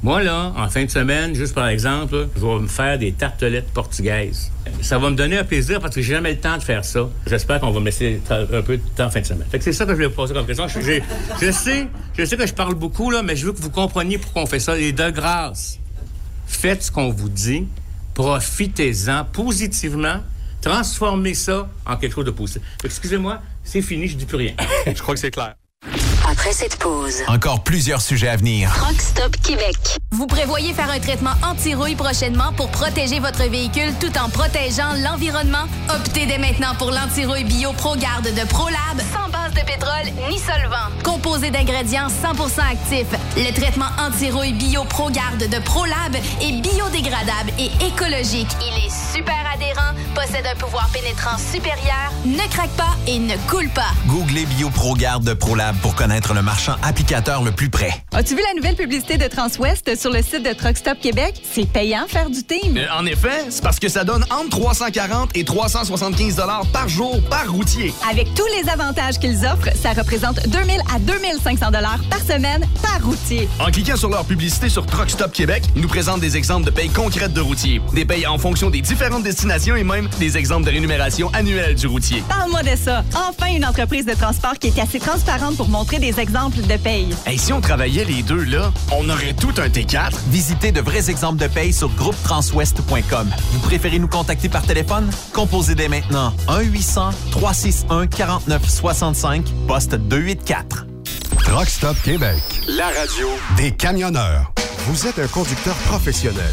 Moi, là, en fin de semaine, juste par exemple, je vais me faire des tartelettes portugaises. Ça va me donner un plaisir parce que j'ai jamais le temps de faire ça. J'espère qu'on va me laisser un peu de temps en fin de semaine. Fait que c'est ça que je vais vous poser comme question. Je sais, je sais que je parle beaucoup, là, mais je veux que vous compreniez pourquoi on fait ça. Et de grâce, faites ce qu'on vous dit, profitez-en positivement, transformez ça en quelque chose de positif. Excusez-moi, c'est fini, je dis plus rien. je crois que c'est clair. Après cette pause, Encore plusieurs sujets à venir. Truck Stop Québec. Vous prévoyez faire un traitement anti-rouille prochainement pour protéger votre véhicule tout en protégeant l'environnement? Optez dès maintenant pour l'anti-rouille bio ProGarde de ProLab, sans base de pétrole ni solvant. Composé d'ingrédients 100% actifs, le traitement anti-rouille bio ProGarde de ProLab est biodégradable et écologique. Il est super adhérent, possède un pouvoir pénétrant supérieur, ne craque pas et ne coule pas. Googlez BioProGarde de ProLab pour connaître le marchand applicateur le plus près. As-tu vu la nouvelle publicité de Transwest sur le site de Truck Stop Québec? C'est payant faire du team. Euh, En effet, c'est parce que ça donne entre 340 et 375 dollars par jour par routier. Avec tous les avantages qu'ils offrent, ça représente 2000 à 2500 dollars par semaine par routier. En cliquant sur leur publicité sur Truck Stop Québec, ils nous présentent des exemples de payes concrètes de routiers, des payes en fonction des différentes destinations et même des exemples de rémunération annuelle du routier. Parle-moi de ça. Enfin, une entreprise de transport qui est assez transparente pour montrer des exemples de paye. Et si on travaillait les deux, là, on aurait tout un T4. Visitez de vrais exemples de paye sur groupetranswest.com. Vous préférez nous contacter par téléphone? Composez dès maintenant 1-800-361-4965, poste 284. Truck Stop Québec. La radio Des camionneurs. Vous êtes un conducteur professionnel.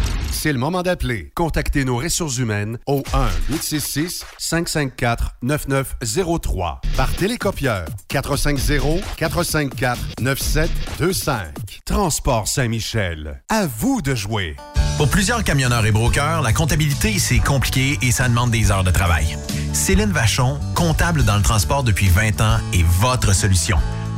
C'est le moment d'appeler. Contactez nos ressources humaines au 1-866-554-9903 par télécopieur 450-454-9725. Transport Saint-Michel. À vous de jouer. Pour plusieurs camionneurs et brokers, la comptabilité, c'est compliqué et ça demande des heures de travail. Céline Vachon, comptable dans le transport depuis 20 ans, est votre solution.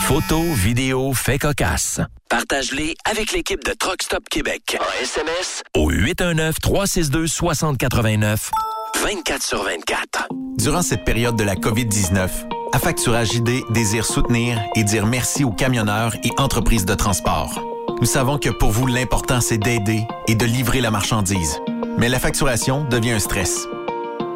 Photos, vidéos, faits cocasse. Partage-les avec l'équipe de Truck Stop Québec. En SMS au 819-362-6089. 24 sur 24. Durant cette période de la COVID-19, Affacturage ID désire soutenir et dire merci aux camionneurs et entreprises de transport. Nous savons que pour vous, l'important, c'est d'aider et de livrer la marchandise. Mais la facturation devient un stress.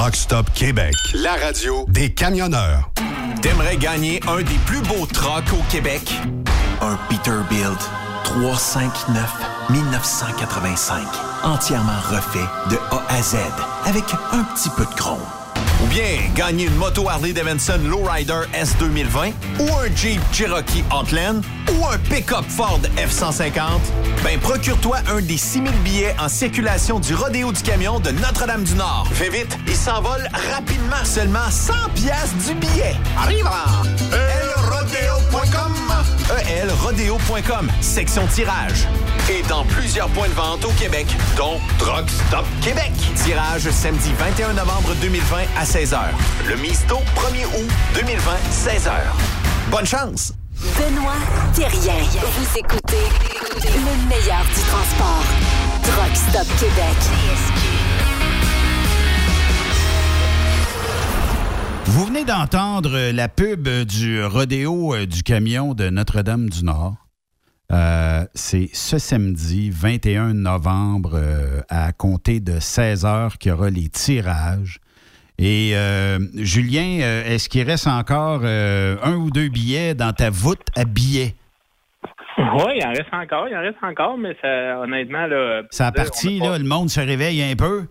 Truck Stop Québec. La radio des camionneurs. T'aimerais gagner un des plus beaux trucks au Québec? Un Peterbilt 359 1985. Entièrement refait de A à Z avec un petit peu de chrome. Ou bien gagner une moto Harley Davidson Lowrider S 2020 ou un Jeep Cherokee Outland ou un pick-up Ford F-150, ben procure-toi un des 6000 billets en circulation du Rodéo du Camion de Notre-Dame-du-Nord. Fais vite, il s'envole rapidement, seulement 100 pièces du billet. Arrive elrodeo.com elrodeo.com, section tirage. Et dans plusieurs points de vente au Québec, dont Truck Stop Québec. Tirage samedi 21 novembre 2020 à 16h. Le Misto, 1er août 2020, 16h. Bonne chance! Benoît Thérien. Vous écoutez le meilleur du transport. Truck Stop Québec. Vous venez d'entendre euh, la pub du rodéo euh, du camion de Notre-Dame-du-Nord. Euh, c'est ce samedi 21 novembre euh, à compter de 16 heures qu'il y aura les tirages. Et euh, Julien, est-ce qu'il reste encore un ou deux billets dans ta voûte à billets? Oui, il en reste encore, il en reste encore, mais ça, honnêtement, là. Ça a parti, pas- là, le monde se réveille un peu.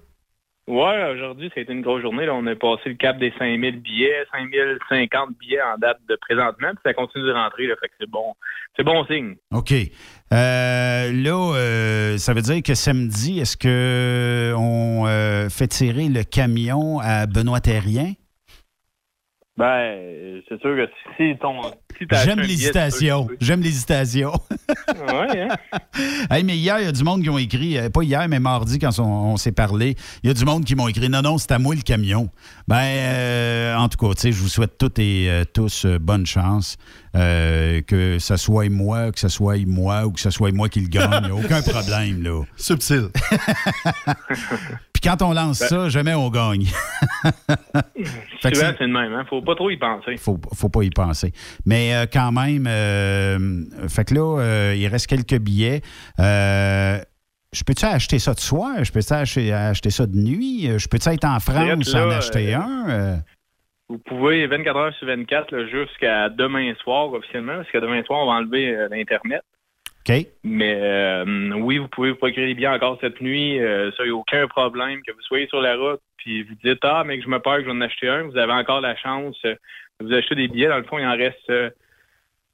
Ouais, aujourd'hui, été une grosse journée. On a passé le cap des 5000 billets, 5050 billets en date de présentement, puis ça continue de rentrer, là, fait que c'est bon. C'est bon signe. OK. Euh, là, euh, ça veut dire que samedi, est-ce que on euh, fait tirer le camion à Benoît Terrien? Ben, c'est sûr que si ton. Si J'aime l'hésitation. J'aime l'hésitation. Ouais, hein? hey, mais hier, il y a du monde qui ont écrit, euh, pas hier, mais mardi, quand on, on s'est parlé, il y a du monde qui m'ont écrit Non, non, c'est à moi le camion. Ben, euh, en tout cas, tu sais, je vous souhaite toutes et euh, tous euh, bonne chance. Euh, que ce soit moi, que ce soit moi ou que ce soit moi qui le gagne, il n'y a aucun problème, là. Subtil. Quand on lance Ben- ça, jamais on gagne. C'est- le même. Hein? Faut pas trop y penser. faut, faut pas y penser. Mais euh, quand même, euh, fait que là, euh, il reste quelques billets. Je peux-tu acheter ça de soir? Je peux-tu acheter, acheter ça de nuit? Je peux-tu être en France là, en acheter un? Vous pouvez 24 heures sur 24 là, jusqu'à demain soir officiellement, parce que demain soir, on va enlever l'Internet. Mais euh, oui, vous pouvez vous procurer les billets encore cette nuit. euh, ça, il n'y a aucun problème. Que vous soyez sur la route, puis vous dites Ah, mais que je me perds, que je vais en acheter un. Vous avez encore la chance de vous acheter des billets. Dans le fond, il en reste euh,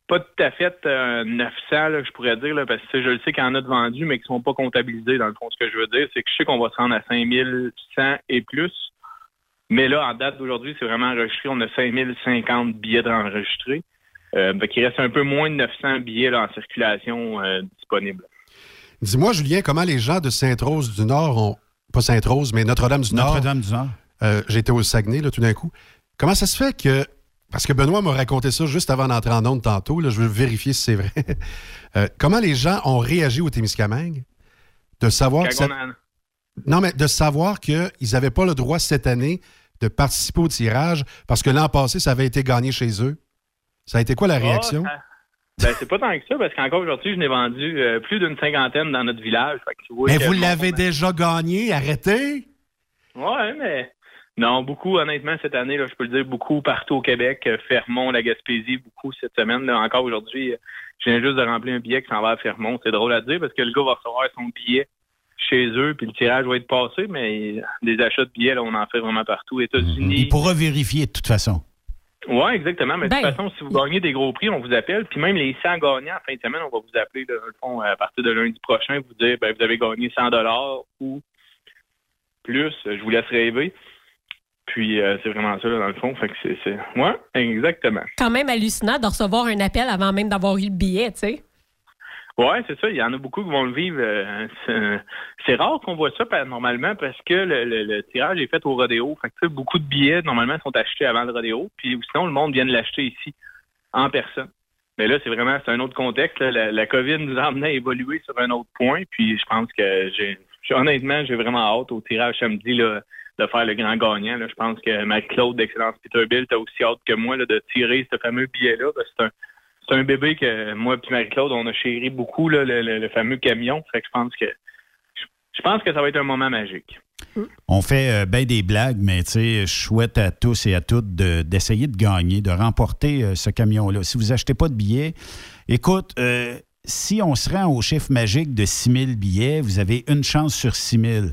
pas tout à fait euh, 900, là, je pourrais dire, parce que je le sais qu'il y en a de vendus, mais qui sont pas comptabilisés. Dans le fond, ce que je veux dire, c'est que je sais qu'on va se rendre à 5100 et plus. Mais là, en date d'aujourd'hui, c'est vraiment enregistré. On a 5050 billets d'enregistrés. Euh, reste un peu moins de 900 billets là, en circulation euh, disponibles. Dis-moi, Julien, comment les gens de Sainte-Rose-du-Nord ont. Pas Sainte-Rose, mais Notre-Dame-du-Nord. Notre-Dame-du-Nord. Euh, J'étais au Saguenay, là, tout d'un coup. Comment ça se fait que. Parce que Benoît m'a raconté ça juste avant d'entrer en onde tantôt. Là, je veux vérifier si c'est vrai. Euh, comment les gens ont réagi au Témiscamingue de savoir que ça- en- Non, mais de savoir qu'ils n'avaient pas le droit cette année de participer au tirage parce que l'an passé, ça avait été gagné chez eux? Ça a été quoi la réaction? Ah, ça- Ben, c'est pas tant que ça, parce qu'encore aujourd'hui, je n'ai vendu euh, plus d'une cinquantaine dans notre village. Mais vous l'avez déjà gagné, arrêtez! Ouais, mais non, beaucoup, honnêtement, cette année, là, je peux le dire, beaucoup partout au Québec, euh, Fermont, la Gaspésie, beaucoup cette semaine. Là, encore aujourd'hui, euh, je viens juste de remplir un billet qui s'en va à Fermont. C'est drôle à dire parce que le gars va recevoir son billet chez eux, puis le tirage va être passé, mais des achats de billets, là, on en fait vraiment partout. États-Unis. Il pourra vérifier de toute façon. Oui, exactement. Mais de Ben. toute façon, si vous gagnez des gros prix, on vous appelle. Puis même les 100 gagnants, en fin de semaine, on va vous appeler, le fond, à partir de lundi prochain, vous dire, ben, vous avez gagné 100 ou plus. Je vous laisse rêver. Puis euh, c'est vraiment ça, là, dans le fond. Fait que c'est... c'est... Ouais, exactement. Quand même hallucinant de recevoir un appel avant même d'avoir eu le billet, tu sais. Ouais, c'est ça. Il y en a beaucoup qui vont le vivre. euh, c'est, rare qu'on voit ça normalement parce que le, tirage est fait au rodéo. Fait beaucoup de billets normalement sont achetés avant le rodéo. Puis sinon, le monde vient de l'acheter ici en personne. Mais là, c'est vraiment un autre contexte. La, COVID nous a amené à évoluer sur un autre point. Puis je pense que j'ai honnêtement, j'ai vraiment hâte au tirage samedi de faire le grand gagnant. Je pense que Mac-Claude d'Excellence Peterbilt a aussi hâte que moi de tirer ce fameux billet-là. C'est un, c'est un bébé que moi et Marie-Claude, on a chéri beaucoup, le, fameux camion. Je pense que je, pense que ça va être un moment magique. On fait euh, ben des blagues, mais je souhaite à tous et à toutes de- d'essayer de, gagner, de remporter euh, ce camion-là. Si vous achetez pas de billets, écoute, euh, si on se rend au chiffre magique de 6 000 billets, vous avez une chance sur 6 000.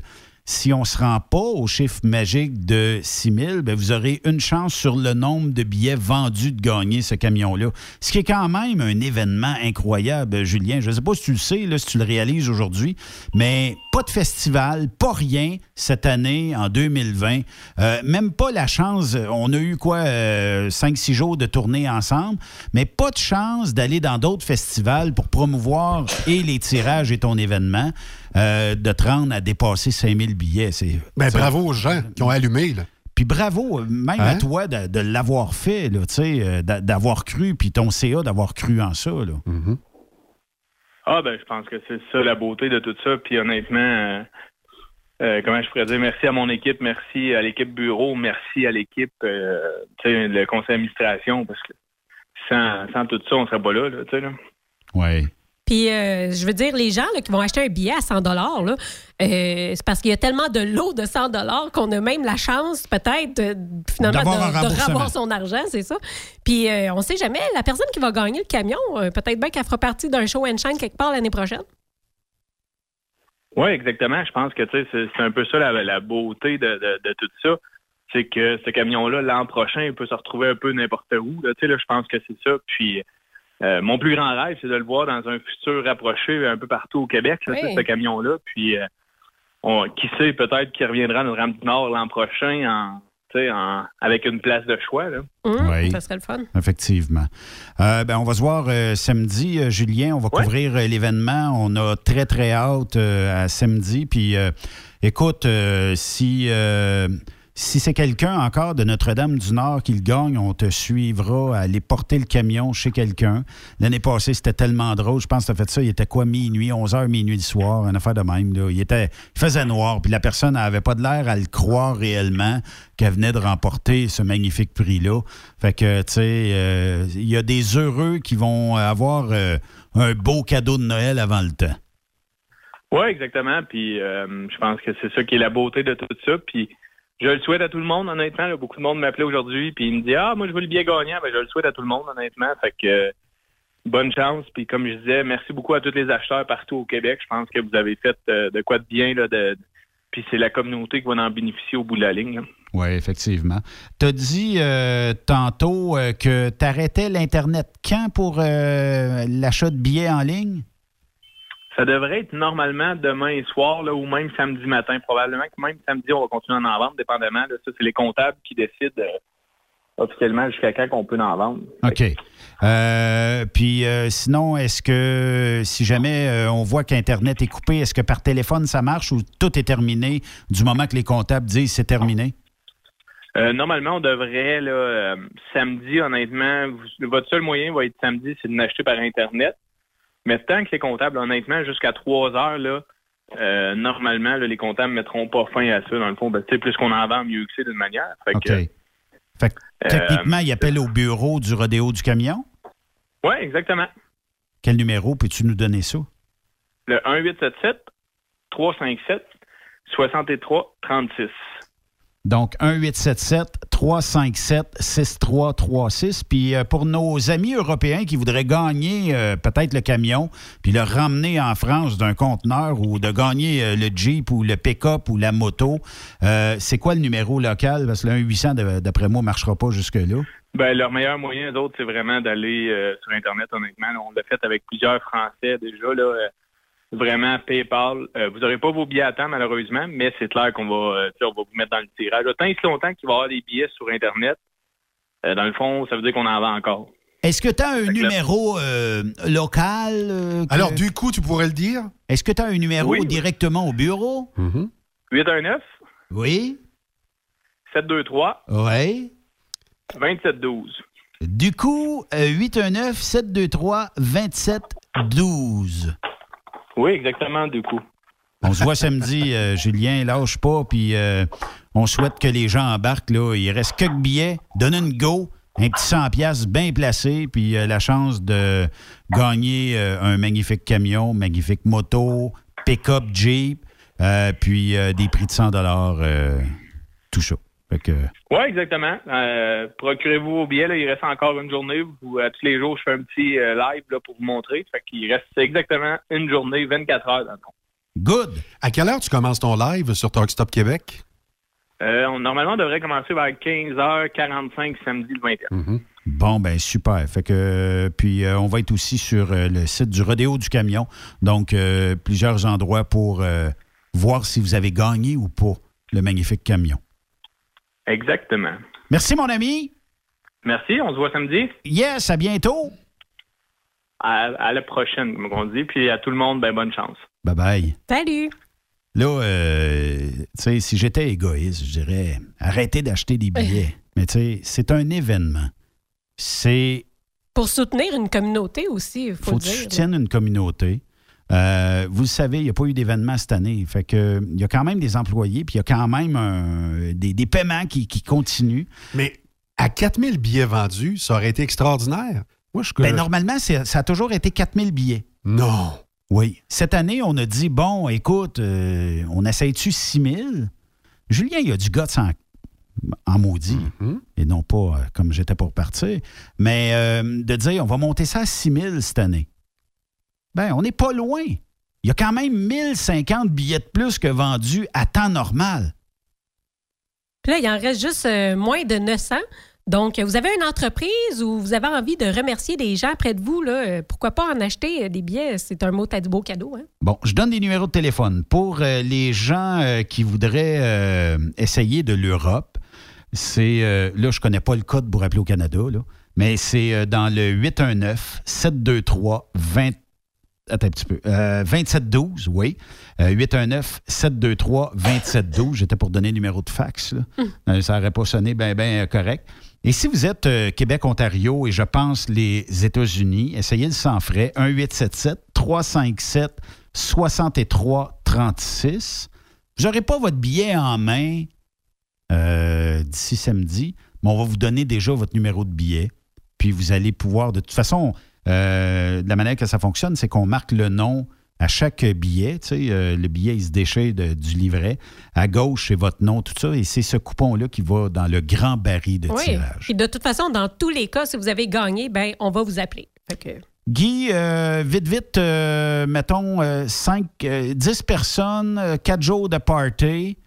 Si on ne se rend pas au chiffre magique de 6 000, ben, vous aurez une chance sur le nombre de billets vendus de gagner ce camion-là. Ce qui est quand même un événement incroyable, Julien. Je ne sais pas si tu le sais, si tu le réalises aujourd'hui, mais pas de festival, pas rien cette année, en 2020. Euh, même pas la chance, on a eu quoi, 5-6 jours de tournée ensemble, mais pas de chance d'aller dans d'autres festivals pour promouvoir et les tirages et ton événement, euh, de te rendre à dépasser 5000 billets. C'est, Ben, c'est- bravo aux gens qui ont allumé. Là. Puis bravo, même à Hein? toi de, de l'avoir fait, là, tu sais, euh, d'a- d'avoir cru, puis ton CA d'avoir cru en ça. Là. Mm-hmm. Ah ben je pense que c'est ça la beauté de tout ça. Puis honnêtement, euh, euh, comment je pourrais dire, merci à mon équipe, merci à l'équipe bureau, merci à l'équipe, euh, le conseil d'administration, parce que sans, sans tout ça, on serait pas là, là tu sais. Là. Oui. Puis, euh, je veux dire, les gens là, qui vont acheter un billet à 100 là, euh, c'est parce qu'il y a tellement de lots de 100 qu'on a même la chance, peut-être, de- finalement, de, de revoir son argent, c'est ça. Puis, euh, on sait jamais, la personne qui va gagner le camion, euh, peut-être bien qu'elle fera partie d'un show and shine quelque part l'année prochaine. Oui, exactement. Je pense que c'est un peu ça la, la beauté de, de, de tout ça. C'est que ce camion-là, l'an prochain, il peut se retrouver un peu n'importe où. Là. Là, je pense que c'est ça. Puis euh, mon plus grand rêve, c'est de le voir dans un futur rapproché un peu partout au Québec, là, Oui. ce camion-là. Puis euh, on- qui sait, peut-être qu'il reviendra à notre rame du Nord l'an prochain en, en, avec une place de choix. Là. Oui. Ça serait le fun. Effectivement. Euh, ben, on va se voir euh, samedi, euh, Julien. On va couvrir euh, l'événement. On a très, très hâte euh, à samedi. Puis, euh, écoute, euh, si, euh, si c'est quelqu'un encore de Notre-Dame-du-Nord qui le gagne, on te suivra à aller porter le camion chez quelqu'un. L'année passée, c'était tellement drôle. Je pense que tu as fait ça. Il était quoi, minuit, 11h, minuit du soir, une affaire de même. Là. Il, était, il faisait noir, puis la personne n'avait pas de l'air à le croire réellement qu'elle venait de remporter ce magnifique prix-là. Fait que, tu sais, euh, il y a des heureux qui vont avoir euh, un beau cadeau de Noël avant le temps. Oui, exactement. Puis euh, je pense que c'est ça qui est la beauté de tout ça. Puis je le souhaite à tout le monde, honnêtement. Beaucoup de monde m'appelait aujourd'hui, puis il me dit Ah, moi je veux le billet gagnant. Ben, je le souhaite à tout le monde, honnêtement. Fait que euh, bonne chance. Puis comme je disais, merci beaucoup à tous les acheteurs partout au Québec. Je pense que vous avez fait euh, de quoi de bien là, puis c'est la communauté qui va en bénéficier au bout de la ligne. Oui, effectivement. Tu as dit euh, tantôt que tu arrêtais l'Internet quand pour l'achat de billets en ligne? Ça devrait être normalement demain soir là, ou même samedi matin. Probablement que même samedi, on va continuer à en vendre, dépendamment. Là. Ça, c'est les comptables qui décident euh, officiellement jusqu'à quand qu'on peut en vendre. OK. Euh, puis euh, sinon, est-ce que si jamais on voit qu'Internet est coupé, est-ce que par téléphone ça marche ou tout est terminé du moment que les comptables disent c'est terminé? Euh, normalement, on devrait, là, euh, samedi, honnêtement, vous- votre seul moyen va être samedi, c'est de l'acheter par Internet. Mais tant que les comptables, honnêtement, jusqu'à 3 heures, là, euh, normalement, là, les comptables mettront pas fin à ça. Dans le fond, ben, tu sais, plus qu'on en vend, mieux que c'est d'une manière. Fait OK. que, Fait que, Euh, techniquement, il appelle au bureau du rodéo du camion? oui, exactement. Quel numéro peux-tu nous donner ça? Le 1877 357 63 36. Donc, 1-877-357-6336. Puis euh, pour nos amis européens qui voudraient gagner euh, peut-être le camion, puis le ramener en France d'un conteneur ou de gagner euh, le Jeep ou le pick-up ou la moto, c'est quoi le numéro local? Parce que le 1-800, de- d'après moi, ne marchera pas jusque-là. Ben, leur meilleur moyen, d'autres, c'est vraiment d'aller sur Internet, honnêtement. On l'a fait avec plusieurs Français déjà. Là, vraiment, PayPal. Euh, vous n'aurez pas vos billets à temps, malheureusement, mais c'est clair qu'on va, euh, tu sais, on va vous mettre dans le tirage. Tant et si longtemps qu'il va y avoir des billets sur Internet, euh, dans le fond, ça veut dire qu'on en vend encore. Est-ce que tu as un numéro euh, local? euh, que- Alors, du coup, tu pourrais le dire? Est-ce que tu as un numéro Oui, directement au bureau? 819 Oui. 723 Oui. 2712. Du coup, euh, 819-723-2712. Oui, exactement, du coup. On se voit samedi, euh, Julien, lâche pas, puis euh, on souhaite que les gens embarquent. Là. Il reste quelques billets, donne une go, un petit 100 pièces bien placé, puis euh, la chance de gagner euh, un magnifique camion, magnifique moto, pick-up Jeep, puis des prix de 100 euh, tout ça. Que, Oui, exactement. Euh, Procurez-vous vos billets. Là, il reste encore une journée. Vous, à tous les jours, je fais un petit euh, live là, pour vous montrer. Fait qu'il reste exactement une journée, 24 heures dans le fond. Good. À quelle heure tu commences ton live sur Talk Stop Québec? Euh, on- normalement, on devrait commencer vers 15h45 samedi le 21. Bon, ben super. Fait que euh, puis euh, on va être aussi sur euh, le site du Rodéo du Camion. Donc, euh, plusieurs endroits pour euh, voir si vous avez gagné ou pas le magnifique camion. Exactement. Merci, mon ami. Merci, on se voit samedi. Yes, à bientôt. À, à la prochaine, comme on dit. Puis à tout le monde, ben bonne chance. Bye bye. Salut! Là, euh, tu sais, si j'étais égoïste, je dirais arrêtez d'acheter des billets. Mais tu sais, c'est un événement. C'est Pour soutenir une communauté aussi, il faut, faut le que tu dire. soutiennes une communauté. Euh, vous le savez, il n'y a pas eu d'événement cette année. Fait que il y a quand même des employés, puis il y a quand même des, des paiements qui, qui continuent. Mais à 4000 billets vendus, ça aurait été extraordinaire. Moi, je Ben, normalement, ça a toujours été 4000 billets. Non. Oui. Cette année, on a dit, bon, écoute, euh, on essaye-tu 6000? Julien, il a du guts en, en maudit. Et non pas euh, comme j'étais pour partir. Mais euh, de dire, on va monter ça à 6000 cette année. Ben, on n'est pas loin. Il y a quand même 1050 billets de plus que vendus à temps normal. Puis là, il en reste juste euh, moins de 900. Donc, vous avez une entreprise ou vous avez envie de remercier des gens près de vous, là, euh, pourquoi pas en acheter euh, des billets? C'est un mot du beau cadeau. Hein? Bon, je donne des numéros de téléphone. Pour euh, les gens euh, qui voudraient euh, essayer de l'Europe, c'est. là, je connais pas le code pour appeler au Canada, là, mais c'est dans le 819-723-20. Attends un petit peu. Euh, 2712, oui. Euh, 819-723-2712. J'étais pour donner le numéro de fax. là. Euh, ça n'aurait pas sonné bien ben, correct. Et si vous êtes euh, Québec-Ontario et je pense les États-Unis, essayez le sans frais. 1-877-357-6336. Vous n'aurez pas votre billet en main euh, d'ici samedi, mais on va vous donner déjà votre numéro de billet. Puis vous allez pouvoir, de toute façon, euh, la manière que ça fonctionne, c'est qu'on marque le nom à chaque billet. Tu sais, euh, le billet, il se déchire de- du livret. À gauche, c'est votre nom, tout ça. Et c'est ce coupon-là qui va dans le grand baril de Oui. tirage. Puis de toute façon, dans tous les cas, si vous avez gagné, ben on va vous appeler. Que- Guy, euh, vite, vite, mettons euh, cinq, euh, 10 personnes, 4 jours de party.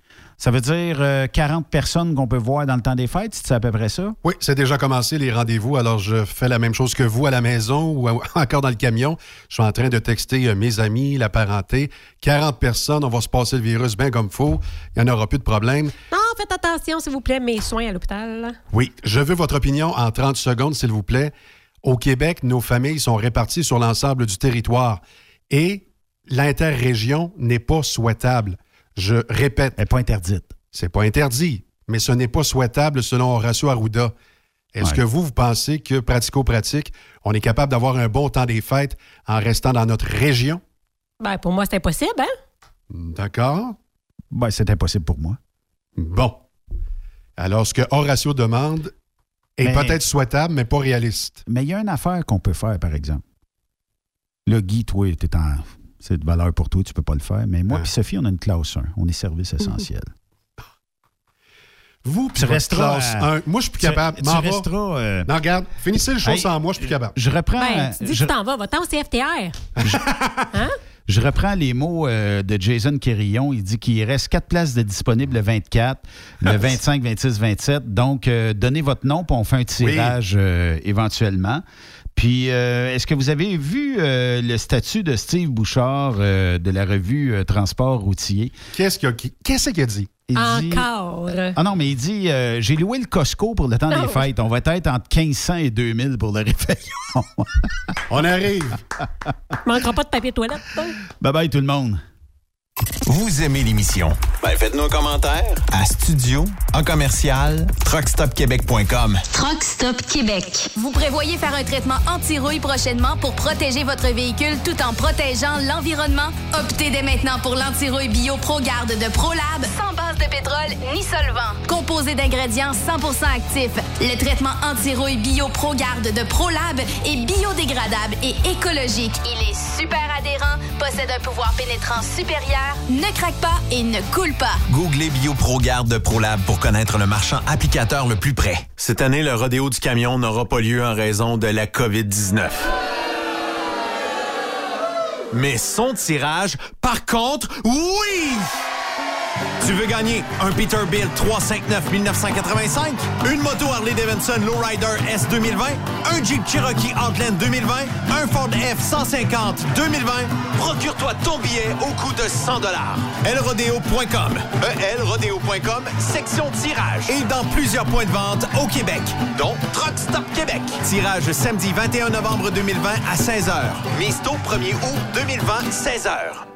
Ça veut dire euh, 40 personnes qu'on peut voir dans le temps des fêtes, c'est à peu près ça? Oui, c'est déjà commencé les rendez-vous. Alors, je fais la même chose que vous à la maison ou encore dans le camion. Je suis en train de texter euh, mes amis, la parenté. 40 personnes, on va se passer le virus bien comme faut. Il n'y en aura plus de problème. Non, faites attention, s'il vous plaît, mes soins à l'hôpital. Oui, je veux votre opinion en 30 secondes, s'il vous plaît. Au Québec, nos familles sont réparties sur l'ensemble du territoire et l'interrégion n'est pas souhaitable. Je répète. Elle n'est pas interdite. C'est pas interdit, mais ce n'est pas souhaitable selon Horacio Arruda. Est-ce Ouais. que vous, vous pensez que pratico-pratique, on est capable d'avoir un bon temps des fêtes en restant dans notre région? Ben, pour moi, c'est impossible, hein? D'accord? Ben, c'est impossible pour moi. Bon. Alors, ce que Horacio demande est peut-être souhaitable, mais pas réaliste. Mais il y a une affaire qu'on peut faire, par exemple. Là, Guy, toi, t'es en... c'est de valeur pour toi, tu peux pas le faire. Mais Ah. moi et Sophie, on a une classe 1. On est service essentiel. Vous, Tu resteras classe à- 1. Moi, je suis plus tu- capable. tu resteras, euh, Non, regarde, finissez le show Hey, sans moi, je suis plus capable. Je reprends... Ben, tu dis que je- tu t'en vas, va-t'en au CFTR. Je reprends les mots euh, de Jason Quérillon. Il dit qu'il reste quatre places de disponibles le 24, le 25, 26, 27. Donc, euh, donnez votre nom, puis on fait un tirage euh, éventuellement. Puis, euh, est-ce que vous avez vu euh, le statut de Steve Bouchard euh, de la revue euh, Transport routier? Qu'est-ce qu'il a, qui- qu'est-ce qu'il a dit? Il dit- Encore. Ah non, mais il dit euh, j'ai loué le Costco pour le temps des fêtes. On va être entre 1500 et 2000 pour le réveillon. On arrive. Manquera pas de papier toilette. bye bye tout le monde. Vous aimez l'émission? Ben faites-nous un commentaire à studio en commercial truckstopquebec.com. Truck Stop Québec. Vous prévoyez faire un traitement anti-rouille prochainement pour protéger votre véhicule tout en protégeant l'environnement? Optez dès maintenant pour l'anti-rouille bio ProGarde de ProLab sans base de pétrole ni solvant. Composé d'ingrédients 100% actifs, le traitement anti-rouille bio ProGarde de ProLab est biodégradable et écologique. Il est super adhérent, possède un pouvoir pénétrant supérieur, ne craque pas et ne coule pas. Googlez BioProGarde de ProLab pour connaître le marchand applicateur le plus près. Cette année, le rodéo du camion n'aura pas lieu en raison de la COVID-19. Mais son tirage, par contre, oui! Tu veux gagner un Peterbilt 359 1985, une moto Harley Davidson Lowrider S 2020, un Jeep Cherokee Outland 2020, un Ford F 150 2020. Procure-toi ton billet au coût de 100 dollars. elrodeo.com, elrodeo.com, section tirage et dans plusieurs points de vente au Québec, dont Truck Stop Québec. Tirage samedi 21 novembre 2020 à 16h. Mise tôt 1er août 2020 16h.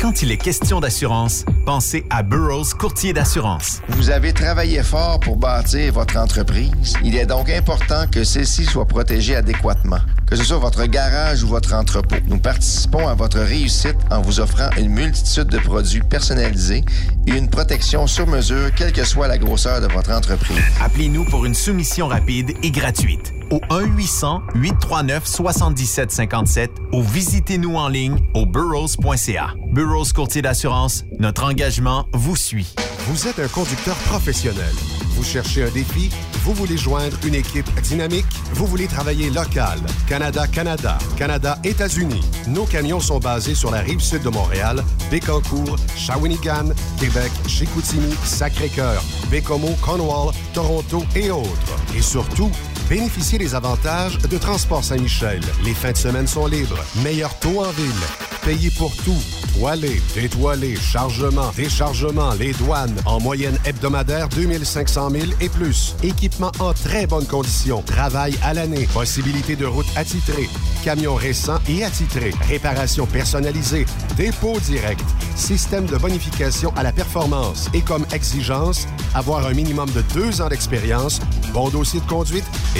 Quand il est question d'assurance, pensez à Burroughs Courtier d'assurance. Vous avez travaillé fort pour bâtir votre entreprise. Il est donc important que celle-ci soit protégée adéquatement, que ce soit votre garage ou votre entrepôt. Nous participons à votre réussite en vous offrant une multitude de produits personnalisés et une protection sur mesure, quelle que soit la grosseur de votre entreprise. Appelez-nous pour une soumission rapide et gratuite au 1-800-839-7757 ou visitez-nous en ligne au burrows.ca. Burrows Courtier d'assurance, notre engagement vous suit. Vous êtes un conducteur professionnel. Vous cherchez un défi? Vous voulez joindre une équipe dynamique? Vous voulez travailler local? Canada-Canada, Canada-États-Unis. Nos camions sont basés sur la rive sud de Montréal, Bécancour, Shawinigan, Québec, Chicoutimi, Sacré-Cœur, Bécomo, Cornwall, Toronto et autres. Et surtout, Bénéficiez des avantages de Transport Saint-Michel. Les fins de semaine sont libres. Meilleur taux en ville. Payez pour tout. Toilé, détoilé, chargement, déchargement, les douanes. En moyenne hebdomadaire, 2500 000 et plus. Équipement en très bonne condition. Travail à l'année. Possibilité de route attitrée. Camions récents et attitrés. Réparation personnalisée. Dépôt direct. Système de bonification à la performance. Et comme exigence, avoir un minimum de deux ans d'expérience, bon dossier de conduite et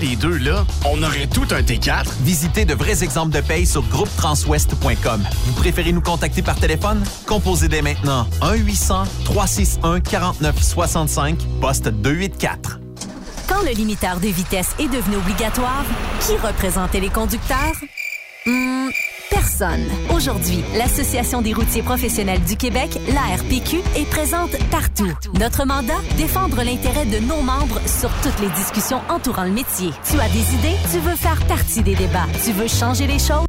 les deux, là, on aurait tout un T4. Visitez de vrais exemples de paye sur groupetranswest.com. Vous préférez nous contacter par téléphone? Composez dès maintenant 1-800-361-4965, poste 284. Quand le limiteur de vitesse est devenu obligatoire, qui représentait les conducteurs? Hmm, personne. Aujourd'hui, l'Association des routiers professionnels du Québec, l'ARPQ, est présente partout. Notre mandat, défendre l'intérêt de nos membres sur toutes les discussions entourant le métier. Tu as des idées? Tu veux faire partie des débats? Tu veux changer les choses?